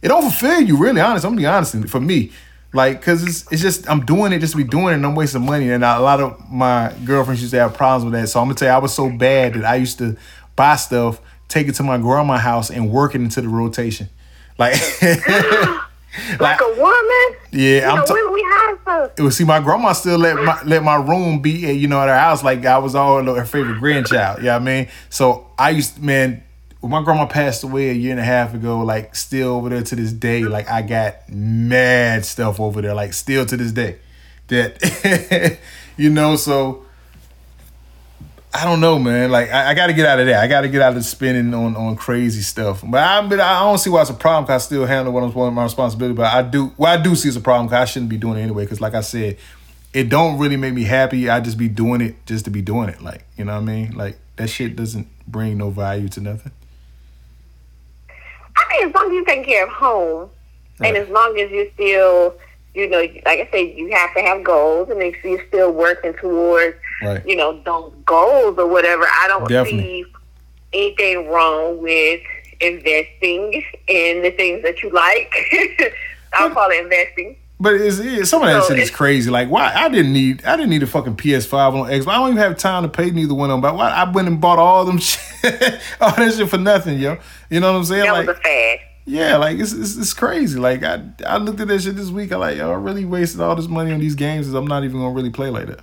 It don't fulfill you, really. Honest, I'm gonna be honest. For me, like, cause it's it's just I'm doing it just to be doing it, and I'm wasting money. And a lot of my girlfriends used to have problems with that. So I'm gonna tell you, I was so bad that I used to buy stuff, take it to my grandma's house, and work it into the rotation. Like. like, like, a woman. Yeah, you I'm. Know, t- we have her. It was see, my grandma still let my let my room be, you know, at her house like I was all her favorite grandchild. You know what I mean? So I used, man, when my grandma passed away a year and a half ago, like still over there to this day, like I got mad stuff over there, like still to this day. That you know, so I don't know, man. Like I, I got to get out of that. I got to get out of spending on on crazy stuff. But I, but I don't see why it's a problem. Cause I still handle what I'm my responsibility. But I do. Well, I do see it's a problem. Cause I shouldn't be doing it anyway. Cause like I said, it don't really make me happy. I just be doing it just to be doing it. Like you know what I mean? Like that shit doesn't bring no value to nothing. I mean, as long as you take care of home, right. and as long as you still you know, like I said, you have to have goals, and if you're still working towards, right. you know, those goals or whatever, I don't Definitely. see anything wrong with investing in the things that you like. I'll call it investing. But it's, it's some of that so shit is crazy. Like why I didn't need I didn't need a fucking PS5 on Xbox. I don't even have time to pay neither one of them. But why I went and bought all them shit, all that shit for nothing, yo. You know what I'm saying? That like, was a fad. Yeah, like it's, it's, it's crazy. Like I I looked at that shit this week. I like yo, I really wasted all this money on these games. I'm not even gonna really play like that.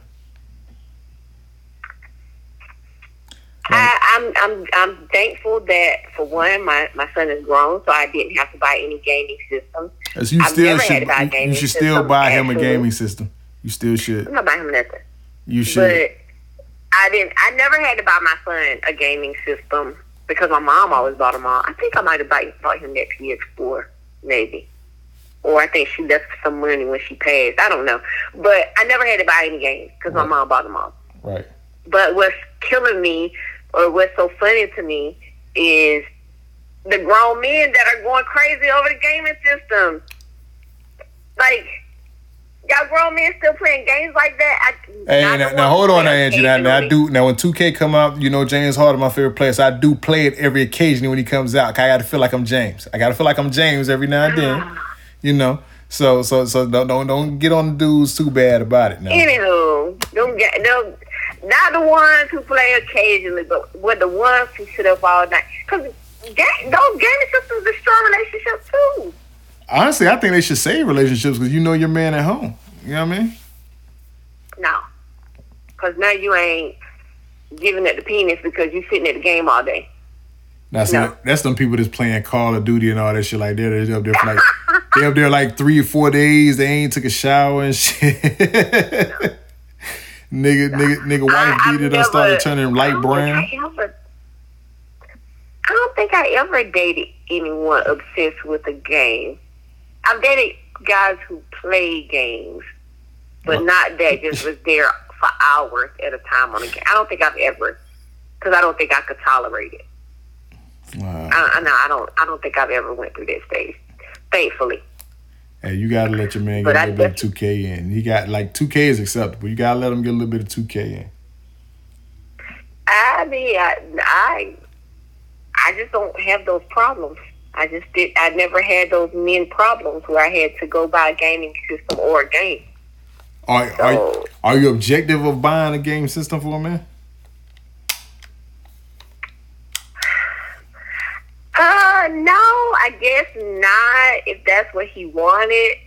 I, I'm I'm I'm thankful that for one, my, my son is grown, so I didn't have to buy any gaming system. As you I've still should, you, you should still buy him a gaming system. You still should. I'm not buying him nothing. You should. But I didn't. I never had to buy my son a gaming system because my mom always bought him all. I think I might have bought, bought him next year for maybe. Or I think she left some money when she passed. I don't know. But I never had to buy any games because right. my mom bought them all. Right. But what's killing me or what's so funny to me is the grown men that are going crazy over the gaming system. Like, y'all grown men still playing games like that. I, hey, now, now hold on, now, Angie. Now, now, I do. Now, when 2K come out, you know James Harden, my favorite player. So I do play it every occasion when he comes out. I got to feel like I'm James. I got to feel like I'm James every now and then. Ah. you know. So so so don't don't don't get on the dudes too bad about it now. Anywho, don't get no. Not the ones who play occasionally, but what the ones who sit up all night. Because those gaming systems destroy relationships too. Honestly, I think they should save relationships because you know your man at home. You know what I mean? No, because now you ain't giving it the penis because you sitting at the game all day. That's no. that's them people that's playing Call of Duty and all that shit like that. They're up there for like they up there like three or four days. They ain't took a shower and shit. nigga, nigga, nigga, wife I, beat it. I started turning light brown. I, ever, I don't think I ever dated anyone obsessed with a game. I've dated guys who play games, but not that just was there for hours at a time on a game. I don't think I've ever, because I don't think I could tolerate it. Wow. I, no, I don't. I don't think I've ever went through that stage. Thankfully. Hey, you gotta let your man get but a little bit of two K in. He got like two K is acceptable. You gotta let him get a little bit of two K in. I mean, I, I, I just don't have those problems. I just did. I never had those men problems where I had to go buy a gaming system or a game. Are so, are, are you objective of buying a game system for a man? No, I guess not. If that's what he wanted.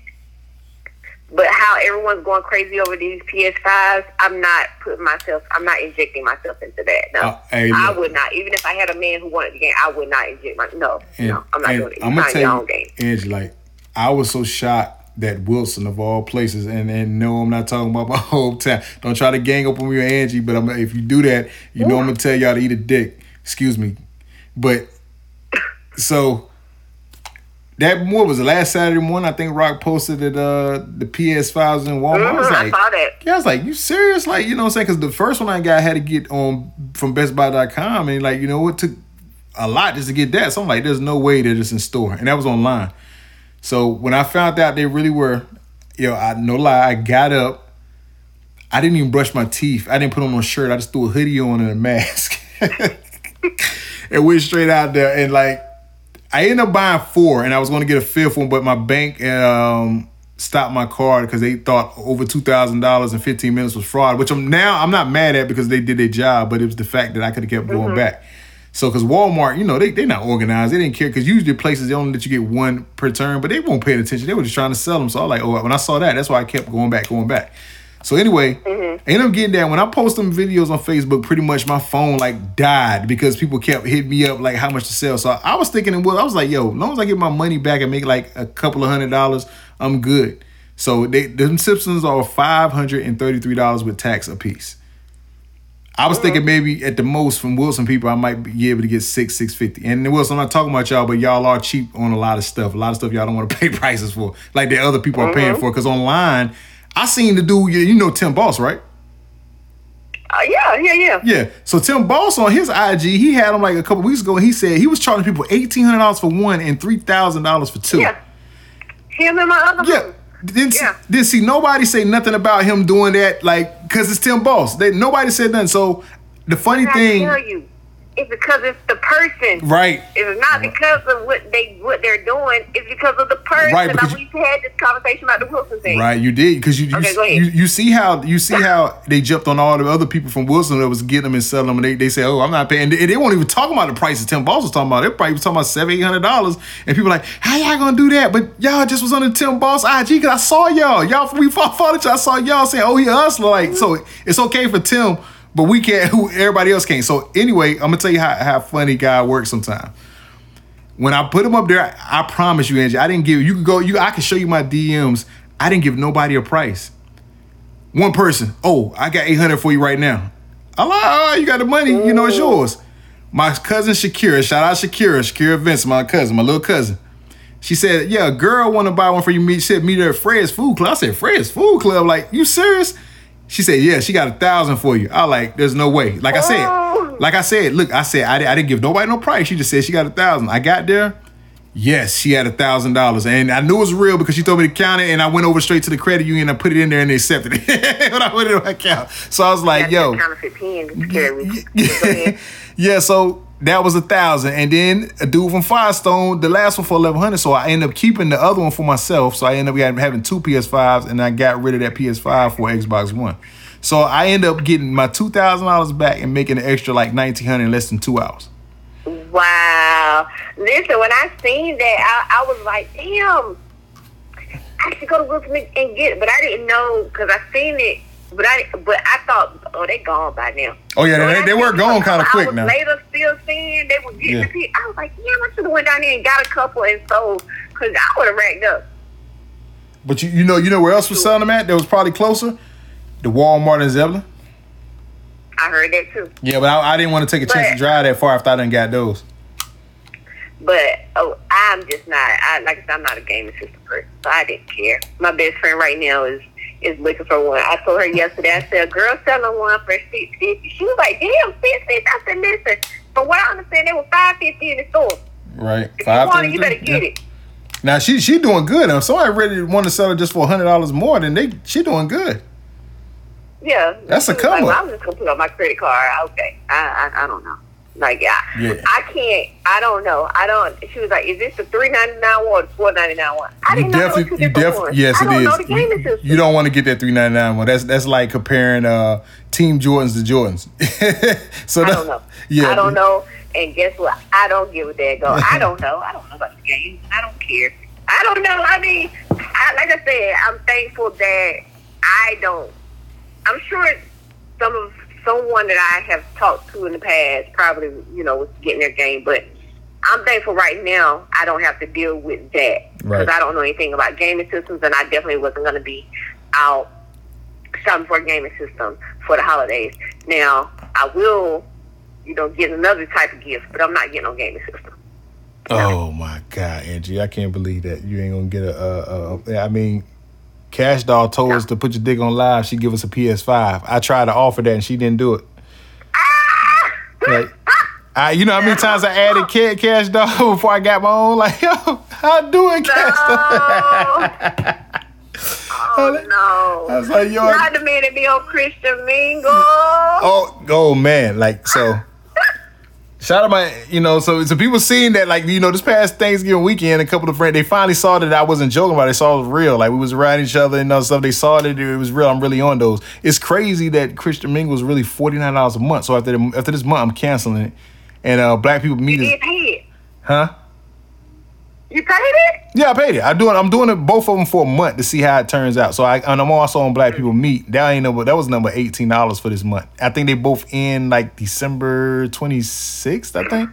But how everyone's going crazy over these PS5s, I'm not putting myself, I'm not injecting myself into that. No, Uh, hey, I would not. Even if I had a man who wanted the game, I would not inject my. No, And, no, I'm not doing it. I'm gonna tell you. Angie, like I was so shocked that Wilson of all places, and and no, I'm not talking about my hometown. Don't try to gang up on me or Angie, but I'm if you do that, you know I'm gonna tell y'all to eat a dick. Excuse me, but so. That what was the last Saturday morning? I think Rock posted that uh, the PS5s in Walmart. I was I like, saw yeah, I was like, you serious? Like, you know what I'm saying? Because the first one I got I had to get on from BestBuy.com, and like, you know, it took a lot just to get that. So I'm like, there's no way that it's in store, and that was online. So when I found out they really were, yo, I no lie, I got up. I didn't even brush my teeth. I didn't put on no shirt. I just threw a hoodie on and a mask, and went straight out there. And like, I ended up buying four, and I was going to get a fifth one, but my bank um, stopped my card because they thought over two thousand dollars in fifteen minutes was fraud. Which I'm now I'm not mad at because they did their job, but it was the fact that I could have kept going back. So, because Walmart, you know, they they not organized. They didn't care because usually places they only let you get one per turn, but they won't pay attention. They were just trying to sell them. So I was like, oh, when I saw that, that's why I kept going back, going back. So anyway, I ended up getting that. When I post them videos on Facebook, pretty much my phone like died because people kept hitting me up like how much to sell. So I was thinking, well, I was like, yo, as long as I get my money back and make like a couple of hundred dollars, I'm good. So they them Simpsons are five hundred and thirty three dollars with tax a piece. I was mm-hmm. thinking maybe at the most from Wilson people I might be able to get six six fifty. And Wilson, I'm not talking about y'all, but y'all are cheap on a lot of stuff. A lot of stuff y'all don't want to pay prices for, like the other people are paying mm-hmm. for. Because online, I seen the dude. You you know Tim Boss, right? Uh, yeah, yeah, yeah. Yeah. So Tim Boss on his IG, he had him like a couple weeks ago. and He said he was charging people eighteen hundred dollars for one and three thousand dollars for two. Yeah. Him and my other Yeah. one. Didn't, Yeah. didn't see nobody say nothing about him doing that, like, because it's Tim Boss. They, nobody said nothing. So the funny I thing, tell you, it's because it's the person. right? It's not because of what they what they're doing. It's because of the person. Right, because we've had this conversation about the Wilson thing. Right, you did because you you, Okay, you you see how you see how they jumped on all the other people from Wilson that was getting them and selling them, and they, they say, "Oh, I'm not paying." And they won't even talk about the prices Tim Boss was talking about. They probably was talking about seven, eight hundred dollars, and people like, "How y'all gonna do that?" But y'all just was on the Tim Boss IG because I saw y'all. Y'all we fought followed each other. I saw y'all saying, "Oh, he hustler." Like, so it's okay for Tim, but we can't. Who everybody else can't. So anyway, I'm gonna tell you how how funny guy works sometimes when I put him up there, I, I promise you, Angie, I didn't give you could go you I can show you my DMs. I didn't give nobody a price. One person, oh, I got 800 for you right now. I'm like, oh, you got the money, you know it's yours. My cousin Shakira, shout out Shakira, Shakira Vince, my cousin, my little cousin. She said, yeah, a girl want to buy one for you. She said, meet her at Fred's Food Club. I said, Fred's Food Club? Like, you serious? She said, yeah, she got a thousand for you. I like, there's no way. Like I said, Oh. like I said, look, I said, I, I didn't give nobody no price. She just said she got a thousand. I got there. Yes, she had a thousand dollars, and I knew it was real because she told me to count it, and I went over straight to the credit union and put it in there, and they accepted it when I put it in my account. So I was like, "Yo, counterfeit pen that scared me. Yeah." So that was a thousand, and then a dude from Firestone, the last one for eleven hundred. So I ended up keeping the other one for myself. So I ended up having two PS5s, and I got rid of that PS5 for Xbox One. So I ended up getting my two thousand dollars back and making an extra like nineteen hundred in less than two hours. Wow. Listen, when I seen that, I, I was like, damn, I should go to Will Smith and get it. But I didn't know because I seen it. But I but I thought, oh, they gone by now. Oh yeah, So they, they were gone kind of quick now. Later, still seeing they were getting Yeah. the pic. I was like, yeah, I should have went down there and got a couple and sold because I would have racked up. But you, you know, you know where else was selling them at? That was probably closer. The Walmart in Zebulon. I heard that too. Yeah, but I, I didn't want to take a chance to drive that far after I done got those. But oh, I'm just not. I like I said, I'm not a gaming system person, so I didn't care. My best friend right now is is looking for one. I told her yesterday. I said, girl selling one for six fifty. She was like, damn, six fifty. I said, listen. From what I understand, they were five fifty in the store. Right, If you want it, you better get it. Now she she doing good. If somebody really want to sell it just for hundred dollars more, then they she doing good. Yeah, That's a come like, well, I'm just gonna put on my credit card. Okay, I I, I don't know. Like I, Yeah. I can't. I don't know. I don't. She was like, "Is this the three ninety nine one or the four ninety nine one?" I You didn't know definitely, was two you different definitely, ones. yes, I it don't is. know You, you don't want to get that three ninety nine one. That's that's like comparing uh Team Jordans to Jordans. so I don't know. Yeah, I don't know. And guess what? I don't give a damn go. I don't know. I don't know about the game. I don't care. I don't know. I mean, I, like I said, I'm thankful that I don't. I'm sure some of someone that I have talked to in the past probably, you know, was getting their game, but I'm thankful right now I don't have to deal with that because Right. I don't know anything about gaming systems, and I definitely wasn't going to be out shopping for a gaming system for the holidays. Now I will, you know, get another type of gift, but I'm not getting no gaming system. Oh my God, Angie, I can't believe that you ain't gonna get a. a, a I mean, Cash Doll told us to put your dick on live. She give us a PS5. I tried to offer that and she didn't do it. Ah! Like, I, you know how many times I added Ca- Cash Doll before I got my own? Like, yo, how I doing, Cash Doll? Oh no! I was like, yo, Not the man that be on Christian Mingle. Oh, oh man, like so. Shout out my, you know, so so people seeing that, like, you know, this past Thanksgiving weekend, a couple of friends, they finally saw that I wasn't joking about it. They saw it was real. Like, we was riding each other and all stuff. They saw that it was real. I'm really on those. It's crazy that Christian Mingle was really $49 a month. So after the, after this month, I'm canceling it. And uh Black People You Meet is, huh? You paid it? Yeah, I paid it. I doing. I'm doing it both of them for a month to see how it turns out. So I and I'm also on Black People Meet. That ain't number. That was number eighteen dollars for this month. I think they both end like December twenty sixth. I think.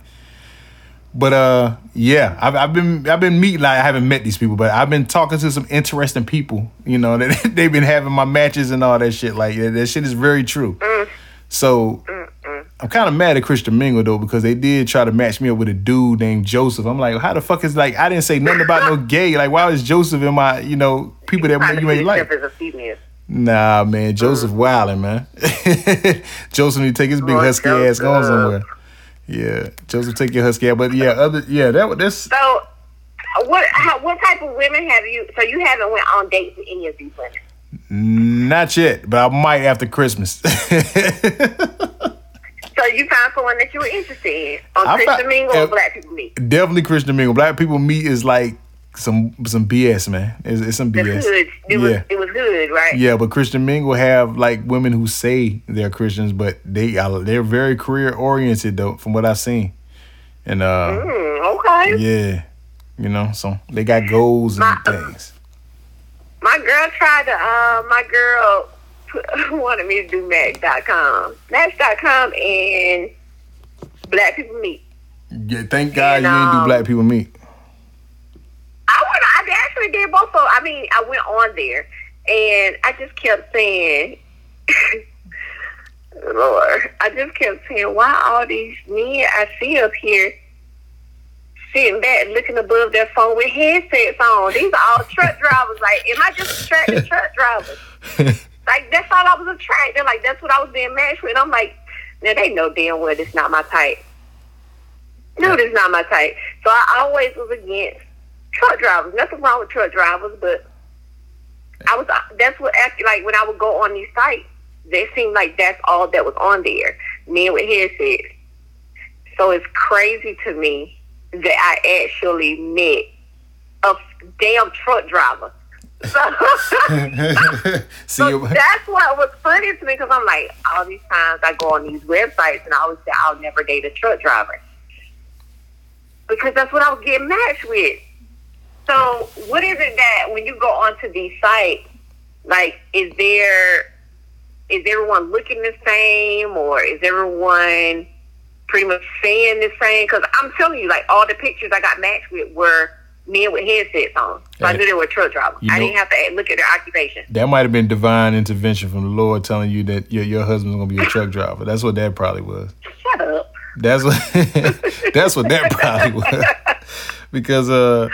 But uh, yeah, I've, I've been I've been meeting. Like I haven't met these people, but I've been talking to some interesting people. You know that they've been having my matches and all that shit. Like that, that shit is very true. So I'm kind of mad at Christian Mingle though because they did try to match me up with a dude named Joseph. I'm like, how the fuck is like I didn't say nothing about no gay. Like why was Joseph in my you know people that you ain't like? as a female. Nah, man, Joseph mm. wildin', man. Joseph need to take his big husky ass going somewhere. Yeah, Joseph, take your husky ass. But yeah, other yeah, that was this. So, what how, what type of women have you? So you haven't went on dates with any of these women? Not yet, but I might after Christmas. So you found someone that you were interested in on I Christian found- Mingle or Black People Meet? Definitely Christian Mingle. Black people meet is like some some BS, man. It's, it's some BS. It was Yeah. it was hood, right? Yeah, but Christian Mingle have like women who say they're Christians, but they are they're very career oriented though, from what I've seen. And uh Hmm, okay. yeah, you know, so they got goals and My- things. My girl tried to. Uh, my girl wanted me to do Match.com, Match.com, and Black People Meet. Yeah, thank God And, you didn't do um, black people meet. I went. I actually did both. Of, I mean, I went on there, and I just kept saying, "Lord," I just kept saying, "Why all these men I see up here sitting back, looking above their phone with headsets on? These are all truck drivers. Like, am I just attracting truck drivers? Like, that's all I was attracted. Like, that's what I was being matched with. I'm like, now they know damn well this not my type. No, this not my type. So I always was against truck drivers. Nothing wrong with truck drivers, but I was. That's what like when I would go on these sites. They seemed like that's all that was on there. Men with headsets. So it's crazy to me that I actually met a damn truck driver. So, so that's what was funny to me because I'm like, all these times I go on these websites and I always say I'll never date a truck driver because that's what I was getting matched with. So, what is it that when you go onto these sites, like, is there is everyone looking the same, or is everyone pretty much saying the same? Because I'm telling you, like, all the pictures I got matched with were men with headsets on, so I knew they were truck drivers. You I know- didn't have to look at their occupation. that might have been divine intervention from the Lord telling you that your your husband's gonna be a truck driver. That's what that probably was. Shut up. That's what that's what that probably was. because uh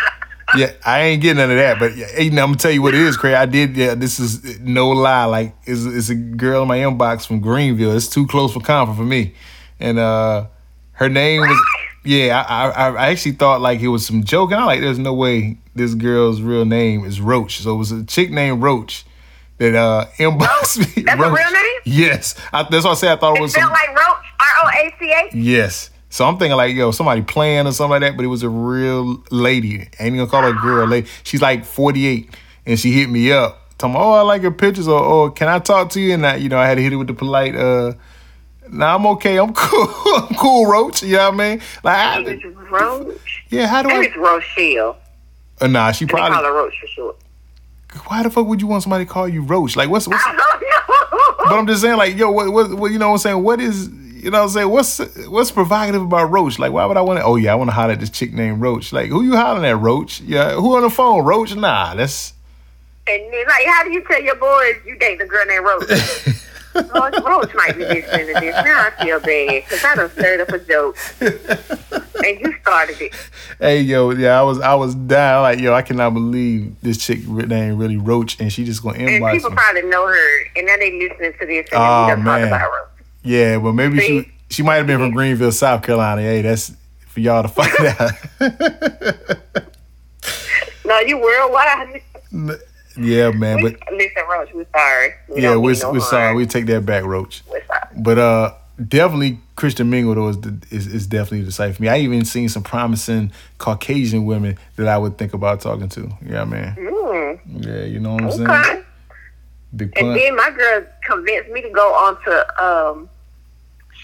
yeah, I ain't getting none of that. But you know, I'm gonna tell you what it is, Craig. I did yeah, this is no lie. Like it's, it's a girl in my inbox from Greenville. It's too close for comfort for me. And uh her name was yeah, I, I I actually thought like it was some joke. And I'm like, there's no way this girl's real name is Roach. So it was a chick named Roach that uh inboxed me. That's a Roach. real name? Yes. I, that's why I said I thought it It was felt some like Roach, R O A C A. Yes. So I'm thinking like, yo, somebody playing or something like that, but it was a real lady. I ain't gonna call her a girl, lady. She's like 48, and she hit me up. Told me, oh, I like your pictures, or oh, can I talk to you? And I, you know, I had to hit it with the polite, uh, Nah, I'm okay. I'm cool. I'm cool, Roach. You know what I mean? Like, I, Roach. yeah. How do I? it's Rochelle. Uh, nah, she They call her Roach for short. Why the fuck would you want somebody to call you Roach? Like, what's what's? I don't know. But I'm just saying, like, yo, what, what, what you know what I'm saying? What is, you know what I'm saying? What's what's provocative about Roach? Like, why would I want to? Oh yeah, I want to holler at this chick named Roach. Like, who you hollering at, Roach? Yeah, who on the phone, Roach? Nah, that's. And like, how do you tell your boys you date a girl named Roach? oh, Roach might be listening to this. Now I feel bad because I done stirred up a joke. and you started it. Hey yo, yeah, I was I was down like yo, I cannot believe this chick named really Roach, and she just gonna And people me. probably know her. And now they listening to this and Oh, done man. about Roach. Yeah, well maybe she she might have been from Greenville, South Carolina. Hey, that's for y'all to find out. No, you worldwide. Yeah, man, We, but listen, Roach, we're sorry. We yeah, we're, no we're sorry. We take that back, Roach. We're sorry. But uh, definitely Christian Mingle though is, the, is is definitely the site for me. I even seen some promising Caucasian women that I would think about talking to. Yeah, man. Mm, Yeah, you know what I'm saying. Big And pun. then my girl convinced me to go on to um,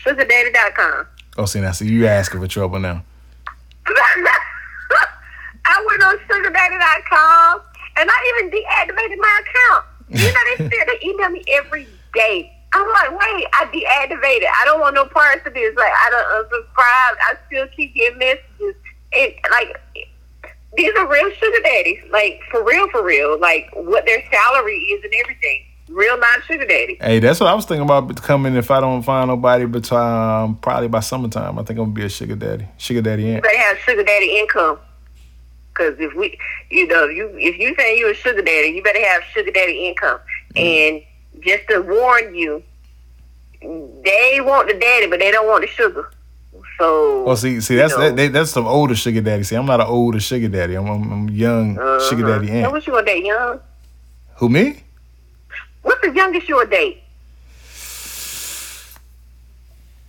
sugardaddy.com. Oh, see now, see you asking for trouble now. I went on sugardaddy.com and I even deactivated my account. You know, they said they email me every day. I'm like, wait, I deactivated. I don't want no parts of this. Like, I don't unsubscribe. I still keep getting messages. And, like, these are real sugar daddies. Like, for real, for real. Like, what their salary is and everything. Real non sugar daddy. Hey, that's what I was thinking about coming if I don't find nobody, but um, probably by summertime, I think I'm gonna be a sugar daddy, sugar daddy aunt. better have sugar daddy income. Because if we, you know, if you if you say you're a sugar daddy, you better have sugar daddy income. And just to warn you, they want the daddy, but they don't want the sugar. So, Well, see, see, that's know, that, that's some older sugar daddy. See, I'm not an older sugar daddy. I'm, I'm, I'm young sugar uh-huh. daddy So aunt. what you to date young? Who me? What's the youngest you'll date?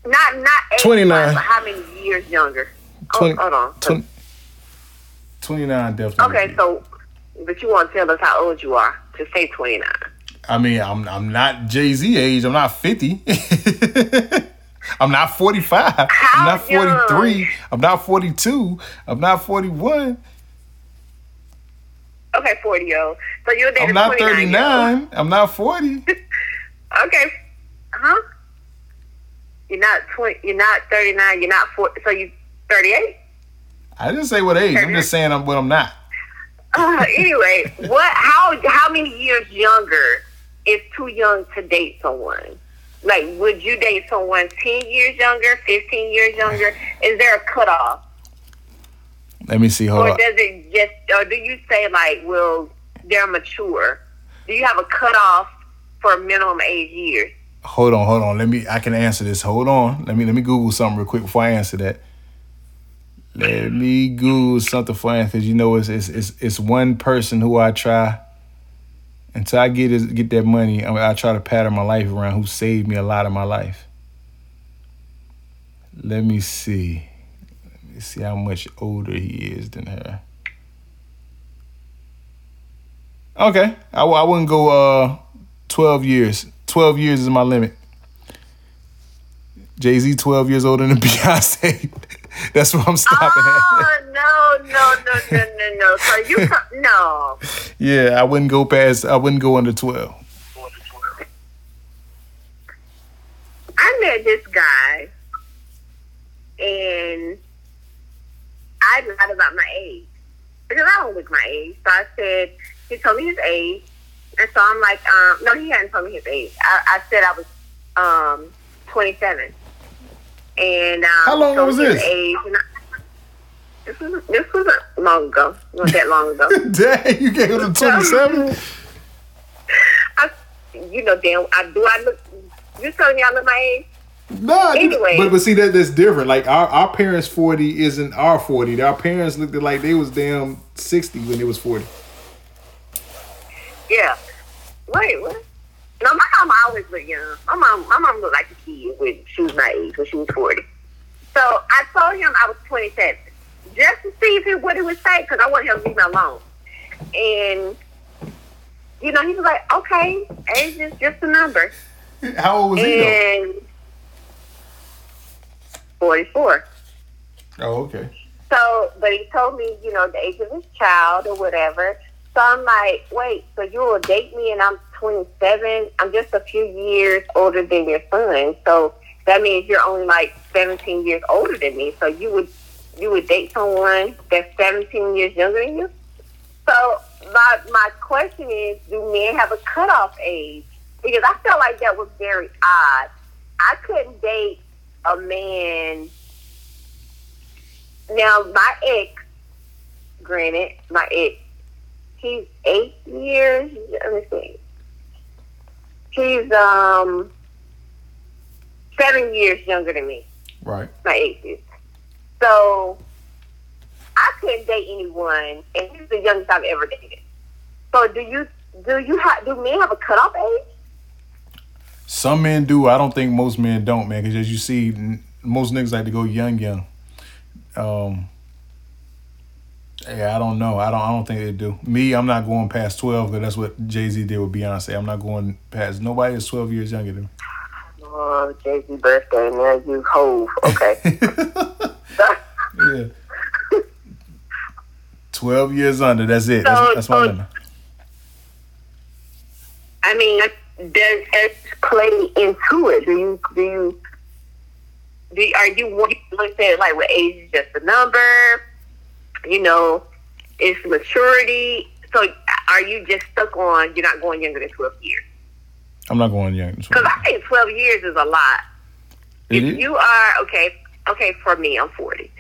Not not 29. how many years younger? Oh, 20 hold on. 20 29 definitely. Okay, so but you want to tell us how old you are to say twenty nine. I mean, I'm I'm not Jay Z age. I'm not 50. I'm not 45. I'm not 43. young? I'm not 42. I'm not 41. Okay, forty year old. So you're dating I'm not 29 year 39. I'm not 40. Okay, huh? You're not twenty. You're not thirty nine. You're not forty. So you thirty eight. I didn't say what age. I'm just saying I'm what I'm not. Uh, anyway, what? How? How many years younger is too young to date someone? Like, would you date someone ten years younger, fifteen years younger? Is there a cutoff, Let me see. Hold or on. does it just, or do you say like, well, they're mature? Do you have a cutoff for minimum age years? Hold on, hold on. Let me I can answer this. Hold on. Let me let me Google something real quick before I answer that. Let me Google something for because you know it's, it's it's it's one person who I try until I get his, get that money. I, I try to pattern my life around who saved me a lot of my life. Let me see. Let me see how much older he is than her. Okay, I, I wouldn't go uh twelve years. Twelve years is my limit. Jay Z twelve years older than Beyonce. That's where I'm stopping at. Oh no, no, no, no, no, no. So you co- no. Yeah, I wouldn't go past. I wouldn't go under twelve. I met this guy, and I lied about my age because I don't look my age. So I said he told me his age, and so I'm like, um, no, he hadn't told me his age. I, I said I was um 27, and um, How long told was this? Age, I, this was this was long ago, not that long ago. Dang, you gave him twenty seven. I, you know, damn, I do. I look. You telling me I look my age? No, Anyway. but but see that that's different. Like our, our parents forty isn't our forty. Our parents looked like they was damn sixty when they was forty. Yeah. Wait, what? No, my mom always looked young. My mom, my mom looked like a kid when she was my age, when she was forty. So I told him I was twenty seven, just to see if he what he would say, because I wanted him to leave me alone. And you know, he was like, "Okay, age is just a number." How old was he though? And 44. Oh, okay. So, but he told me, you know, the age of his child or whatever. So I'm like, wait, so you will date me and I'm 27? I'm just a few years older than your son. So that means you're only like 17 years older than me. So you would you would date someone that's 17 years younger than you? So my my question is, do men have a cutoff age? Because I felt like that was very odd. I couldn't date a man. Now my ex, granted, my ex, he's eight years. Let me see. He's um seven years younger than me. Right. My ex is. So I couldn't date anyone, and he's the youngest I've ever dated. So do you do you have do men have a cutoff age? Some men do. I don't think most men don't, man. Because as you see, n- most niggas like to go young, young. Um. Yeah, I don't know. I don't. I don't think they do. Me, I'm not going past twelve because that's what Jay Z did with Beyonce. I'm not going past. Nobody is twelve years younger than me. Uh, oh, Jay Z birthday, man. You hove. Okay. yeah. Twelve years under. That's it. That's, So- that's my so- limit. I mean, does age play into it? Do you do you do you, are you want to look at it like what age is just a number? You know, it's maturity. So are you just stuck on you're not going younger than twelve years? I'm not going young. Because I think twelve years is a lot. It if is? you are okay, okay, for me, I'm 40.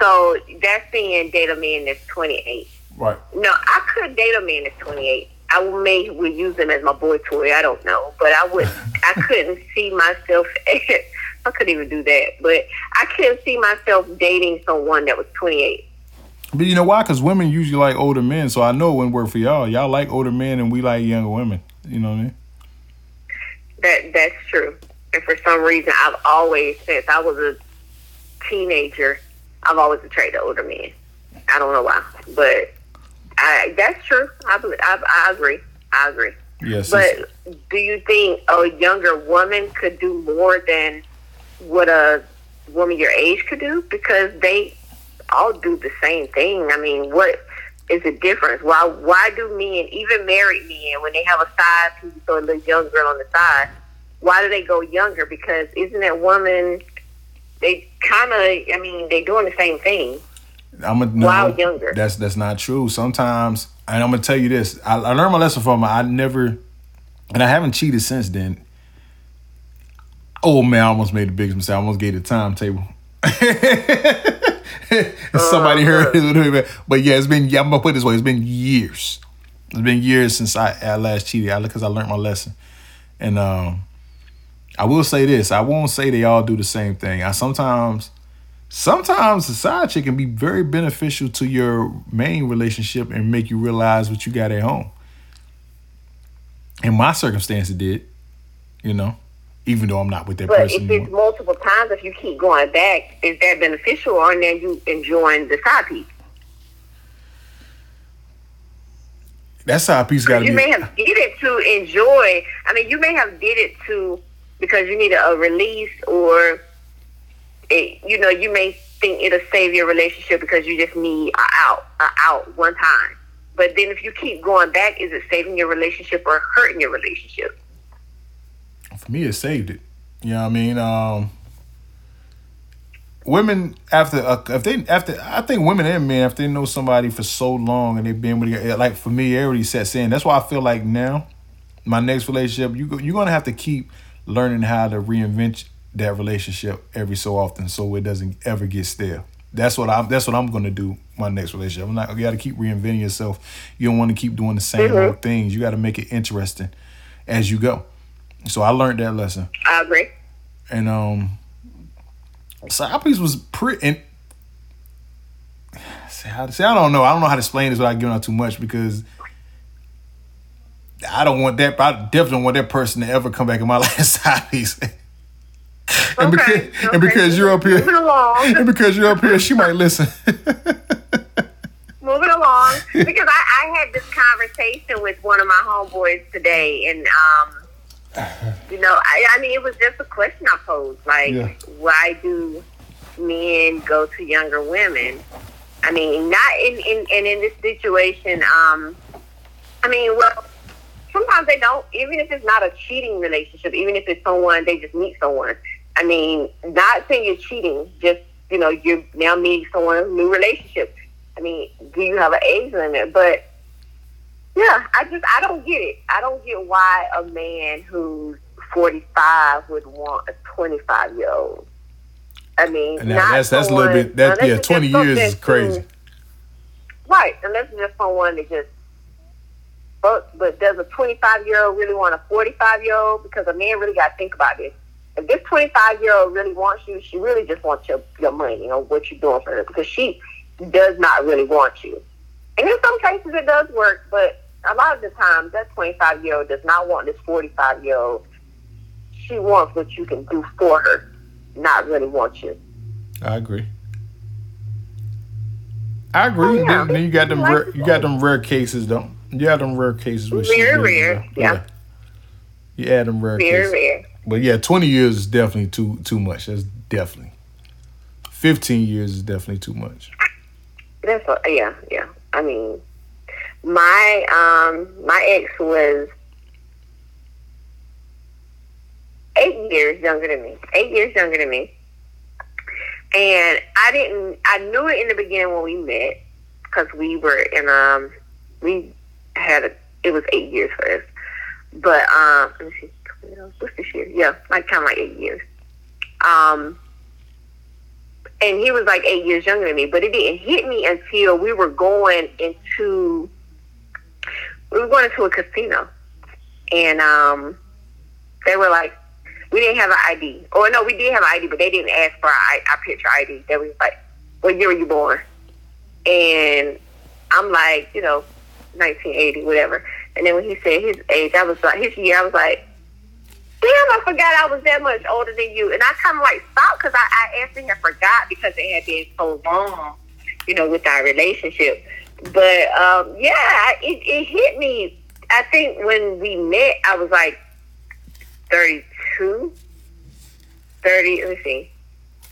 So that's saying date a man that's 28. Right. No, I could date a man that's 28. I may would use him as my boy toy. I don't know, but I would. I couldn't see myself. I couldn't even do that, but I couldn't see myself dating someone that was 28. But you know why? Because women usually like older men, so I know it wouldn't work for y'all. Y'all like older men, and we like younger women. You know what I mean? That that's true. And for some reason, I've always, since I was a teenager, I've always attracted older men. I don't know why, but I, that's true. I, believe, I I agree. I agree. Yes. But do you think a younger woman could do more than what a woman your age could do? Because they all do the same thing. I mean, what is the difference? Why why do men, even married men, when they have a side piece or a little young girl on the side, why do they go younger? Because isn't that woman? They kind of, I mean, they doing the same thing. I'm a, no, While younger. That's that's not true. Sometimes, and I'm gonna tell you this. I, I learned my lesson from her. I never, and I haven't cheated since then. Oh man, I almost made the biggest mistake. I almost gave the timetable. Somebody heard it, but yeah, it's been. Yeah, I'm gonna put it this way. It's been years. It's been years since I, I last cheated. I because I learned my lesson, and um, I will say this. I won't say they all do the same thing. I sometimes sometimes the side chick can be very beneficial to your main relationship and make you realize what you got at home. In my circumstance, it did, you know, even though I'm not with that But person if it's multiple times, if you keep going back, is that beneficial or now you enjoying the side piece? That side piece got to You may have did it to enjoy. I mean, you may have did it to because you need a, a release, or it, you know, you may think it'll save your relationship because you just need a out, a out one time. But then if you keep going back, is it saving your relationship or hurting your relationship? For me, it saved it. You know what I mean? Um, women after uh, if they after I think women and men if they know somebody for so long and they've been with it, like familiarity sets in. That's why I feel like now my next relationship you go- you're gonna have to keep learning how to reinvent that relationship every so often so it doesn't ever get stale. That's what I'm. That's what I'm gonna do. My next relationship. I'm not. You got to keep reinventing yourself. You don't want to keep doing the same Mhm. old things. You got to make it interesting as you go. So I learned that lesson I agree. and um side piece was pretty and see, how, see, I don't know. I don't know how to explain this without giving out too much because I don't want that. I definitely don't want that person to ever come back in my life side piece. and, Okay, because, okay. and because you're up here, and because you're up here, she might listen. moving along because I, I had this conversation with one of my homeboys today and um you know I, I mean it was just a question i posed like Yeah. why do men go to younger women. I mean, not in, in and in this situation, um, I mean, well, sometimes they don't, even if it's not a cheating relationship, even if it's someone they just meet someone. I mean, not saying you're cheating, just you know, you're now meeting someone, new relationship. I mean, do you have an age limit? But yeah, I just I don't get it. I don't get why a man who's 45 would want a 25 year old. I mean, now, that's that's a little bit that yeah, twenty years is crazy. to- right, unless it's just someone that just but but does a 25 year old really want a 45 year old? Because a man really got to think about this. If this 25 year old really wants you, she really just wants your your money or what you're doing for her because she does not really want you. And in some cases it does work, but a lot of the times that 25 year old does not want this 45 year old. She wants what you can do for her, not really want you. I agree. I agree. Oh, yeah. Then, then you got them Like- rare, you got them rare cases though. You got them rare cases she Rare, rare, yeah. You add them rare Very cases. rare. But yeah, twenty years is definitely too too much. That's definitely. Fifteen years is definitely too much. That's yeah, yeah. I mean, my um my ex was eight years younger than me. Eight years younger than me, and I didn't. I knew it in the beginning when we met because we were in um we had a it was eight years for us, but um let me see what's this year? Yeah, like kind of like eight years. Um and he was like eight years younger than me, but it didn't hit me until we were going into we were going into a casino, and um, they were like, we didn't have an ID, or no, we did have an ID, but they didn't ask for our, our picture ID. They was like, what year were you born? And I'm like, you know, 1980, whatever. And then when he said his age, I was like, his year, I was like, damn, I forgot I was that much older than you. And I kind of like stopped because I, I actually had forgot because it had been so long, you know, with our relationship. But um, yeah, it, it hit me. I think when we met, I was like 32, 30, let me see.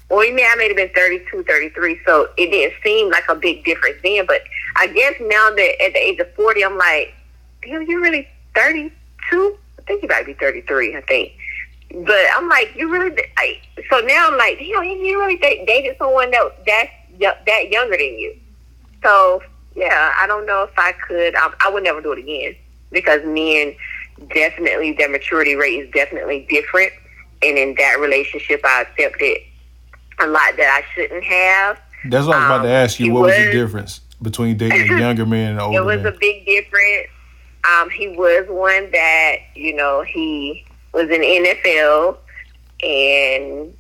Well, we may I may have been 32, 33, so it didn't seem like a big difference then. But I guess now that at the age of 40, I'm like, damn, you're really 32? I think you might be 33, I think. But I'm like, you really, I, so now I'm like, damn, you really dated someone that that's that younger than you. So, yeah, I don't know if I could, I, I would never do it again because men definitely, their maturity rate is definitely different. And in that relationship, I accepted a lot that I shouldn't have. That's what I was about to Um, ask you. What was the difference between dating a younger man and an older it was man? a big difference. Um, he was one that you know he was in NFL, and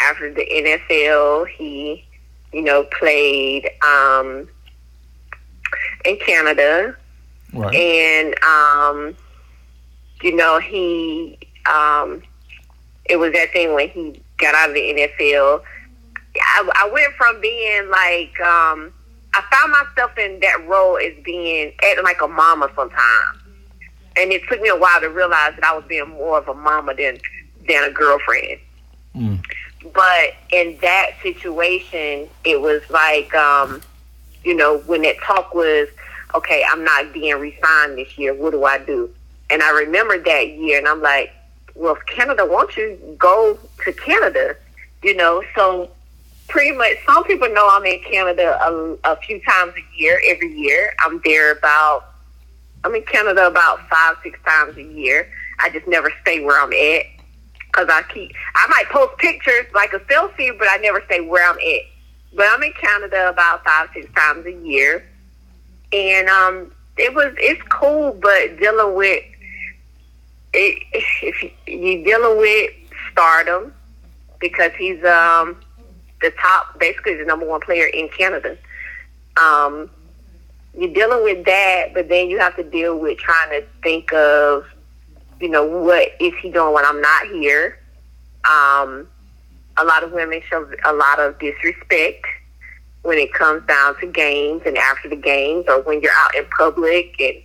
after the NFL, he you know played um, in Canada, right. and um, you know he um, it was that thing when he got out of the NFL. I, I went from being like um, I found myself in that role as being acting like a mama sometimes, and it took me a while to realize that I was being more of a mama than than a girlfriend. Mm. But in that situation, it was like, um, you know, when that talk was, okay, I'm not being re-signed this year. What do I do? And I remember that year, and I'm like, well, if Canada wants you, go to Canada. You know, so pretty much some people know I'm in Canada a, a few times a year, every year. I'm there about, I'm in Canada about five, six times a year. I just never stay where I'm at because I keep, I might post pictures like a selfie, but I never say where I'm at. But I'm in Canada about five, six times a year. And um, it was, it's cool, but dealing with, it, if you- you're dealing with stardom, because he's um the top, basically the number one player in Canada. Um, you're dealing with that, but then you have to deal with trying to think of, you know, what is he doing when I'm not here? Um, a lot of women show a lot of disrespect when it comes down to games and after the games, or when you're out in public, and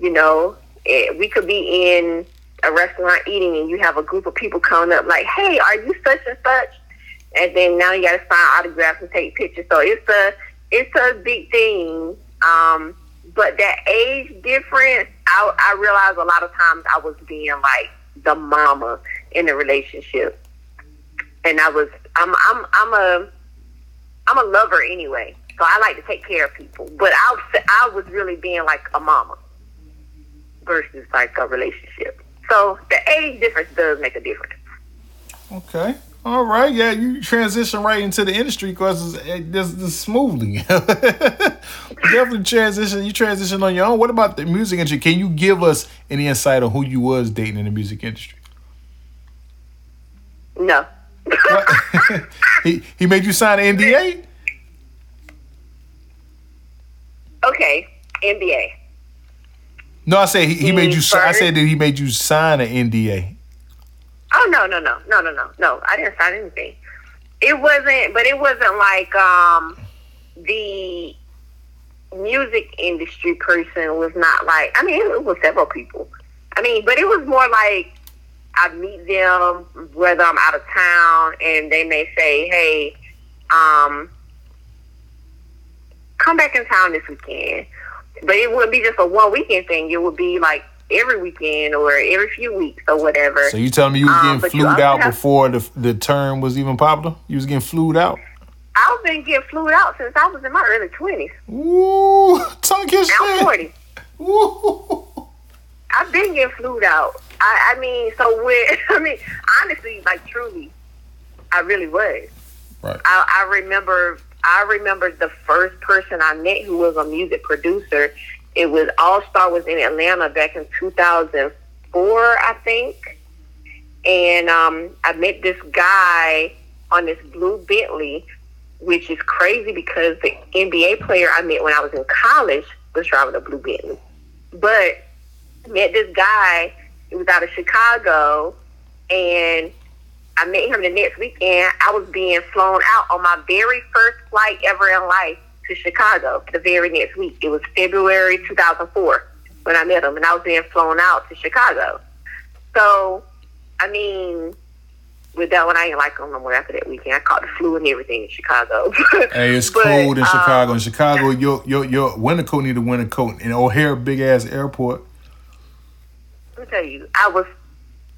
you know, it, we could be in a restaurant eating and you have a group of people coming up like, hey, are you such and such? and then now you got to sign autographs and take pictures. So it's a it's a big thing. Um, but that age difference, I, I realized a lot of times I was being like the mama in the relationship, and I was I'm I'm I'm a I'm a lover anyway, so I like to take care of people. But I I was really being like a mama versus like a relationship. So the age difference does make a difference. Okay. All right, yeah, you transition right into the industry because this is smoothly. Definitely transition. You transition on your own. What about the music industry? Can you give us any insight on who you was dating in the music industry? No. He he made you sign an NDA. Okay, NDA. No, I said he, he made you. I said that he made you sign an NDA. Oh no no no no no no no! I didn't sign anything. It wasn't, but it wasn't like um the music industry person was not like. I mean, it was several people. I mean, but it was more like I meet them whether I'm out of town, and they may say, "Hey, um, come back in town this weekend." But it wouldn't be just a one weekend thing. It would be like every weekend or every few weeks or whatever. So you telling me you was getting um, flued out have, before the the term was even popular? You was getting flued out? I've been getting flued out since I was in my early twenties. Ooh, tongue kiss I'm forty. Ooh. I've been getting flued out. I, I mean, so when I mean, honestly, like truly, I really was. Right. I, I remember. I remember the first person I met who was a music producer it was All Star was in Atlanta back in 2004, I think. And um, I met this guy on this blue Bentley, which is crazy because the NBA player I met when I was in college was driving a blue Bentley. But met this guy, he was out of Chicago, and I met him the next weekend. I was being flown out on my very first flight ever in life to Chicago the very next week. It was February 2004 when I met him, and I was being flown out to Chicago. So, I mean, with that one, I ain't like him no more after that weekend. I caught the flu and everything in Chicago. hey, it's but, cold in Chicago. Um, in Chicago, your your your winter coat need a winter coat. In O'Hare, big ass airport. Let me tell you, I was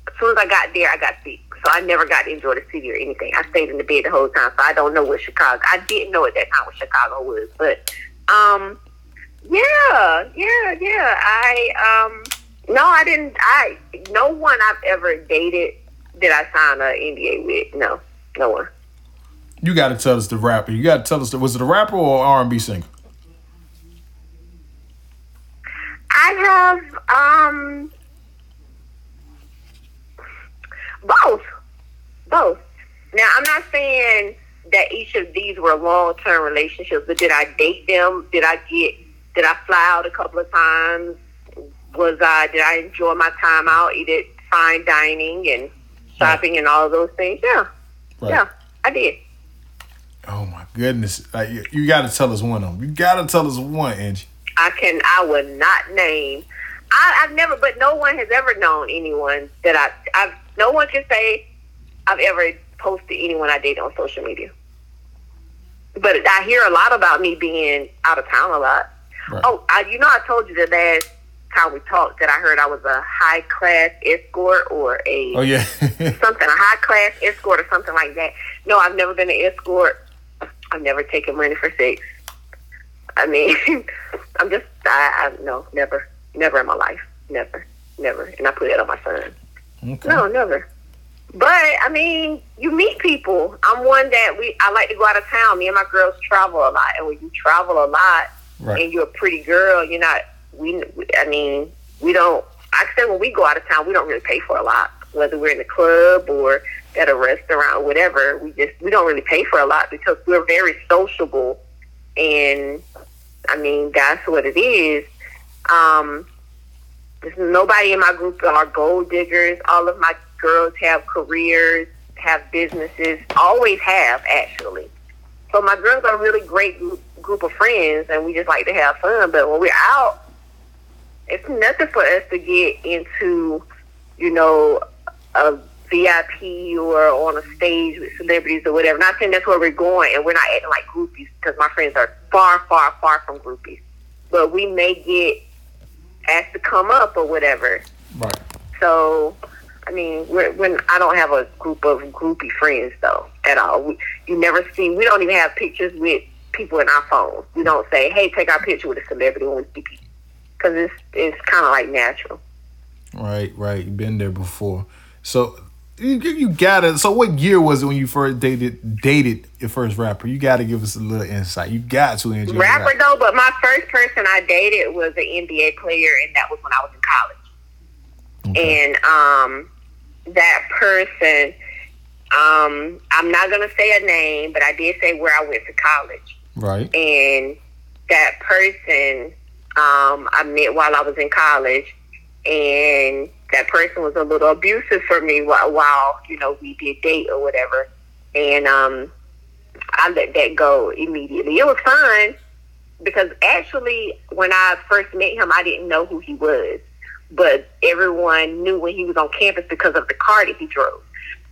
as soon as I got there, I got sick. So I never got to enjoy the city or anything. I stayed in the bed the whole time, so I don't know what Chicago. I didn't know at that time what Chicago was, but um, yeah, yeah, yeah. I um, no, I didn't. I no one I've ever dated did I sign an NDA with. No, no one. You got to tell us the rapper. You got to tell us the, was it a rapper or R and B singer? I have um both. Both. Now, I'm not saying that each of these were long term relationships, but did I date them? Did I get, did I fly out a couple of times? Was I, did I enjoy my time out, eat it fine dining and shopping right. and all those things? Yeah. Right. Yeah, I did. Oh my goodness. Like, you got to tell us one of them. You got to tell us one, Angie. I can, I would not name. I, I've never, but no one has ever known anyone that I, I've, no one can say I've ever posted anyone I date on social media. But I hear a lot about me being out of town a lot. Right. Oh, I, you know, I told you the last time we talked that I heard I was a high class escort or a oh yeah something a high class escort or something like that. No, I've never been an escort. I've never taken money for sex. I mean, I'm just I, I no never never in my life never never, and I put it on my son. Okay. No, never. But I mean, you meet people. I'm one that we I like to go out of town. Me and my girls travel a lot, and when you travel a lot, right. and you're a pretty girl, you're not. We, I mean, we don't. I said when we go out of town, we don't really pay for a lot. Whether we're in the club or at a restaurant, or whatever, we just we don't really pay for a lot because we're very sociable, and I mean that's what it is. Um, there's nobody in my group are gold diggers. All of my girls have careers, have businesses, always have actually. So my girls are a really great group, group of friends, and we just like to have fun. But when we're out, it's nothing for us to get into, you know, a VIP or on a stage with celebrities or whatever. Not saying that's where we're going, and we're not acting like groupies because my friends are far, far, far from groupies. But we may get asked to come up or whatever. Right. So, I mean, we're, when I don't have a group of groupie friends though at all. We, you never see. We don't even have pictures with people in our phones. We don't say, "Hey, take our picture with a celebrity when we see people," because it's it's kind of like natural. Right, right. You've been there before. So you, you gotta. So what year was it when you first dated dated your first rapper? You gotta give us a little insight. You got to enjoy Rapper rap. though, but my first person I dated was an NBA player, and that was when I was in college. Okay. And um, that person, um, I'm not gonna say a name, but I did say where I went to college. Right. and that person um, I met while I was in college, and that person was a little abusive for me while, while you know we did date or whatever, and um, I let that go immediately. It was fun because actually, when I first met him, I didn't know who he was, but everyone knew when he was on campus because of the car that he drove.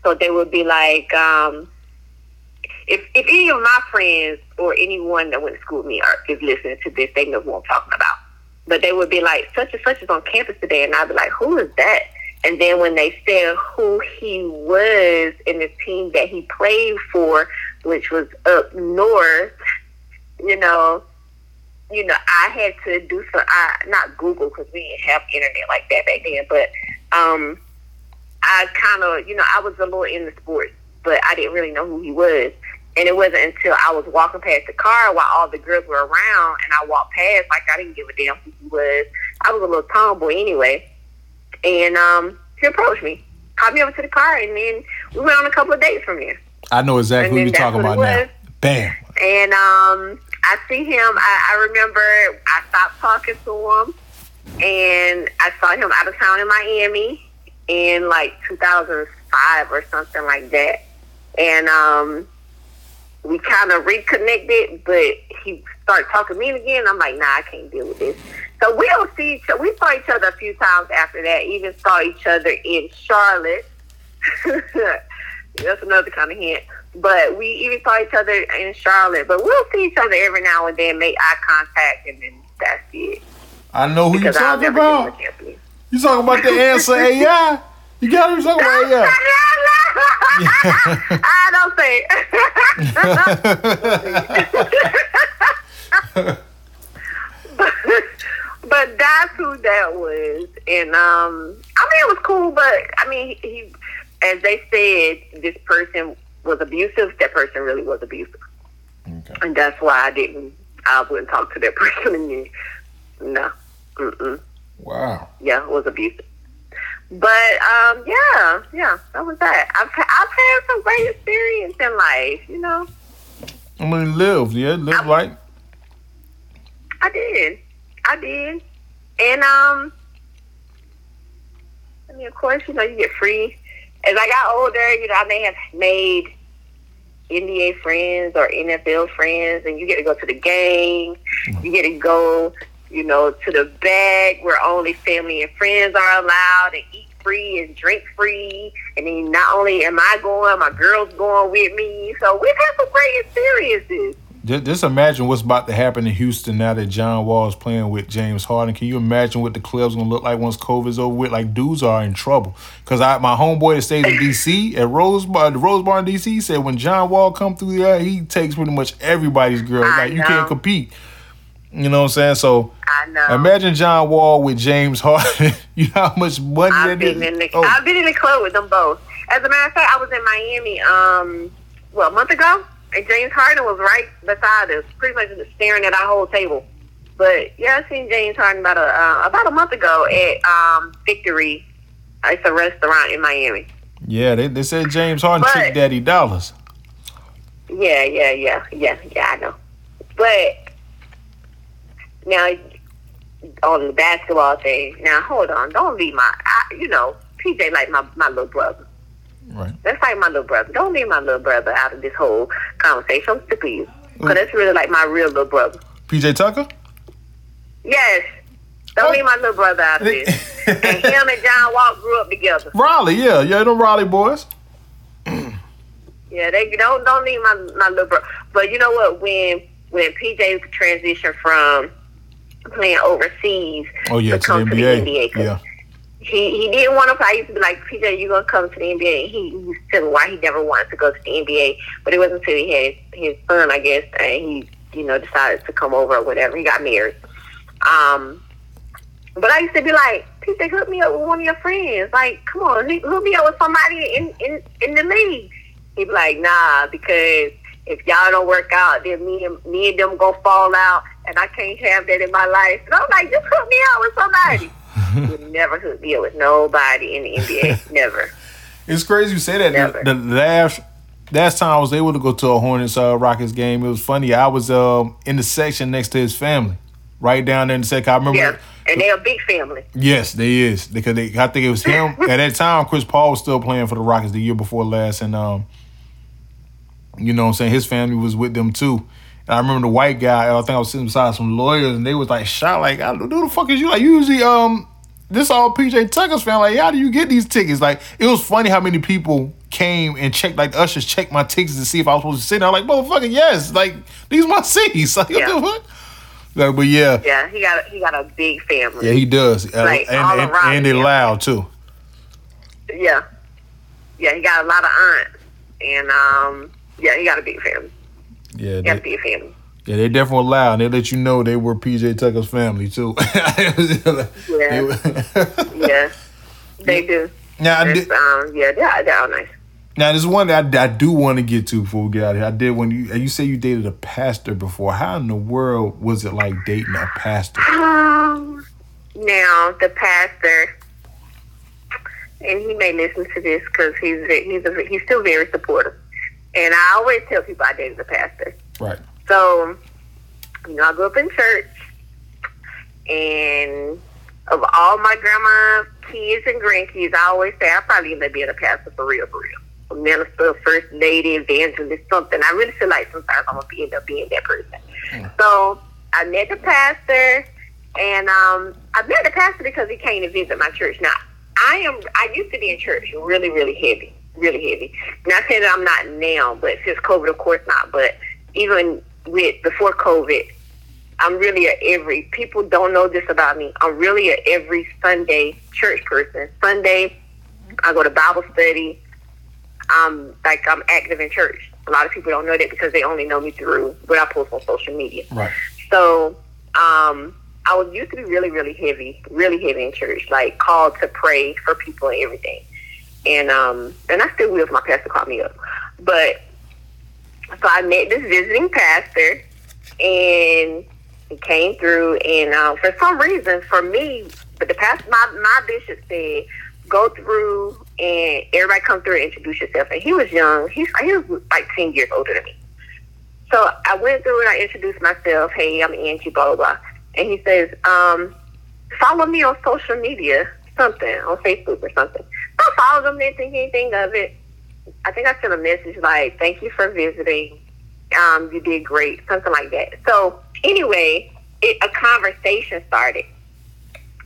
So they would be like, um, if if any of my friends or anyone that went to school with me are is listening to this, they know who I'm talking about. But they would be like, such and such is on campus today, and I'd be like, who is that? And then when they said who he was in the team that he played for, which was up north, you know, you know, I had to do some, I not Google because we didn't have internet like that back then, but um, I kind of, you know, I was a little into sports, but I didn't really know who he was. And it wasn't until I was walking past the car while all the girls were around, and I walked past like I didn't give a damn who he was. I was a little tomboy anyway, and um, he approached me, called me over to the car, and then we went on a couple of dates from there. I know exactly who you're talking about now. Bam. And um, I see him. I, I remember I stopped talking to him, and I saw him out of town in Miami in like 2005 or something like that. And um, we kind of reconnected, but he started talking to me again. I'm like, nah, I can't deal with this. So we don't see each other. We saw each other a few times after that. Even saw each other in Charlotte. That's another kind of hint. But we even saw each other in Charlotte. But we'll see each other every now and then, make eye contact, and then that's it. I know who you Because I'll talking about. You talking about the answer AI? You got him about AI. I don't say. but, but that's who that was, and um, I mean it was cool. But I mean, he, he as they said, this person was abusive. That person really was abusive, Okay. and that's why I didn't. I wouldn't talk to that person again. No, mm-mm. Wow. yeah, it was abusive. But um, yeah, yeah, that was that. I've I've had some great experience in life. You know, I mean, live, yeah, live right. I did, I did, and um, I mean, of course, you know, you get free. As I got older, you know, I may have made NBA friends or NFL friends, and you get to go to the game. You get to go, you know, to the bag where only family and friends are allowed, and eat free and drink free. And then not only am I going, my girl's going with me. So we've had some great experiences. Just, just imagine what's about to happen in Houston now that John Wall is playing with James Harden. Can you imagine what the club's gonna look like once COVID's over with? Like dudes are in trouble. Cause I my homeboy that stays in DC at Rose Bar, the Rose Bar in DC said when John Wall come through there, he takes pretty much everybody's girl. I Like you can't compete. You know what I'm saying? So I know. imagine John Wall with James Harden. you know how much money I've that been is? in the Oh, I've been in the club with them both. As a matter of fact, I was in Miami um well a month ago, and James Harden was right beside us, pretty much staring at our whole table. But yeah, I seen James Harden about a uh, about a month ago at um Victory. It's a restaurant in Miami. yeah, they, they said James Harden But- Trick Daddy Dollars. Yeah, yeah, yeah, yeah, yeah. I know. But now on the basketball thing. Now hold on, don't leave my. I, you know, PJ like my my little brother. Right. That's like my little brother. Don't leave my little brother out of this whole conversation. I'm sick of you. Because that's really like my real little brother. PJ Tucker? Yes. Don't leave my little brother out of this. and him and John Wall grew up together. Raleigh, yeah, yeah, them Raleigh boys. Yeah, they don't don't need my my little brother. But you know what? When when PJ transitioned from playing overseas Oh yeah, to to come the to the NBA. NBA, Yeah, he he didn't want to play. I used to be like, PJ, you gonna come to the NBA? He, telling me why he never wanted to go to the NBA, but it wasn't until he had his, his son, I guess, and he you know decided to come over or whatever. He got married. Um, but I used to be like, PJ, hook me up with one of your friends. Like, come on, hook me up with somebody in in in the league. He'd be like, nah, because if y'all don't work out, then me and me and them gonna fall out, and I can't have that in my life. And I'm like, just hook me out with somebody. you never hook me up with nobody in the NBA. never. it's crazy you say that. Never. The, the last last time I was able to go to a Hornets uh, Rockets game, it was funny. I was um in the section next to his family, right down there in the section. I remember. Yeah, and they're a big family. Yes, they is because they. I think it was him at that time. Chris Paul was still playing for the Rockets the year before last, and um, you know, what I'm saying his family was with them too. And I remember the white guy. I think I was sitting beside some lawyers, and they was like shot like, "Who the fuck is you?" Like usually, um, this all PJ Tucker's fan. Like, how do you get these tickets? Like, it was funny how many people came and checked. Like, the ushers checked my tickets to see if I was supposed to sit. there. I'm like, motherfucker, yes. Like, these my seats. Like, Yeah. what the fuck? Like, but yeah, Yeah, he got a, he got a big family. yeah, he does, Uh, Like, and all and, around and they loud too. Yeah, yeah, he got a lot of aunts, and um, yeah, he got a big family. Yeah, He got a they, big family. yeah, they definitely loud. And they let you know they were PJ Tucker's family too. Yeah. Yeah, they do. now, did, um, yeah, they're, they're all nice. now there's one that I, I do want to get to before we get out of here. I did when you you say you dated a pastor before. How in the world was it like dating a pastor? Um, now the pastor, and he may listen to this because he's he's a, he's still very supportive. And I always tell people I dated a pastor. Right. So, you know, I grew up in church, and of all my grandma's kids and grandkids, I always say I probably end up being a pastor for real, for real. A minister, first lady, evangelist, something. I really feel like sometimes I'm gonna end up being that person. So I met the pastor, and um, I met the pastor because he came to visit my church. Now I am I used to be in church really, really heavy, really heavy. Not saying that I'm not now, but since COVID, of course not. But even with before COVID, I'm really a every. People don't know this about me. I'm really a every Sunday church person. Sunday, I go to Bible study. I'm like I'm active in church. A lot of people don't know that because they only know me through what I post on social media. Right. So um, I was used to be really, really heavy, really heavy in church, like called to pray for people and everything. And um, and I still will my pastor called me up. But so I met this visiting pastor, and he came through, and uh, for some reason, for me, but the pastor, my my bishop said, go through and everybody come through and introduce yourself. And he was young. He's he was like ten years older than me. So I went through and I introduced myself. Hey, I'm Angie, blah, blah, blah. And he says, um, follow me on social media, something, on Facebook or something. I followed him, didn't think anything of it. I think I sent a message like, thank you for visiting. Um, you did great, something like that. So anyway, it, a conversation started.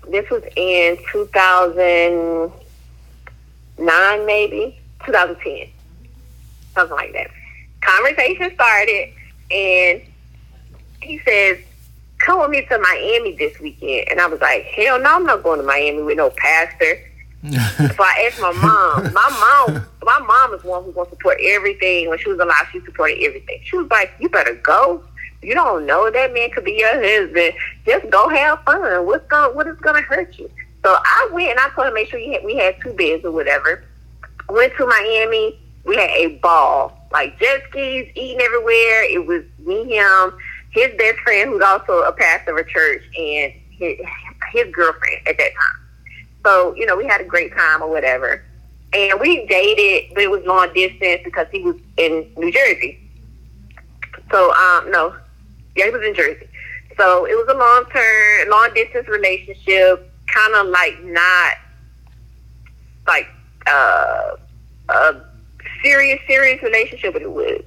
This was in 2009, maybe 2010, something like that. Conversation started, and he says, "Come with me to Miami this weekend." And I was like, "Hell no, I'm not going to Miami with no pastor." So I asked my mom. My mom, my mom is one who's going to support everything. When she was alive, she supported everything. She was like, "You better go. You don't know that man could be your husband. Just go have fun. What's going? What is going to hurt you?" So I went and I told her make sure had, we had two beds or whatever. Went to Miami. We had a ball, like jet skis, eating everywhere. It was me, him, his best friend, who's also a pastor of a church, and his, his girlfriend at that time. So, you know, we had a great time or whatever. And we dated, but it was long distance because he was in New Jersey. So, um, no, yeah, he was in Jersey. So it was a long term, long distance relationship, kind of like not like uh, a serious, serious relationship, but it was.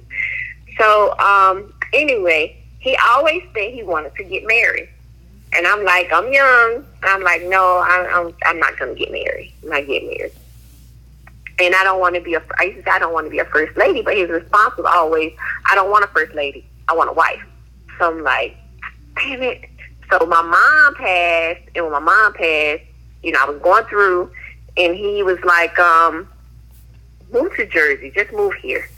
So, um, anyway, he always said he wanted to get married. And I'm like, I'm young. I'm like, no, I'm, I'm, I'm not to get married. I'm not getting married. And I don't want to be a, I used to say I don't want to be a first lady, but his response was always, I don't want a first lady. I want a wife. So I'm like, damn it. So my mom passed, and when my mom passed, you know, I was going through, and he was like, um, move to Jersey, just move here.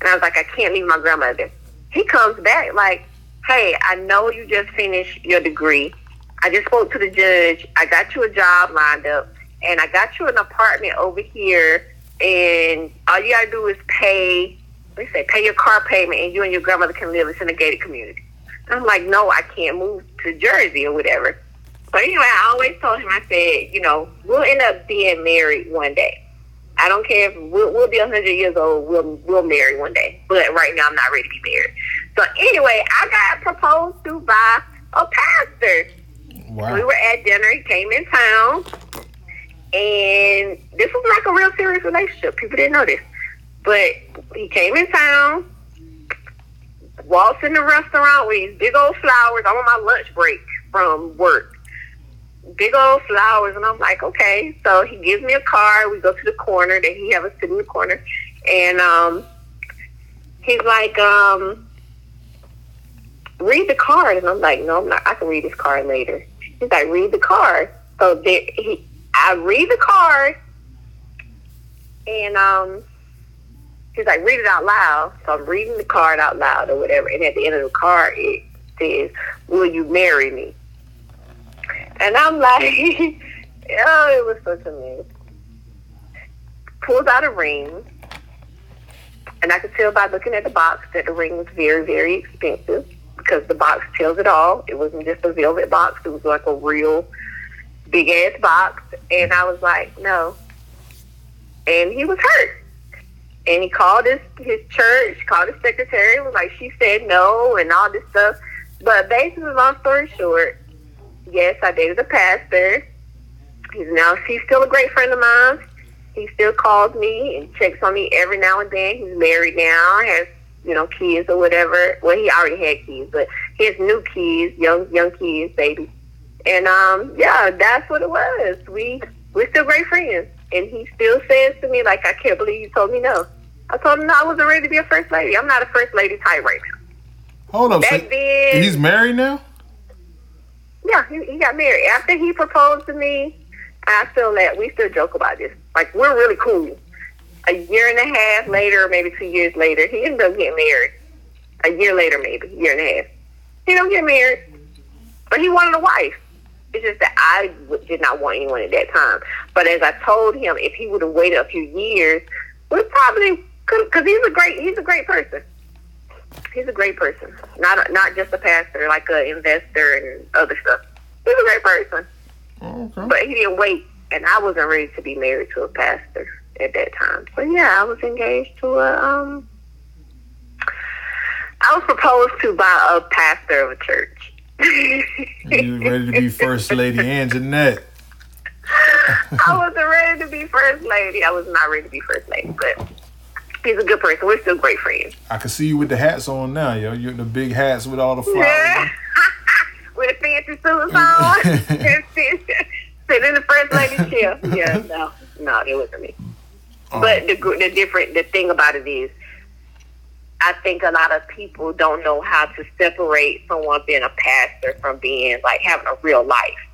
And I was like, I can't leave my grandmother. He comes back like, hey, I know you just finished your degree. I just spoke to the judge. I got you a job lined up, and I got you an apartment over here. And all you gotta do is pay. They say pay your car payment, and you and your grandmother can live in a gated community. I'm like, no, I can't move to Jersey or whatever. But anyway, I always told him, I said, you know, we'll end up being married one day. I don't care if we'll, we'll be 100 years old. We'll we'll marry one day. But right now, I'm not ready to be married. So anyway, I got proposed to by a pastor. Wow. We were at dinner. He came in town, and this was like a real serious relationship. People didn't know this, but he came in town. Walks in the restaurant with these big old flowers. I'm on my lunch break from work. Big old flowers, and I'm like, okay. So he gives me a card. We go to the corner. That he have us sit in the corner, and um, he's like, um, read the card. And I'm like, no, I'm not. I can read this card later. He's like, read the card. So there, he, I read the card, and um, he's like, read it out loud. So I'm reading the card out loud or whatever. And at the end of the card, it says, will you marry me? And I'm like, oh, it was such a mess. Pulls out a ring. And I could tell by looking at the box that the ring was very, very expensive because the box tells it all. It wasn't just a velvet box. It was like a real big ass box. And I was like, no. And he was hurt. And he called his, his church, called his secretary, was like, she said no and all this stuff. But basically, long story short, yes, I dated a pastor. He's now, he's still a great friend of mine. He still calls me and checks on me every now and then. He's married now, has you know, kids or whatever. Well, he already had kids, but has new kids, young young kids, baby. And um, yeah, that's what it was. We we're still great friends, and he still says to me like, "I can't believe you told me no." I told him no, I wasn't ready to be a first lady. I'm not a first lady type right now. Hold up. Back So then, he's married now? yeah, he, he got married after he proposed to me. I still let we still joke about this. Like we're really cool. A year and a half later, maybe two years later, he ended up getting married. A year later, maybe a year and a half, he don't get married, but he wanted a wife. It's just that I w- did not want anyone at that time. But as I told him, if he would have waited a few years, we probably could. Because he's a great, he's a great person. He's a great person. Not a, not just a pastor, like an investor and other stuff. He's a great person. Oh, okay. But he didn't wait, and I wasn't ready to be married to a pastor at that time. But yeah, I was engaged to a um. I was proposed to by a pastor of a church. You ready to be first lady Anjanette? I wasn't ready to be first lady. I was not ready to be first lady, but he's a good person. We're still great friends. I can see you with the hats on now, yo. You're the big hats with all the flowers. Yeah. With a fancy suits on. Sitting in the first lady chair. Yeah, no, no, it wasn't me. But the the different the thing about it is, I think a lot of people don't know how to separate someone being a pastor from being like having a real life.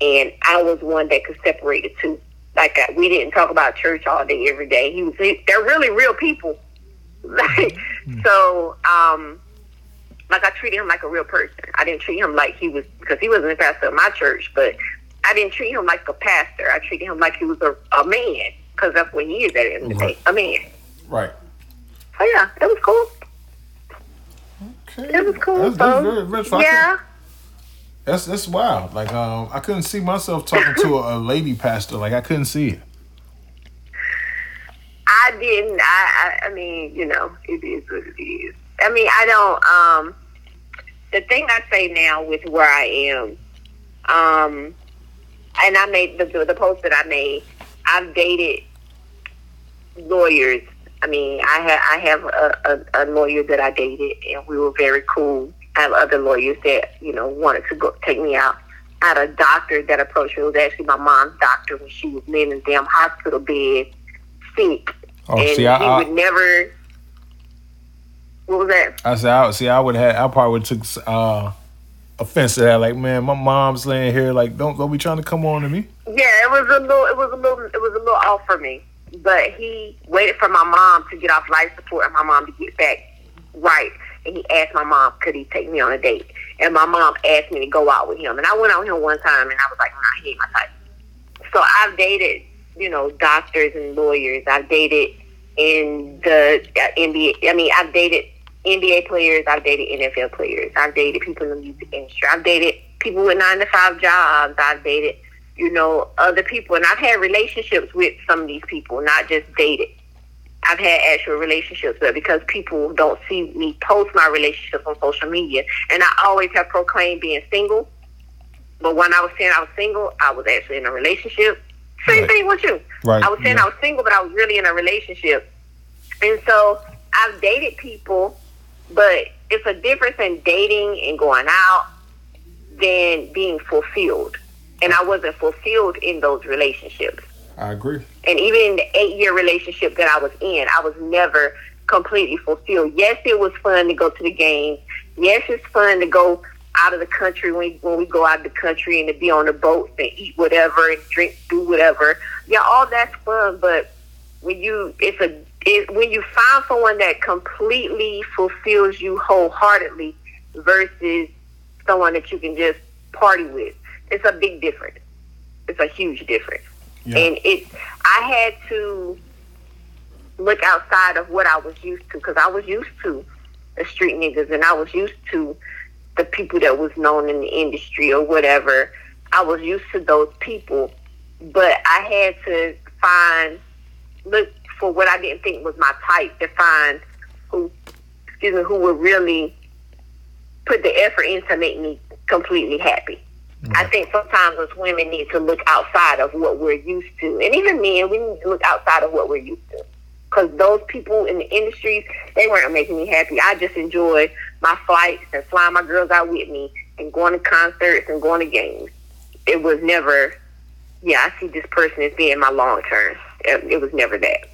And I was one that could separate the two. Like uh, we didn't talk about church all day every day. He was he, they're really real people. Like so, um, like I treated him like a real person. I didn't treat him like he was because he wasn't the pastor of my church, but I didn't treat him like a pastor. I treated him like he was a, a man because that's what he is at the end of the day, a man. Right. So yeah, it was cool. Okay. It was cool. That's, that's very rich. I yeah. That's that's wild. Like um, I couldn't see myself talking to a, a lady pastor. Like I couldn't see it. I didn't. I, I. I mean, you know, it is what it is. I mean, I don't. Um, the thing I say now with where I am, um, and I made the the post that I made. I've dated lawyers. I mean, I have I have a, a, a lawyer that I dated, and we were very cool. I have other lawyers that you know wanted to go take me out, I had a doctor that approached me. It was actually my mom's doctor when she was laying in the damn hospital bed, sick, Oh, and see, I, he I, would never. What was that? I said, I, see, I would have, I probably would took uh, offense to that. Like, man, my mom's laying here. Like, don't don't be trying to come on to me. Yeah, it was a little, it was a little, it was a little off for me. But he waited for my mom to get off life support and my mom to get back right. And he asked my mom, could he take me on a date? And my mom asked me to go out with him. And I went out with him one time and I was like, nah, he ain't my type. So I've dated, you know, doctors and lawyers. I've dated in the uh, NBA. I mean, I've dated NBA players. I've dated NFL players. I've dated people in the music industry. I've dated people with nine to five jobs. I've dated, you know, other people. And I've had relationships with some of these people, not just dated. I've had actual relationships, but because people don't see me post my relationships on social media, and I always have proclaimed being single. But when I was saying I was single, I was actually in a relationship. Same Right. thing with you. Right, I was saying yeah. I was single, but I was really in a relationship. And so I've dated people, but it's a difference in dating and going out than being fulfilled. And I wasn't fulfilled in those relationships. I agree. And even in the eight year relationship that I was in, I was never completely fulfilled. Yes, it was fun to go to the games. Yes, it's fun to go out of the country when when we go out of the country and to be on the boats and eat whatever and drink, do whatever. Yeah, all that's fun. But when you it's a it, when you find someone that completely fulfills you wholeheartedly versus someone that you can just party with, it's a big difference. It's a huge difference. Yeah. And it, I had to look outside of what I was used to because I was used to the street niggas and I was used to the people that was known in the industry or whatever. I was used to those people, but I had to find look for what I didn't think was my type to find who, excuse me, who would really put the effort in to make me completely happy. I think sometimes as women need to look outside of what we're used to, and even men, we need to look outside of what we're used to. Because those people in the industries, they weren't making me happy. I just enjoyed my flights and flying my girls out with me and going to concerts and going to games. It was never, yeah, I see this person as being my long term. It, it was never that.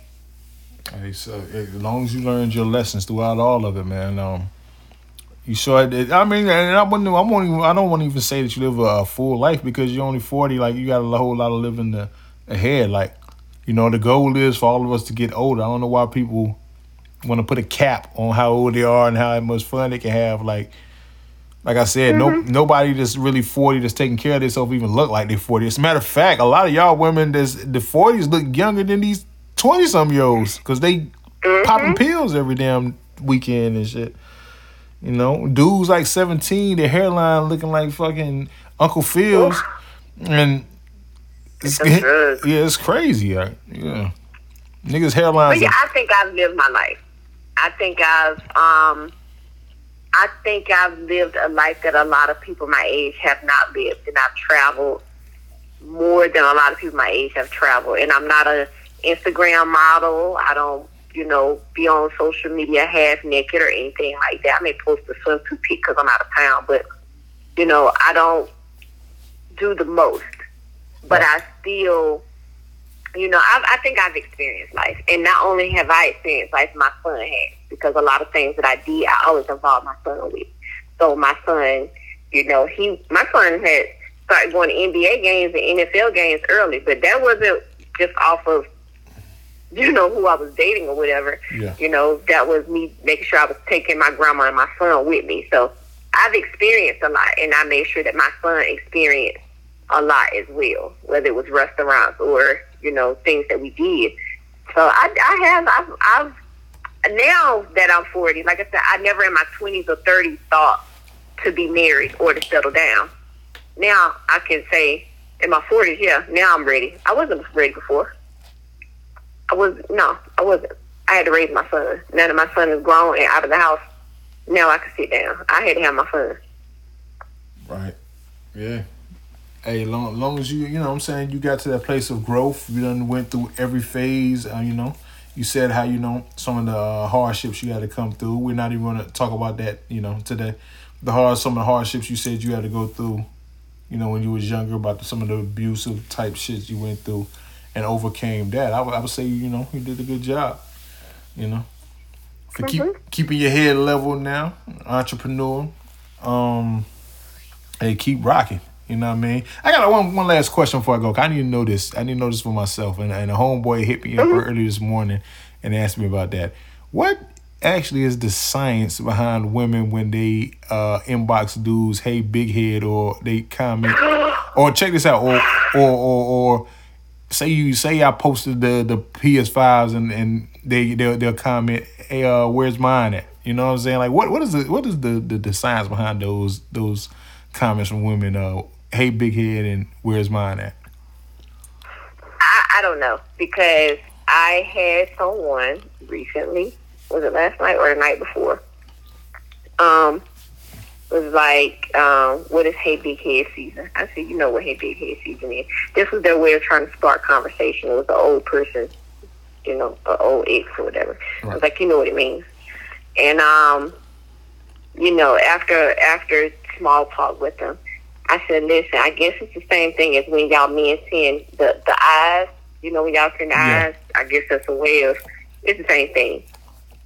Hey, so as long as you learned your lessons throughout all of it, man, um, you sure. I mean, and I wouldn't. I won't even. I don't want to even say that you live a, a full life because you're only forty. Like you got a whole lot of living the, ahead. Like, you know, the goal is for all of us to get older. I don't know why people want to put a cap on how old they are and how much fun they can have. Like, like I said, no mm-hmm. nobody that's really forty that's taking care of themselves even look like they're forty. As a matter of fact, a lot of y'all women that's the forties look younger than these twenty some year olds because they mm-hmm. popping pills every damn weekend and shit. You know, dudes like seventeen, their hairline looking like fucking Uncle Phil's, and it's, yeah, it's crazy. Yeah, yeah. niggas hairlines. But yeah, I think I've lived my life. I think I've um I think I've lived a life that a lot of people my age have not lived and I've traveled more than a lot of people my age have traveled and I'm not a Instagram model. I don't, you know, be on social media half naked or anything like that. I may post a swimsuit pic because I'm out of town, but you know, I don't do the most. But I still you know, I, I think I've experienced life, and not only have I experienced life, my son has, because a lot of things that I did, I always involved my son with. So my son, you know, he, my son had started going to NBA games and NFL games early, but that wasn't just off of, you know, who I was dating or whatever. Yeah. You know, that was me making sure I was taking my grandma and my son with me. So I've experienced a lot, and I made sure that my son experienced a lot as well, whether it was restaurants or you know things that we did. So I, I have I've, I've now that I'm 40, like I said, I never in my 20s or 30s thought to be married or to settle down. Now I can say in my 40s, yeah, now I'm ready. I wasn't ready before. I was no, I wasn't. I had to raise my son. Now that my son is grown and out of the house, now I can sit down. I had to have my son. Right. Yeah. Hey, long long as you you know what I'm saying you got to that place of growth, you done went through every phase. Uh, you know, you said how you know some of the uh, hardships you had to come through. We're not even going to talk about that. You know, today, the hard some of the hardships you said you had to go through you know, when you was younger about the, some of the abusive type shit you went through and overcame that. I would, I would say, you know, you did a good job, you know, for keep, Mhm. keeping your head level now, entrepreneur. Um, hey, keep rocking. You know what I mean? I got one one last question before I go. 'cause I need to know this. I need to know this for myself. And, and a homeboy hit me up early this morning and asked me about that. What actually is the science behind women when they uh, inbox dudes, "Hey, big head," or they comment, or check this out, or or or, or say you say I posted the the PS5s and and they they'll, they'll comment, "Hey, uh, where's mine at?" You know what I'm saying? Like, what what is the what is the the, the science behind those those comments from women? Uh, hey, big head, and where's mine at? I, I don't know because I had someone recently. Was it last night or the night before? Um, was like, um, "What is Hey Big Head season?" I said, "You know what Hey Big Head season is." This was their way of trying to spark conversation. with an old person, you know, an old ex or whatever. I was like, "You know what it means?" And um, you know, after after small talk with them, I said, "Listen, I guess it's the same thing as when y'all men send the the eyes. You know, when y'all send the Yeah. eyes, I guess that's a way of it's the same thing."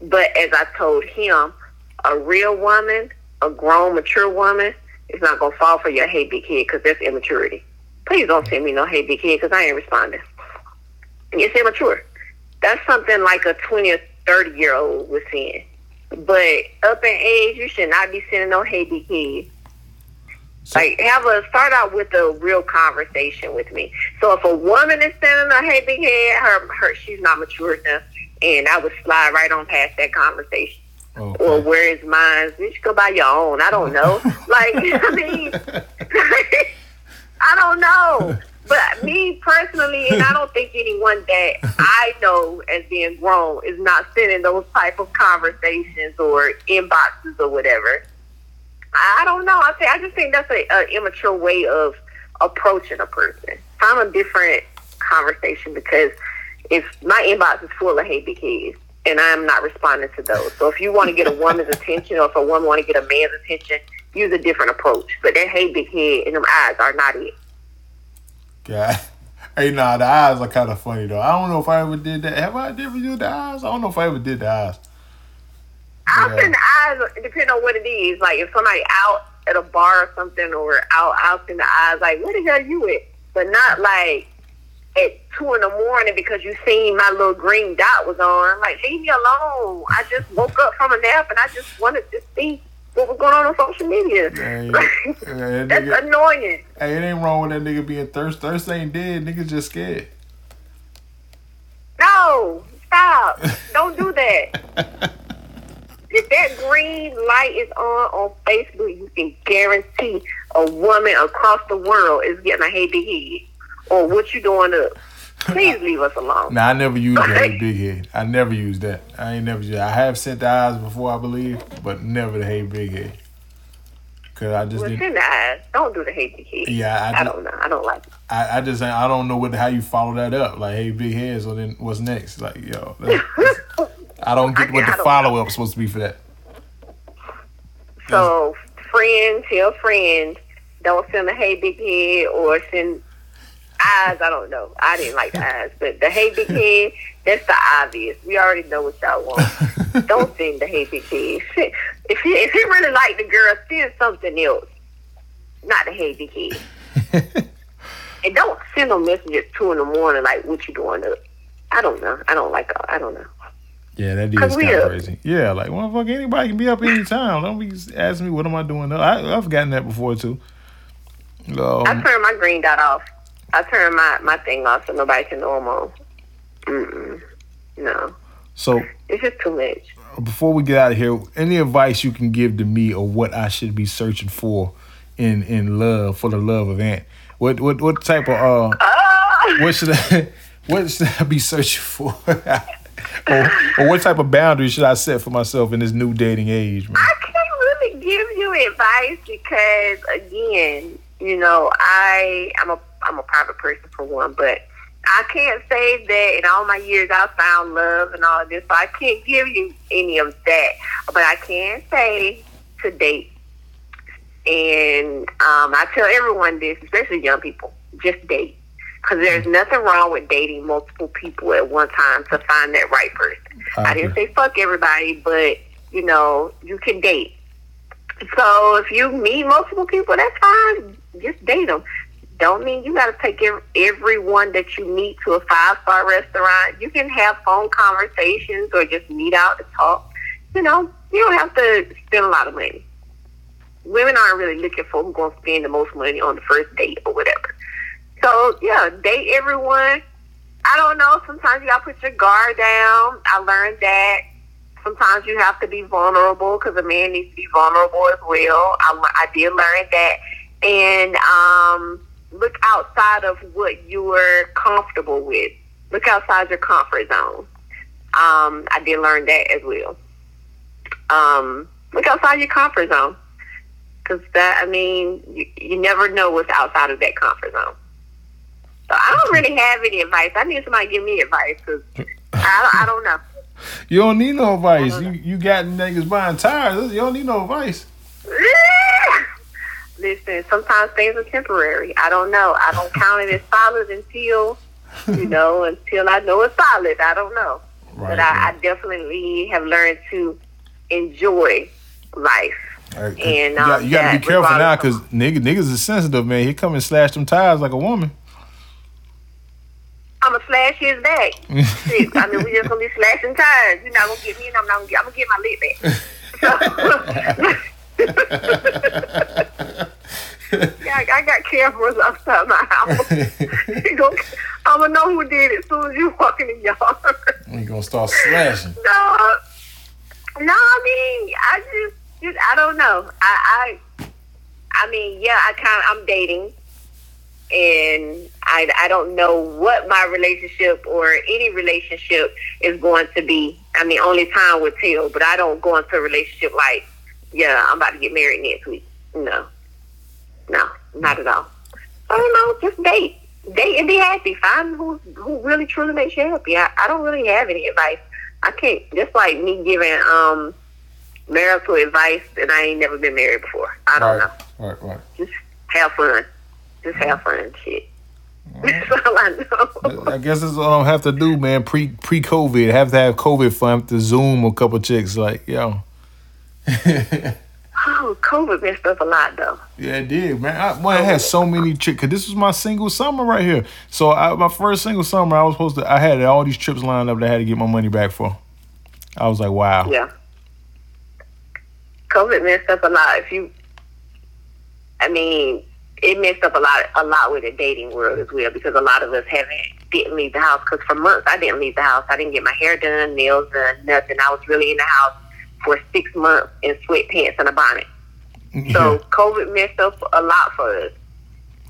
But as I told him, a real woman, a grown, mature woman, is not gonna fall for your hey big head because that's immaturity. Please don't send me no hey big head because I ain't responding. It's immature. That's something like a twenty or thirty year old was saying. But up in age, you should not be sending no hey big head. So- Like have a start out with a real conversation with me. So if a woman is sending a hey big head, her her she's not mature enough, and I would slide right on past that conversation. Okay. Or where is mine? You should go buy your own. I don't know. like I mean, I don't know. But me personally, and I don't think anyone that I know as being grown is not sending those type of conversations or inboxes or whatever. I don't know. I say I just think that's a, a immature way of approaching a person. I'm a different conversation because if my inbox is full of hate big heads and I'm not responding to those. So if you want to get a woman's attention or if a woman want to get a man's attention, use a different approach. But that hate big head and them eyes are not it. God. Hey, nah, the eyes are kind of funny though. I don't know if I ever did that. Have I ever did the eyes? I don't know if I ever did the eyes. I'll Yeah. send the eyes depending on what it is. Like if somebody out at a bar or something or out out in the eyes, like where the hell you at? But not like at two in the morning because you seen my little green dot was on. Like leave me alone. I just woke up from a nap and I just wanted to see what was going on on social media. Yeah, yeah, that That's nigga- annoying. Hey, it ain't wrong with that nigga being thirst. Thirst ain't dead. Niggas just scared. No, stop. Don't do that. If that green light is on on Facebook, you can guarantee a woman across the world is getting a big head. Or what you doing up? Please leave us alone. Nah, I never used that big head. I never used that. I ain't never used. I have sent the eyes before, I believe, but never the hey big head. Cause I just Well, didn't. send the eyes. Don't do the hey big head. Yeah, I, I just, don't know. I don't like it. I, I just I don't know what how you follow that up. Like, hey, big head. So then what's next? Like, yo, that's- I don't get what I the follow up supposed to be for that. So, friend, tell friend, don't send a hey big head or send eyes. I don't know. I didn't like the eyes, but the hey big head, that's the obvious. We already know what y'all want. don't send the hey big head. If you if you really like the girl, send something else, not the hey big head. And don't send no message at two in the morning like what you doing up. I don't know. I don't like. I don't know. Yeah, that is kind of crazy. Yeah, like motherfucker, anybody can be up anytime. Don't be asking me what am I doing. up. I, I've gotten that before too. I Um, turn my green dot off. I turn my my thing off so nobody can know I'm on. Mm-mm. No, so it's just too much. before we get out of here, any advice you can give to me or what I should be searching for in in love for the love of Ant? What what what type of uh Ah! what should I what should I be searching for? or, or what type of boundaries should I set for myself in this new dating age, man? I can't really give you advice because again, you know, I I'm a I'm a private person for one, but I can't say that in all my years I found love and all of this, so I can't give you any of that. But I can say to date, And um, I tell everyone this, especially young people, just date. Because there's nothing wrong with dating multiple people at one time to find that right person. I, I didn't say fuck everybody, but you know, you can date. So if you meet multiple people, that's fine. Just date them. Don't mean you got to take everyone that you meet to a five star restaurant. You can have phone conversations or just meet out to talk. You know, you don't have to spend a lot of money. Women aren't really looking for who's going to spend the most money on the first date or whatever. So yeah, date everyone. I don't know. Sometimes you got to put your guard down. I learned that sometimes you have to be vulnerable because a man needs to be vulnerable as well. I, I did learn that. And um, look outside of what you're comfortable with. Look outside your comfort zone. Um, I did learn that as well. Um, look outside your comfort zone. Because that, I mean, you, you never know what's outside of that comfort zone. So I don't really have any advice. I need somebody to give me advice because I, I don't know. You don't need no advice. You you got niggas buying tires. You don't need no advice. Listen, sometimes things are temporary. I don't know. I don't count it as solid until you know until I know it's solid. I don't know. Right, but I, I, definitely have learned to enjoy life. Right, and um, you, got, to be careful now because niggas, niggas is sensitive, man. He come and slash them tires like a woman. I'ma slash his back. Shit, I mean, we just gonna be slashing tires. You're not gonna get me, and I'm not gonna get. I'm gonna get my lip back. yeah, I got cameras outside my house. I'm gonna know who did it as soon as you walk in the yard. You gonna start slashing? No, no. I mean, I just, just I don't know. I, I, I mean, yeah. I kind of, I'm dating and I, I don't know what my relationship or any relationship is going to be. I mean, only time will tell, but I don't go into a relationship like, yeah, I'm about to get married next week. No, no, not at all. I don't know, just date. Date and be happy. Find who who really truly makes you happy. I, I don't really have any advice. I can't, just like me giving um marital advice, and I ain't never been married before. I don't right, know. Right, right. Just have fun. Just have fun and shit. That's all I know. I guess that's all I have to do, man. Pre pre COVID, have to have COVID fun. Have to Zoom a couple chicks, like yo. oh, COVID messed up a lot, though. Yeah, it did, man. I, well, I had so many trips. Cause this was my single summer right here. So I, my first single summer, I was supposed to. I had all these trips lined up that I had to get my money back for. I was like, wow. Yeah. COVID messed up a lot. If you, I mean, it messed up a lot a lot with the dating world as well because a lot of us haven't didn't leave the house because for months I didn't leave the house. I didn't get my hair done, nails done, nothing. I was really in the house for six months in sweatpants and a bonnet. Yeah. So COVID messed up a lot for us.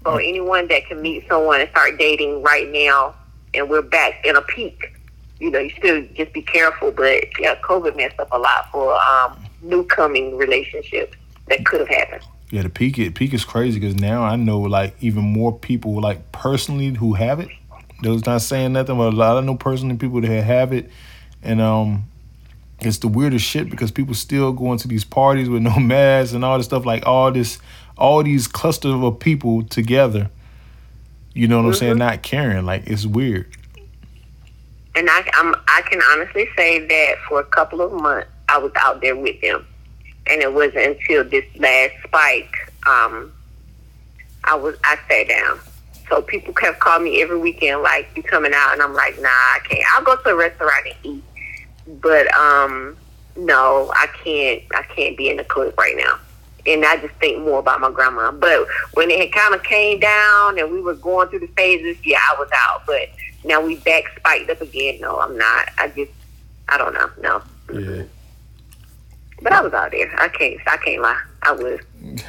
So anyone that can meet someone and start dating right now, and we're back in a peak, you know, you still just be careful. But yeah, COVID messed up a lot for um, new coming relationships that could have happened. Yeah, the peak it peak is crazy because now I know like even more people like personally who have it. Those not saying nothing, but a lot of know personally people that have it, and um, it's the weirdest shit because people still going to these parties with no masks and all this stuff like all this, all these clusters of people together. You know what mm-hmm. I'm saying? Mm-hmm. Not caring, like it's weird. And I, I'm, I can honestly say that for a couple of months I was out there with them and it wasn't until this last spike um, I was I sat down. So people kept calling me every weekend, like you coming out, and I'm like, nah, I can't. I'll go to a restaurant and eat, but um, no, I can't. I can't be in the club right now. And I just think more about my grandma. But when it kind of came down and we were going through the phases, yeah, I was out. But now we back spiked up again. No, I'm not. I just, I don't know. No. Yeah. But I was out there. I can't. I can't lie. I was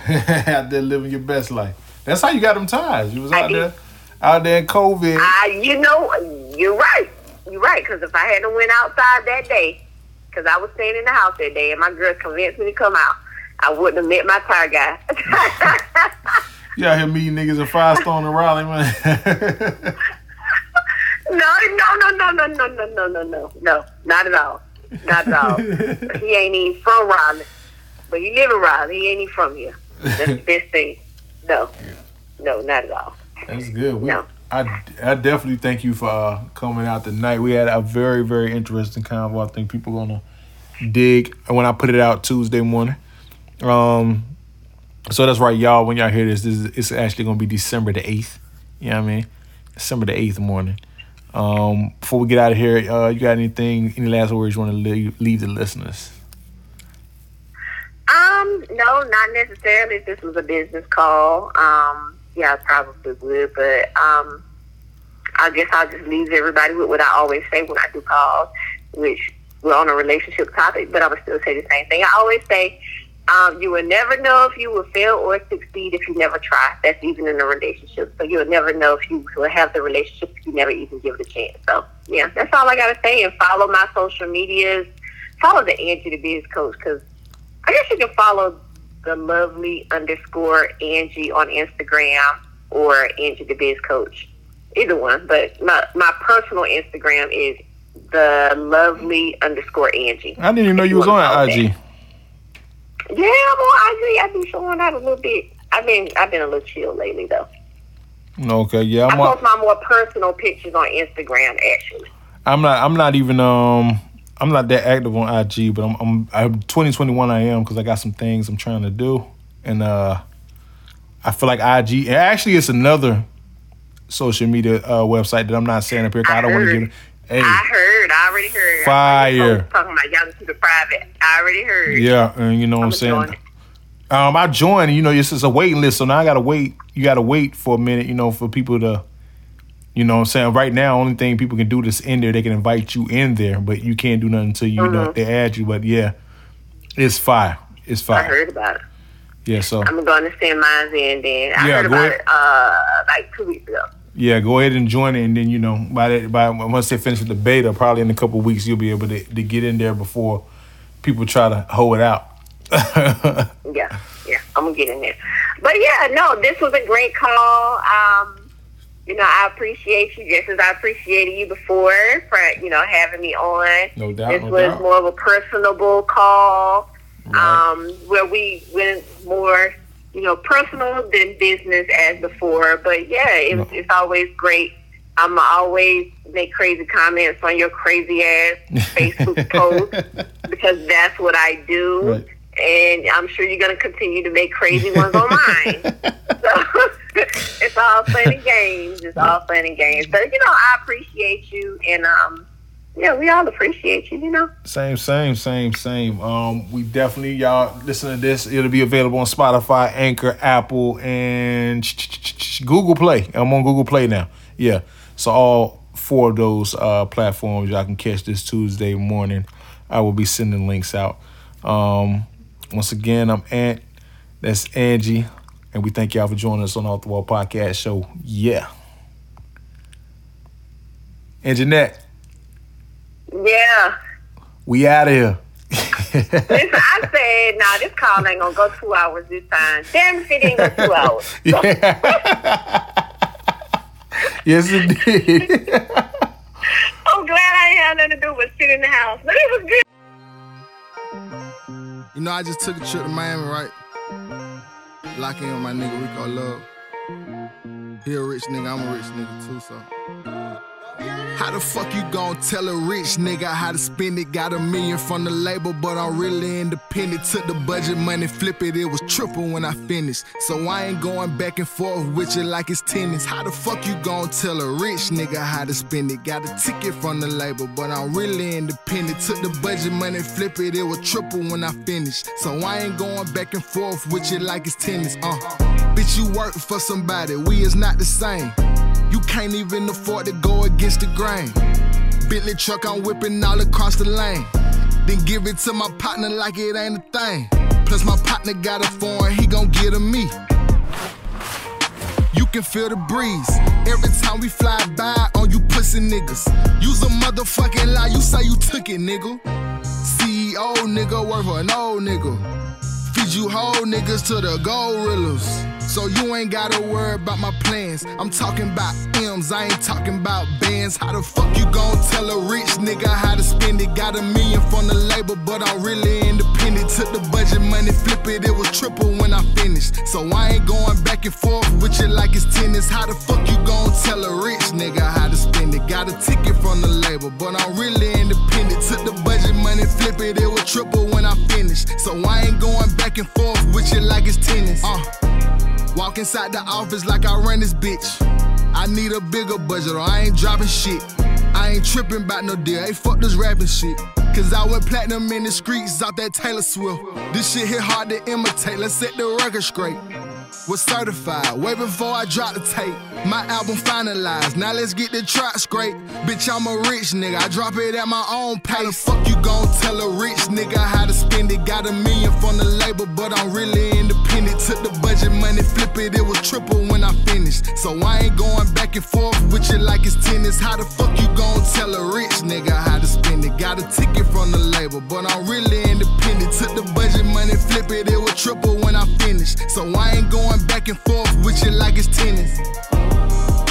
out there living your best life. That's how you got them ties. You was out there, out there in COVID. I, you know, you're right. You're right. Because if I hadn't went outside that day, because I was staying in the house that day, and my girls convinced me to come out, I wouldn't have met my tire guy. you out here meeting niggas at Firestone and Raleigh, man. no, no, no, no, no, no, no, no, no, no, no, not at all. Not at all. he ain't even from Raleigh. But he live in Raleigh. He ain't even from here. That's the best thing. No, no, not at all. That's good. We, No. I, I definitely thank you for uh, coming out tonight. We had a very, very interesting convo. I think people gonna dig when I put it out Tuesday morning. Um, so that's right, y'all. When y'all hear this, this is it's actually gonna be December the eighth. You know what I mean? December the eighth morning. Um, before we get out of here, uh, you got anything, any last words you want to leave, leave the listeners? Um, no, not necessarily. This was a business call, um, yeah, I probably would. But um, I guess I'll just leave everybody with what I always say when I do calls, which we're on a relationship topic, but I would still say the same thing. I always say, um, you will never know if you will fail or succeed if you never try. That's even in a relationship. So you'll never know if you will have the relationship if you never even give it a chance. So yeah, that's all I gotta say. And follow my social medias. Follow the Angie the Biz Coach because I guess you can follow the lovely underscore Angie on Instagram or Angie the Biz Coach. Either one. But my, my personal Instagram is the lovely underscore Angie. I didn't even know you was on IG. Yeah, I'm on IG. I've been showing out a little bit. I've been I've been a little chill lately though. Okay, yeah, I I'm. on- post my more personal pictures on Instagram actually. I'm not. I'm not even. Um. I'm not that active on IG, but I'm. I'm. I'm 2021. I am because I got some things I'm trying to do, and uh, I feel like IG. And actually, it's another social media uh, website that I'm not saying up here. 'cause I, I don't want to get. Hey, I heard. I already heard. Fire. Talking about y'all to the private. I already heard. yeah, and you know what I'm I'ma saying. Um, I joined. You know, it's just a waiting list, so now I gotta wait. You gotta wait for a minute. You know, for people to. You know what I'm saying? Right now, only thing people can do is in there. They can invite you in there, but you can't do nothing until you know Mm-hmm. they add you. But yeah, it's fire. It's fire. I heard about it. Yeah, so I'm going to send mine in then. I Yeah, heard about ahead. it uh, like two weeks ago. yeah, go ahead and join it, and then you know by that by once they finish with the beta, probably in a couple of weeks you'll be able to, to get in there before people try to hoe it out. Yeah, yeah, I'm gonna get in there. But yeah, no, this was a great call. Um, you know, I appreciate you just as I appreciated you before for you know having me on. No doubt, This no was doubt. more of a personable call, Right. um, where we went more, you know, personal than business as before. But yeah, it, No. it's always great. I'm always make crazy comments on your crazy ass Facebook post because that's what I do. Right. And I'm sure you're going to continue to make crazy ones on mine. So it's all fun and games. It's all fun and games. But, you know, I appreciate you. And, um, yeah, we all appreciate you, you know. Same, same, same, same. Um, we definitely y'all listen to this. It'll be available on Spotify, Anchor, Apple, and Google Play. I'm on Google Play now. Yeah, so all four of those uh, platforms y'all can catch this Tuesday morning. I will be sending links out. Um, once again, I'm Ant. That's Angie, and we thank y'all for joining us on Off the Wall Podcast Show. Yeah, and Jeanette, Yeah. we out of here. Listen, I said, nah, this call ain't going to go two hours this time. Damn if it ain't go two hours. Yeah. yes, it did. I'm glad I ain't had nothing to do but sit in the house. But it was good. You know, I just took a trip to Miami, right? Lock in with my nigga Rico Love. He a rich nigga, I'm a rich nigga too, so. How the fuck you gon' tell a rich nigga how to spend it? Got a million from the label, but I'm really independent. Took the budget money, flip it, it was triple when I finished. So I ain't going back and forth with you like it's tennis. How the fuck you gon' tell a rich nigga how to spend it? Got a ticket from the label, but I'm really independent. Took the budget money, flip it, it was triple when I finished. So I ain't going back and forth with you like it's tennis. Uh, bitch, you work for somebody, we is not the same. You can't even afford to go against the grain. Bentley truck, I'm whipping all across the lane. Then give it to my partner like it ain't a thing. Plus, my partner got a foreign, he gon' get a me. You can feel the breeze every time we fly by on you pussy niggas. Use a motherfucking lie, you say you took it, nigga. CEO nigga, work for an old nigga. Feed you whole niggas to the gorillas. So you ain't gotta worry about my plans. I'm talking about M's, I ain't talking about bands. How the fuck you gon' tell a rich nigga how to spend it? Got a million from the label, but I'm really independent. Took the budget money, flip it, it was triple when I finished. So I ain't going back and forth with you like it's tennis. How the fuck you gon' tell a rich nigga how to spend it? Got a ticket from the label, but I'm really independent. Took the budget money, flip it, it was triple when I finished. So I ain't going back and forth with you like it's tennis. Uh. Walk inside the office like I run this bitch. I need a bigger budget or I ain't dropping shit. I ain't tripping about no deal, hey fuck this rapping shit. Cause I went platinum in the streets out that Taylor Swift. This shit hit hard to imitate, let's set the record straight. Was certified way before I dropped the tape. My album finalized, now let's get the track straight. Bitch, I'm a rich nigga, I drop it at my own pace. How the fuck you gon' tell a rich nigga how to spend it? Got a million from the label, but I'm really independent. Took the budget money, flip it, it was triple when I finished. So I ain't going back and forth with you like it's tennis. How the fuck you gon' tell a rich nigga how to spend it? Got a ticket from the label, but I'm really independent. Took the budget money, flip it, it was triple when I finished. So I ain't going back and forth with you like it's tennis.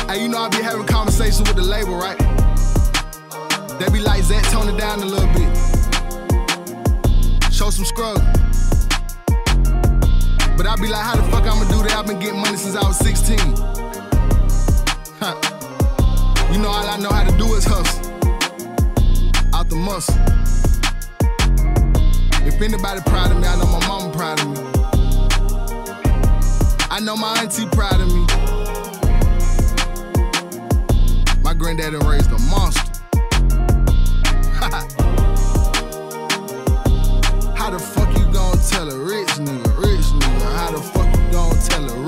Hey, you know I be having conversations with the label, right? They be like, Zach, tone it down a little bit. Show some scrub. But I be like, how the fuck I'ma do that? I've been getting money since I was 16. Huh. You know, all I know how to do is hustle. Out the muscle. If anybody proud of me, I know my mama proud of me. I know my auntie proud of me. My granddaddy raised a monster. How the fuck you gon' tell a rich nigga? How the fuck you gon' tell a